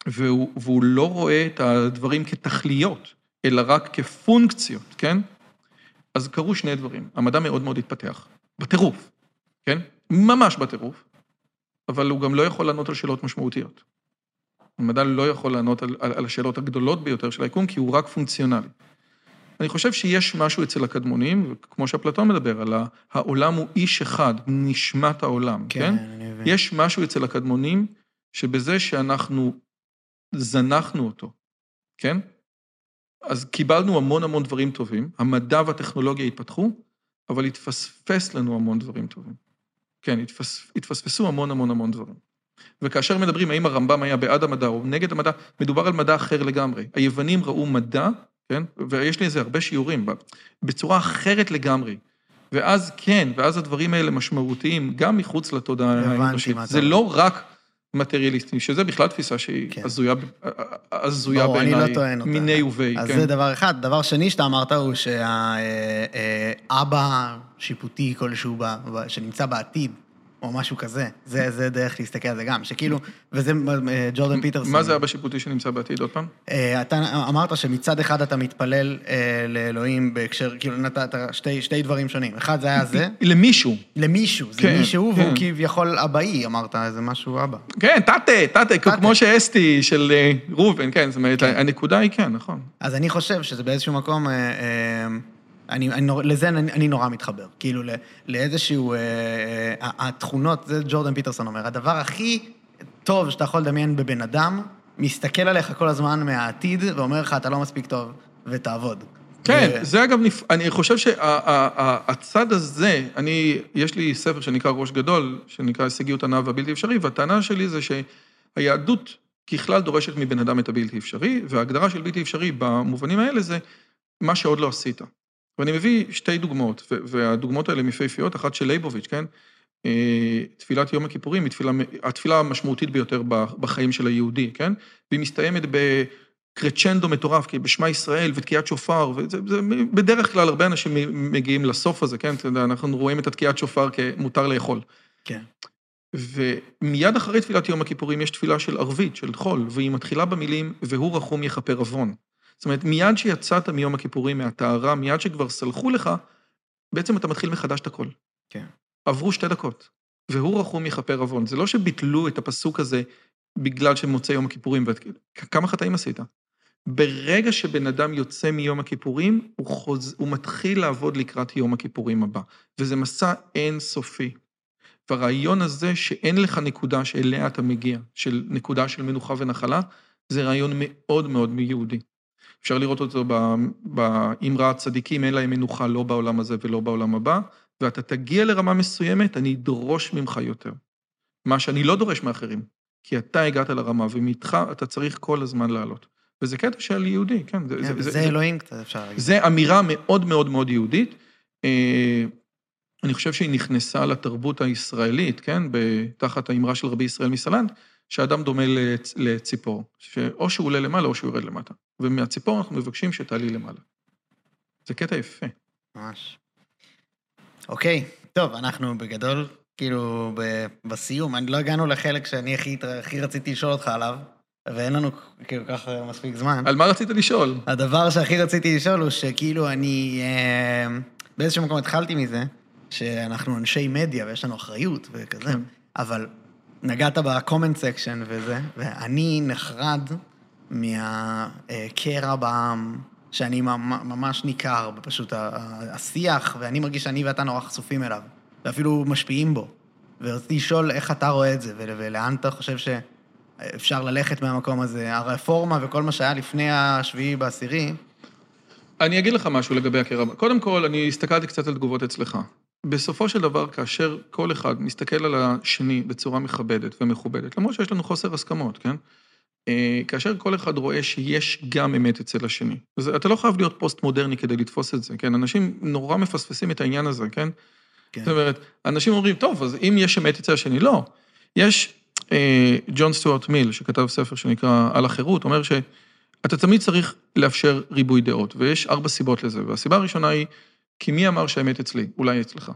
והוא, והוא לא רואה את הדברים כתכליות, אלא רק כפונקציות, כן? אז קרו שני דברים. המדע מאוד מאוד התפתח, בטירוף, כן? ממש בטירוף, אבל הוא גם לא יכול לענות על שאלות משמעותיות. המדע לא יכול לענות על, על, על השאלות הגדולות ביותר של היקום, כי הוא רק פונקציונלי. אני חושב שיש משהו אצל הקדמונים, כמו שאפלטון מדבר, על העולם הוא איש אחד, נשמת העולם, כן? כן. יש משהו אצל הקדמונים, שבזה שאנחנו זנחנו אותו, כן? אז קיבלנו המון המון דברים טובים, המדע והטכנולוגיה התפתחו, אבל התפספס לנו המון דברים טובים. כן, התפס, התפספסו המון המון המון דברים. וכאשר מדברים האם הרמב"ם היה בעד המדע או נגד המדע, מדובר על מדע אחר לגמרי. היוונים ראו מדע כן? ויש לי איזה הרבה שיעורים, בצורה אחרת לגמרי. ואז כן, ואז הדברים האלה משמעותיים, גם מחוץ לתודעה האנושית. זה לא רק מטריאליסטי, שזה בכלל תפיסה שהיא כן. הזויה, הזויה ברור, לא בעיניי, טוען אותה. מיני ובי, אז כן. זה דבר אחד. דבר שני שאתה אמרת הוא שהאבא שיפוטי כלשהו ב- ב- שנמצא בעתיד, או משהו כזה, זה, זה דרך להסתכל על זה גם, שכאילו, וזה אה, ג'ורדן פיטרסון. מה זה אבא שיפוטי שנמצא בעתיד עוד פעם? אה, אתה אמרת שמצד אחד אתה מתפלל אה, לאלוהים בהקשר, כאילו נתת שתי, שתי דברים שונים. אחד זה היה זה, למישהו. למישהו, זה כן, מישהו, כן. והוא כביכול אבאי, אמרת, זה משהו אבא. כן, טאטה, טאטה. כמו שאסתי של ראובן, כן, זאת אומרת, כן. הנקודה היא כן, נכון. אז אני חושב שזה באיזשהו מקום, אני, אני, לזה אני, אני נורא מתחבר. כאילו, ל- לאיזשהו... אה, אה, התכונות, זה ג'ורדן פיטרסון אומר, הדבר הכי טוב שאתה יכול לדמיין בבן אדם, מסתכל עליך כל הזמן מהעתיד ואומר לך, אתה לא מספיק טוב, ותעבוד. כן, ו- זה אגב, נפ- אני חושב שהצד הזה, אני, יש לי ספר שנקרא ראש גדול, שנקרא הישגיות הנאה והבלתי אפשרי, והטענה שלי זה שהיהדות ככלל דורשת מבן אדם את הבלתי אפשרי, וההגדרה של בלתי אפשרי במובנים האלה זה מה שעוד לא עשית. ואני מביא שתי דוגמאות, והדוגמאות האלה מפהפיות, אחת של לייבוביץ', כן? אה, תפילת יום הכיפורים היא תפילה, התפילה המשמעותית ביותר בחיים של היהודי, כן? והיא מסתיימת בקרצ'נדו מטורף, כי בשמע ישראל ותקיעת שופר, וזה זה, בדרך כלל הרבה אנשים מגיעים לסוף הזה, כן? אתה יודע, אנחנו רואים את התקיעת שופר כמותר לאכול. כן. ומיד אחרי תפילת יום הכיפורים יש תפילה של ערבית, של חול, והיא מתחילה במילים, והוא רחום יכפר עוון. זאת אומרת, מיד שיצאת מיום הכיפורים, מהטהרה, מיד שכבר סלחו לך, בעצם אתה מתחיל מחדש את הכל. כן. עברו שתי דקות, והוא רחום יכפר עוון. זה לא שביטלו את הפסוק הזה בגלל שמוצא יום הכיפורים, כמה חטאים עשית? ברגע שבן אדם יוצא מיום הכיפורים, הוא, חוז... הוא מתחיל לעבוד לקראת יום הכיפורים הבא, וזה מסע אינסופי. והרעיון הזה שאין לך נקודה שאליה אתה מגיע, של נקודה של מנוחה ונחלה, זה רעיון מאוד מאוד מיהודי. אפשר לראות אותו באמרה הצדיקים, אין להם מנוחה לא בעולם הזה ולא בעולם הבא, ואתה תגיע לרמה מסוימת, אני אדרוש ממך יותר. מה שאני לא דורש מאחרים, כי אתה הגעת לרמה, ומאיתך אתה צריך כל הזמן לעלות. וזה קטע של יהודי, כן. זה, כן, זה, וזה זה, אלוהים קצת, אפשר להגיד. זה אמירה מאוד מאוד מאוד יהודית. אה, אני חושב שהיא נכנסה לתרבות הישראלית, כן, תחת האמרה של רבי ישראל מסלנט, שאדם דומה לצ- לציפור, שאו שהוא עולה למעלה או שהוא יורד למטה. ומהציפור אנחנו מבקשים שתעלי למעלה. זה קטע יפה. ממש. אוקיי, טוב, אנחנו בגדול, כאילו, ב- בסיום, אני לא הגענו לחלק שאני הכי, הכי רציתי לשאול אותך עליו, ואין לנו כאילו ככה מספיק זמן. על מה רצית לשאול? הדבר שהכי רציתי לשאול הוא שכאילו אני אה, באיזשהו מקום התחלתי מזה, שאנחנו אנשי מדיה ויש לנו אחריות וכזה, כן. אבל נגעת ב-comment section וזה, ואני נחרד מהקרע בעם, שאני ממ- ממש ניכר, פשוט השיח, ואני מרגיש שאני ואתה נורא חשופים אליו, ואפילו משפיעים בו. ורציתי לשאול איך אתה רואה את זה, ול- ולאן אתה חושב שאפשר ללכת מהמקום הזה. הרפורמה וכל מה שהיה לפני השביעי בעשירי, אני אגיד לך משהו לגבי הקרע. קודם כל, אני הסתכלתי קצת על תגובות אצלך. בסופו של דבר, כאשר כל אחד מסתכל על השני בצורה מכבדת ומכובדת, למרות שיש לנו חוסר הסכמות, כן? אה, כאשר כל אחד רואה שיש גם אמת אצל השני. אז אתה לא חייב להיות פוסט-מודרני כדי לתפוס את זה, כן? אנשים נורא מפספסים את העניין הזה, כן? כן. זאת אומרת, אנשים אומרים, טוב, אז אם יש אמת אצל השני, לא. יש, אה, ג'ון סטוארט מיל, שכתב ספר שנקרא על החירות, אומר שאתה תמיד צריך לאפשר ריבוי דעות, ויש ארבע סיבות לזה, והסיבה הראשונה היא, כי מי אמר שהאמת אצלי? אולי אצלך.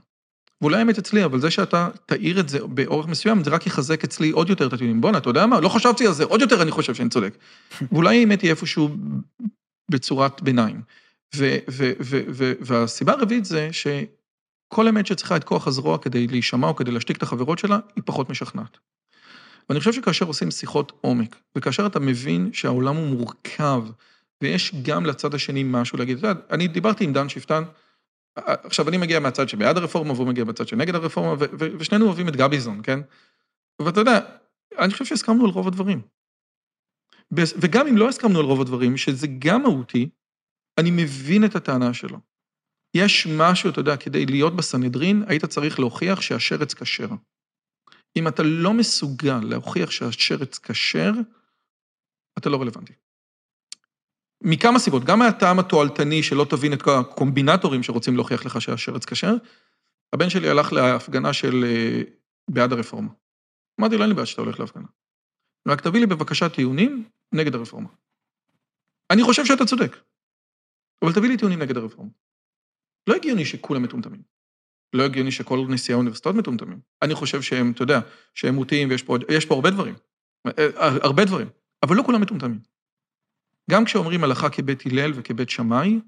ואולי האמת אצלי, אבל זה שאתה תאיר את זה באורך מסוים, זה רק יחזק אצלי עוד יותר את הטיעונים. בואנה, אתה יודע מה? לא חשבתי על זה, עוד יותר אני חושב שאני צודק. ואולי האמת היא איפשהו בצורת ביניים. ו- ו- ו- ו- והסיבה הרביעית זה שכל אמת שצריכה את כוח הזרוע כדי להישמע או כדי להשתיק את החברות שלה, היא פחות משכנעת. ואני חושב שכאשר עושים שיחות עומק, וכאשר אתה מבין שהעולם הוא מורכב, ויש גם לצד השני משהו להגיד, אתה יודע, אני דיברתי עם דן שפטן, עכשיו אני מגיע מהצד שבעד הרפורמה, והוא מגיע מהצד שנגד הרפורמה, ושנינו אוהבים את גביזון, כן? ואתה יודע, אני חושב שהסכמנו על רוב הדברים. וגם אם לא הסכמנו על רוב הדברים, שזה גם מהותי, אני מבין את הטענה שלו. יש משהו, אתה יודע, כדי להיות בסנהדרין, היית צריך להוכיח שהשרץ כשר. אם אתה לא מסוגל להוכיח שהשרץ כשר, אתה לא רלוונטי. מכמה סיבות, גם מהטעם התועלתני שלא תבין את כל הקומבינטורים שרוצים להוכיח לך שהשרץ כשר, הבן שלי הלך להפגנה של אה, בעד הרפורמה. אמרתי לו, אין לי בעיה שאתה הולך להפגנה. רק תביא לי בבקשה טיעונים נגד הרפורמה. אני חושב שאתה צודק, אבל תביא לי טיעונים נגד הרפורמה. לא הגיוני שכולם מטומטמים. לא הגיוני שכל נשיאי האוניברסיטאות מטומטמים. אני חושב שהם, אתה יודע, שהם מוטים ויש פה, פה הרבה דברים. אה, הרבה דברים, אבל לא כולם מטומטמים. גם כשאומרים הלכה כבית הלל וכבית שמאי,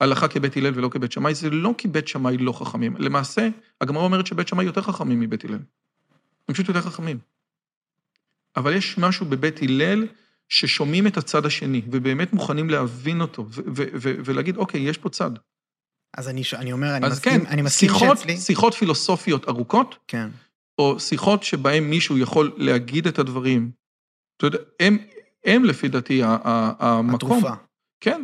הלכה כבית הלל ולא כבית שמאי, זה לא כי בית שמאי לא חכמים. למעשה, הגמרא אומרת שבית שמאי יותר חכמים מבית הלל. הם פשוט יותר חכמים. אבל יש משהו בבית הלל ששומעים את הצד השני, ובאמת מוכנים להבין אותו, ולהגיד, אוקיי, יש פה צד. אז אני, אני אומר, אני מסכים, כן, אני מסכים שיחות, שאצלי... שיחות פילוסופיות ארוכות, כן. או שיחות שבהן מישהו יכול להגיד את הדברים, אתה יודע, הם, הם לפי דעתי המקום. התרופה. כן.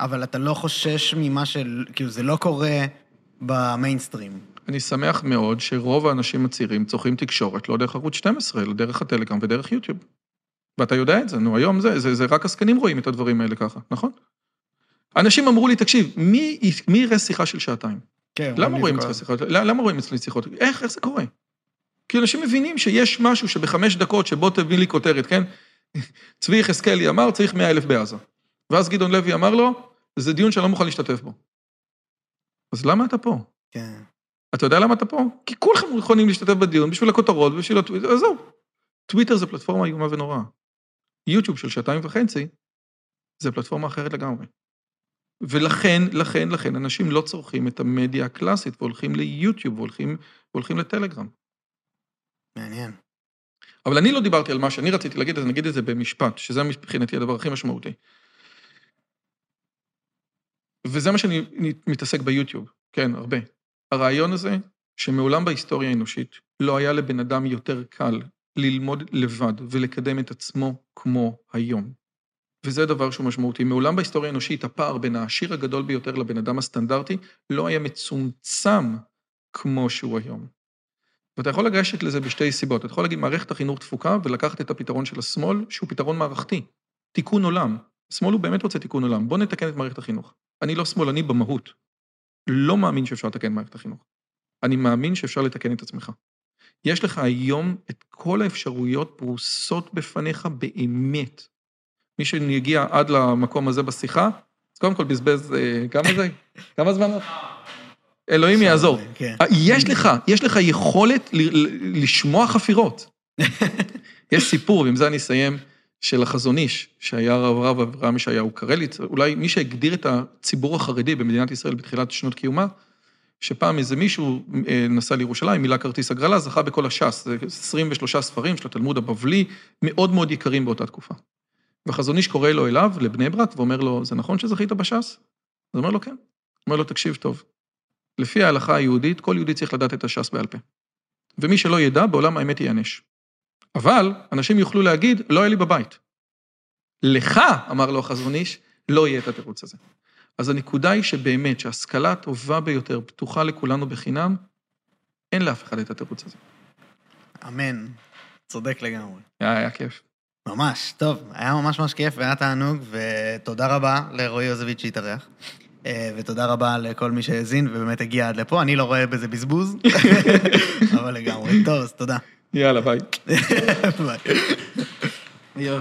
אבל אתה לא חושש ממה של... כאילו, זה לא קורה במיינסטרים. אני שמח מאוד שרוב האנשים הצעירים צורכים תקשורת לא דרך ערוץ 12, אלא דרך הטלגרם ודרך יוטיוב. ואתה יודע את זה, נו, היום זה, זה, זה רק הזקנים רואים את הדברים האלה ככה, נכון? אנשים אמרו לי, תקשיב, מי, מי יראה שיחה של שעתיים? כן, למה רואים אצלי שיחות? למה רואים אצלי שיחות? איך, איך זה קורה? כי אנשים מבינים שיש משהו שבחמש דקות שבוא תביא לי כותרת, כן? צבי יחזקאלי אמר, צריך מאה אלף בעזה. ואז גדעון לוי אמר לו, זה דיון שאני לא מוכן להשתתף בו. אז למה אתה פה? כן. אתה יודע למה אתה פה? כי כולכם יכולים להשתתף בדיון בשביל הכותרות, בשביל הטוויטר, עזוב. טוויטר זה פלטפורמה איומה ונוראה. יוטיוב של שעתיים וחצי, זה פלטפורמה אחרת לגמרי. ולכן, לכן, לכן, אנשים לא צורכים את המדיה הקלאסית והולכים ליוטיוב והולכים, והולכים לטלגרם. מעניין. אבל אני לא דיברתי על מה שאני רציתי להגיד, אז נגיד את זה במשפט, שזה מבחינתי הדבר הכי משמעותי. וזה מה שאני מתעסק ביוטיוב, כן, הרבה. הרעיון הזה, שמעולם בהיסטוריה האנושית לא היה לבן אדם יותר קל ללמוד לבד ולקדם את עצמו כמו היום. וזה דבר שהוא משמעותי. מעולם בהיסטוריה האנושית הפער בין העשיר הגדול ביותר לבן אדם הסטנדרטי לא היה מצומצם כמו שהוא היום. ואתה יכול לגשת לזה בשתי סיבות. אתה יכול להגיד מערכת החינוך תפוקה ולקחת את הפתרון של השמאל, שהוא פתרון מערכתי. תיקון עולם. השמאל הוא באמת רוצה תיקון עולם. בוא נתקן את מערכת החינוך. אני לא שמאלני במהות. לא מאמין שאפשר לתקן מערכת החינוך. אני מאמין שאפשר לתקן את עצמך. יש לך היום את כל האפשרויות פרוסות בפניך באמת. מי שיגיע עד למקום הזה בשיחה, אז קודם כל בזבז, אה, כמה זה? כמה זמן? אלוהים יעזור. כן. אה, יש לך, יש לך יכולת לשמוע חפירות. יש סיפור, ועם זה אני אסיים, של החזון איש, שהיה הרב רב אברהם ישעיהו קרליץ, אולי מי שהגדיר את הציבור החרדי במדינת ישראל בתחילת שנות קיומה, שפעם איזה מישהו אה, נסע לירושלים, מילא כרטיס הגרלה, זכה בכל הש"ס, זה 23 ספרים של התלמוד הבבלי, מאוד מאוד יקרים באותה תקופה. והחזון איש קורא לו אליו, לבני ברק, ואומר לו, זה נכון שזכית בש"ס? אז הוא אומר לו, כן. אומר לו, תקשיב טוב, לפי ההלכה היהודית, כל יהודי צריך לדעת את הש"ס בעל פה. ומי שלא ידע, בעולם האמת ייענש. אבל אנשים יוכלו להגיד, לא היה לי בבית. לך, אמר לו החזון איש, לא יהיה את התירוץ הזה. אז הנקודה היא שבאמת, שההשכלה הטובה ביותר פתוחה לכולנו בחינם, אין לאף אחד את התירוץ הזה. אמן. צודק לגמרי. היה, היה כיף. ממש, טוב, היה ממש ממש כיף והיה תענוג, ותודה רבה לרועי יוזביץ' שהתארח. אה, ותודה רבה לכל מי שהאזין ובאמת הגיע עד לפה, אני לא רואה בזה בזבוז, אבל לגמרי. טוב, אז תודה. יאללה, ביי. ביי.